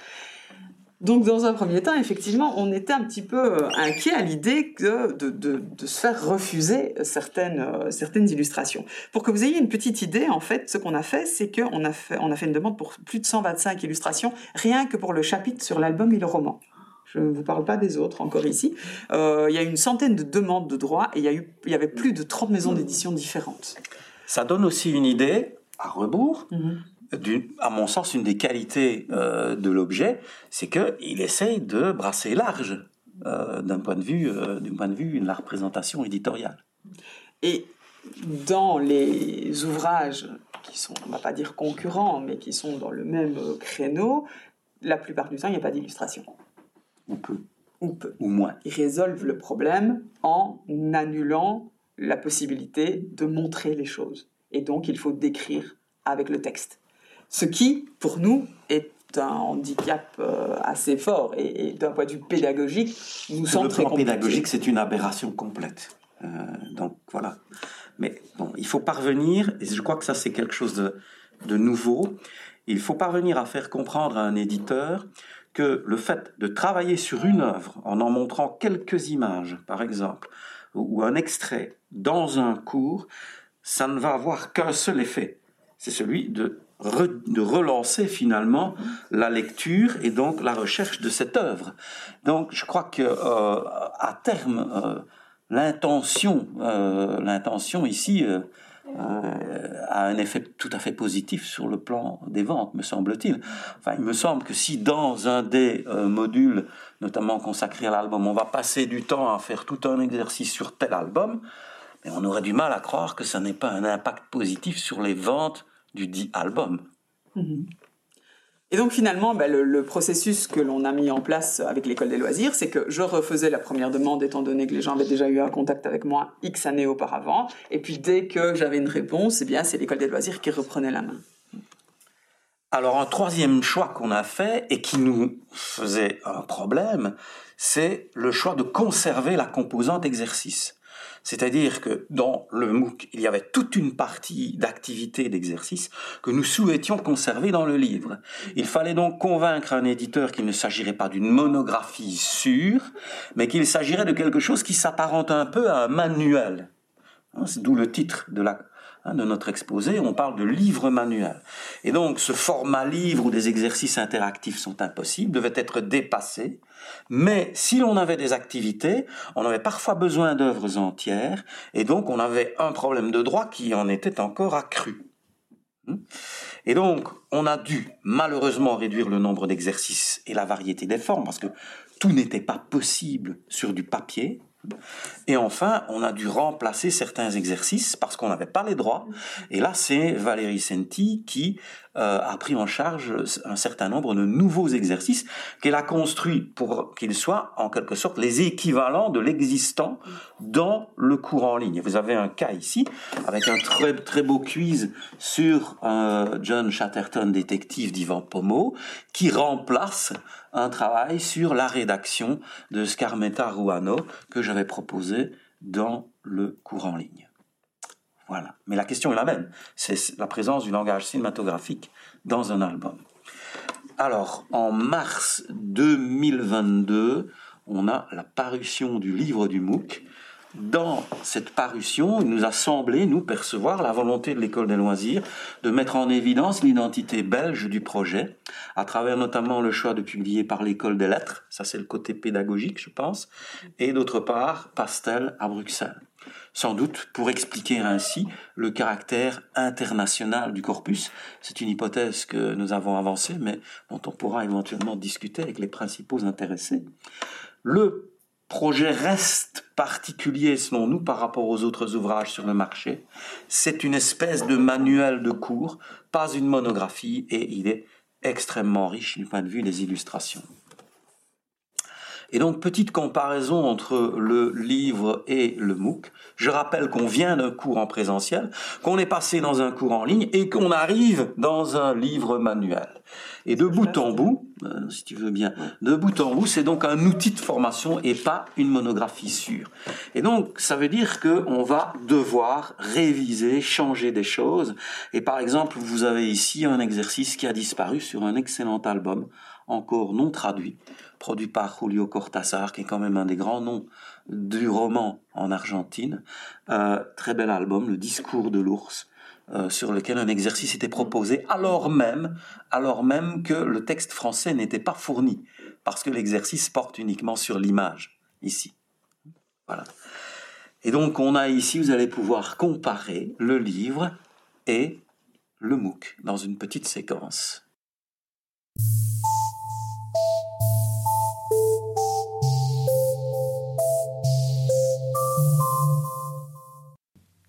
Donc, dans un premier temps, effectivement, on était un petit peu euh, inquiet à l'idée de, de, se faire refuser certaines, euh, certaines illustrations. Pour que vous ayez une petite idée, en fait, ce qu'on a fait, c'est qu'on a fait, on a fait une demande pour plus de 125 illustrations, rien que pour le chapitre sur l'album et le roman. Je ne vous parle pas des autres encore ici. Euh, il y a eu une centaine de demandes de droit et il y, a eu, il y avait plus de 30 maisons d'édition différentes. Ça donne aussi une idée, à rebours, mhm à mon sens, une des qualités euh, de l'objet, c'est qu'il essaye de brasser large euh, d'un point de vue, euh, d'un point de vue la représentation éditoriale. Et dans les ouvrages qui sont, on va pas dire concurrents, mais qui sont dans le même créneau, la plupart du temps, il n'y a pas d'illustration. Ou peu. Ou peu. Ou moins. Ils résolvent le problème en annulant la possibilité de montrer les choses. Et donc, il faut décrire avec le texte. Ce qui, pour nous, est un handicap euh, assez fort et, d'un point de vue pédagogique, nous semble très compliqué. pédagogique, c'est une aberration complète. Euh, donc voilà. Mais bon, il faut parvenir, et je crois que ça c'est quelque chose de, de nouveau, il faut parvenir à faire comprendre à un éditeur que le fait de travailler sur une œuvre en en montrant quelques images, par exemple, ou un extrait dans un cours, ça ne va avoir qu'un seul effet, c'est celui de de relancer finalement la lecture et donc la recherche de cette œuvre. Donc je crois que euh, à terme euh, l'intention euh, l'intention ici a un effet tout à fait positif sur le plan des ventes, me semble-t-il. Enfin, il me semble que si dans un des modules, notamment consacré à l'album, on va passer du temps à faire tout un exercice sur tel album, mais on aurait du mal à croire que ça n'ait pas un impact positif sur les ventes du dit album. Et donc finalement, ben, le, processus que l'on a mis en place avec l'école des loisirs, c'est que je refaisais la première demande étant donné que les gens avaient déjà eu un contact avec moi X années auparavant. Et puis dès que j'avais une réponse, eh bien c'est l'école des loisirs qui reprenait la main. Alors un troisième choix qu'on a fait et qui nous faisait un problème, c'est le choix de conserver la composante exercice. C'est-à-dire que dans le MOOC, il y avait toute une partie d'activité d'exercice que nous souhaitions conserver dans le livre. Il fallait donc convaincre un éditeur qu'il ne s'agirait pas d'une monographie sûre, mais qu'il s'agirait de quelque chose qui s'apparente un peu à un manuel. Hein, d'où le titre Hein, de notre exposé, on parle de livre manuel. Et donc ce format livre où des exercices interactifs sont impossibles devait être dépassé. Mais si l'on avait des activités, on avait parfois besoin d'œuvres entières, et donc on avait un problème de droit qui en était encore accru. Hmm? Et donc, on a dû malheureusement réduire le nombre d'exercices et la variété des formes, parce que tout n'était pas possible sur du papier. Et enfin, on a dû remplacer certains exercices parce qu'on n'avait pas les droits. Et là, c'est Valérie Senti qui a pris en charge un certain nombre de nouveaux exercices qu'elle a construits pour qu'ils soient en quelque sorte les équivalents de l'existant dans le cours en ligne. Vous avez un cas ici avec un très très beau quiz sur euh, John Chatterton, détective d'Ivan Pomo, qui remplace un travail sur la rédaction de Scarmetta Ruano que j'avais proposé dans le cours en ligne. Mais la question est la même. C'est la présence du langage cinématographique dans un album. Alors, en mars 2022, on a la parution du livre du MOOC dans cette parution, il nous a semblé, nous, percevoir la volonté de l'école des loisirs de mettre en évidence l'identité belge du projet, à travers notamment le choix de publier par l'école des lettres, ça c'est le côté pédagogique, je pense, et d'autre part, Pastel à Bruxelles. Sans doute pour expliquer ainsi le caractère international du corpus. C'est une hypothèse que nous avons avancée, mais dont on pourra éventuellement discuter avec les principaux intéressés. Le projet reste particulier selon nous par rapport aux autres ouvrages sur le marché. C'est une espèce de manuel de cours, pas une monographie, et il est extrêmement riche du point de vue des illustrations. Et donc, petite comparaison entre le livre et le MOOC. Je rappelle qu'on vient d'un cours en présentiel, qu'on est passé dans un cours en ligne et qu'on arrive dans un livre manuel. Et de bout en bout, euh, si tu veux bien, de bout en bout, c'est donc un outil de formation et pas une monographie sûre. Et donc, ça veut dire qu'on va devoir réviser, changer des choses. Et par exemple, vous avez ici un exercice qui a disparu sur un excellent album, encore non traduit, produit par Julio Cortázar, qui est quand même un des grands noms du roman en Argentine. Euh, très bel album, Le discours de l'ours, euh, sur lequel un exercice était proposé, alors même, alors même que le texte français n'était pas fourni, parce que l'exercice porte uniquement sur l'image, ici. Voilà. Et donc on a ici, vous allez pouvoir comparer le livre et le MOOC dans une petite séquence.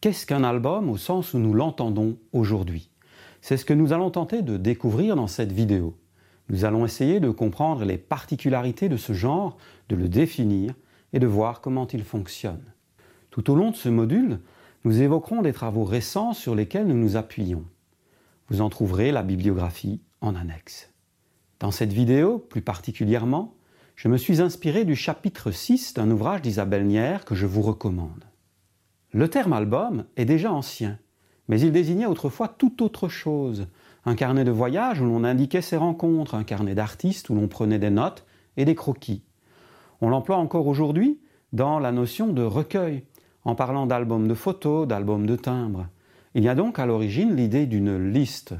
Qu'est-ce qu'un album au sens où nous l'entendons aujourd'hui? C'est ce que nous allons tenter de découvrir dans cette vidéo. Nous allons essayer de comprendre les particularités de ce genre, de le définir et de voir comment il fonctionne. Tout au long de ce module, nous évoquerons des travaux récents sur lesquels nous nous appuyons. Vous en trouverez la bibliographie en annexe. Dans cette vidéo, plus particulièrement, je me suis inspiré du chapitre 6 d'un ouvrage d'Isabelle Nier que je vous recommande. Le terme album est déjà ancien, mais il désignait autrefois tout autre chose. Un carnet de voyage où l'on indiquait ses rencontres, un carnet d'artistes où l'on prenait des notes et des croquis. On l'emploie encore aujourd'hui dans la notion de recueil, en parlant d'album de photos, d'album de timbres. Il y a donc à l'origine l'idée d'une liste,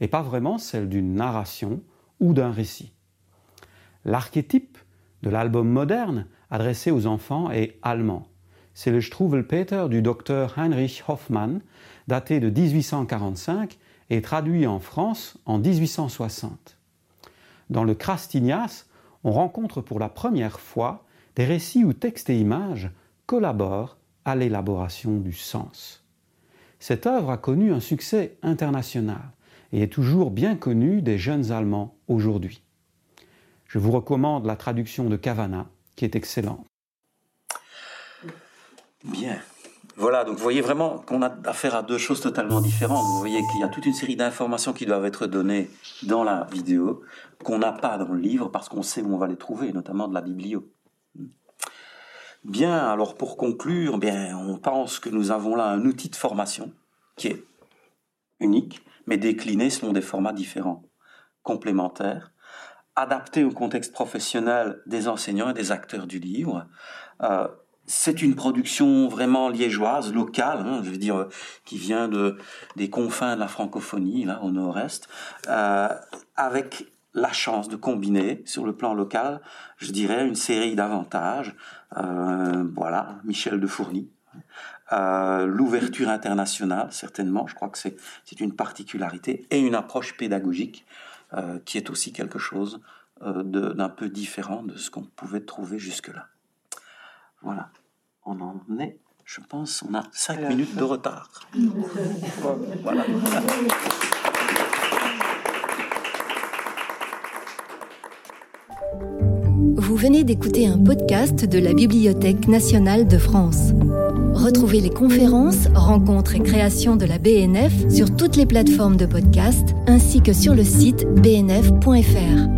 et pas vraiment celle d'une narration ou d'un récit. L'archétype de l'album moderne adressé aux enfants est allemand c'est le Struwelpeter du docteur Heinrich Hoffmann, daté de 1845 et traduit en France en 1860. Dans le Krastignas, on rencontre pour la première fois des récits où texte et images collaborent à l'élaboration du sens. Cette œuvre a connu un succès international et est toujours bien connue des jeunes Allemands aujourd'hui. Je vous recommande la traduction de Cavana, qui est excellente. Bien. Voilà, donc vous voyez vraiment qu'on a affaire à deux choses totalement différentes. Vous voyez qu'il y a toute une série d'informations qui doivent être données dans la vidéo, qu'on n'a pas dans le livre parce qu'on sait où on va les trouver, notamment de la biblio. Bien, alors pour conclure, bien, on pense que nous avons là un outil de formation qui est unique, mais décliné selon des formats différents, complémentaires, adapté au contexte professionnel des enseignants et des acteurs du livre. Euh, c'est une production vraiment liégeoise, locale, hein, je veux dire, qui vient de, des confins de la francophonie, là, au nord-est, euh, avec la chance de combiner, sur le plan local, je dirais, une série d'avantages. Euh, voilà, Michel de Fourny. Euh, l'ouverture internationale, certainement, je crois que c'est une particularité, et une approche pédagogique qui est aussi quelque chose d'un peu différent de ce qu'on pouvait trouver jusque-là. Voilà, on en est, je pense, on a cinq minutes de retard. *laughs* voilà. Vous venez d'écouter un podcast de la Bibliothèque nationale de France. Retrouvez les conférences, rencontres et créations de la BNF sur toutes les plateformes de podcast ainsi que sur le site bnf.fr.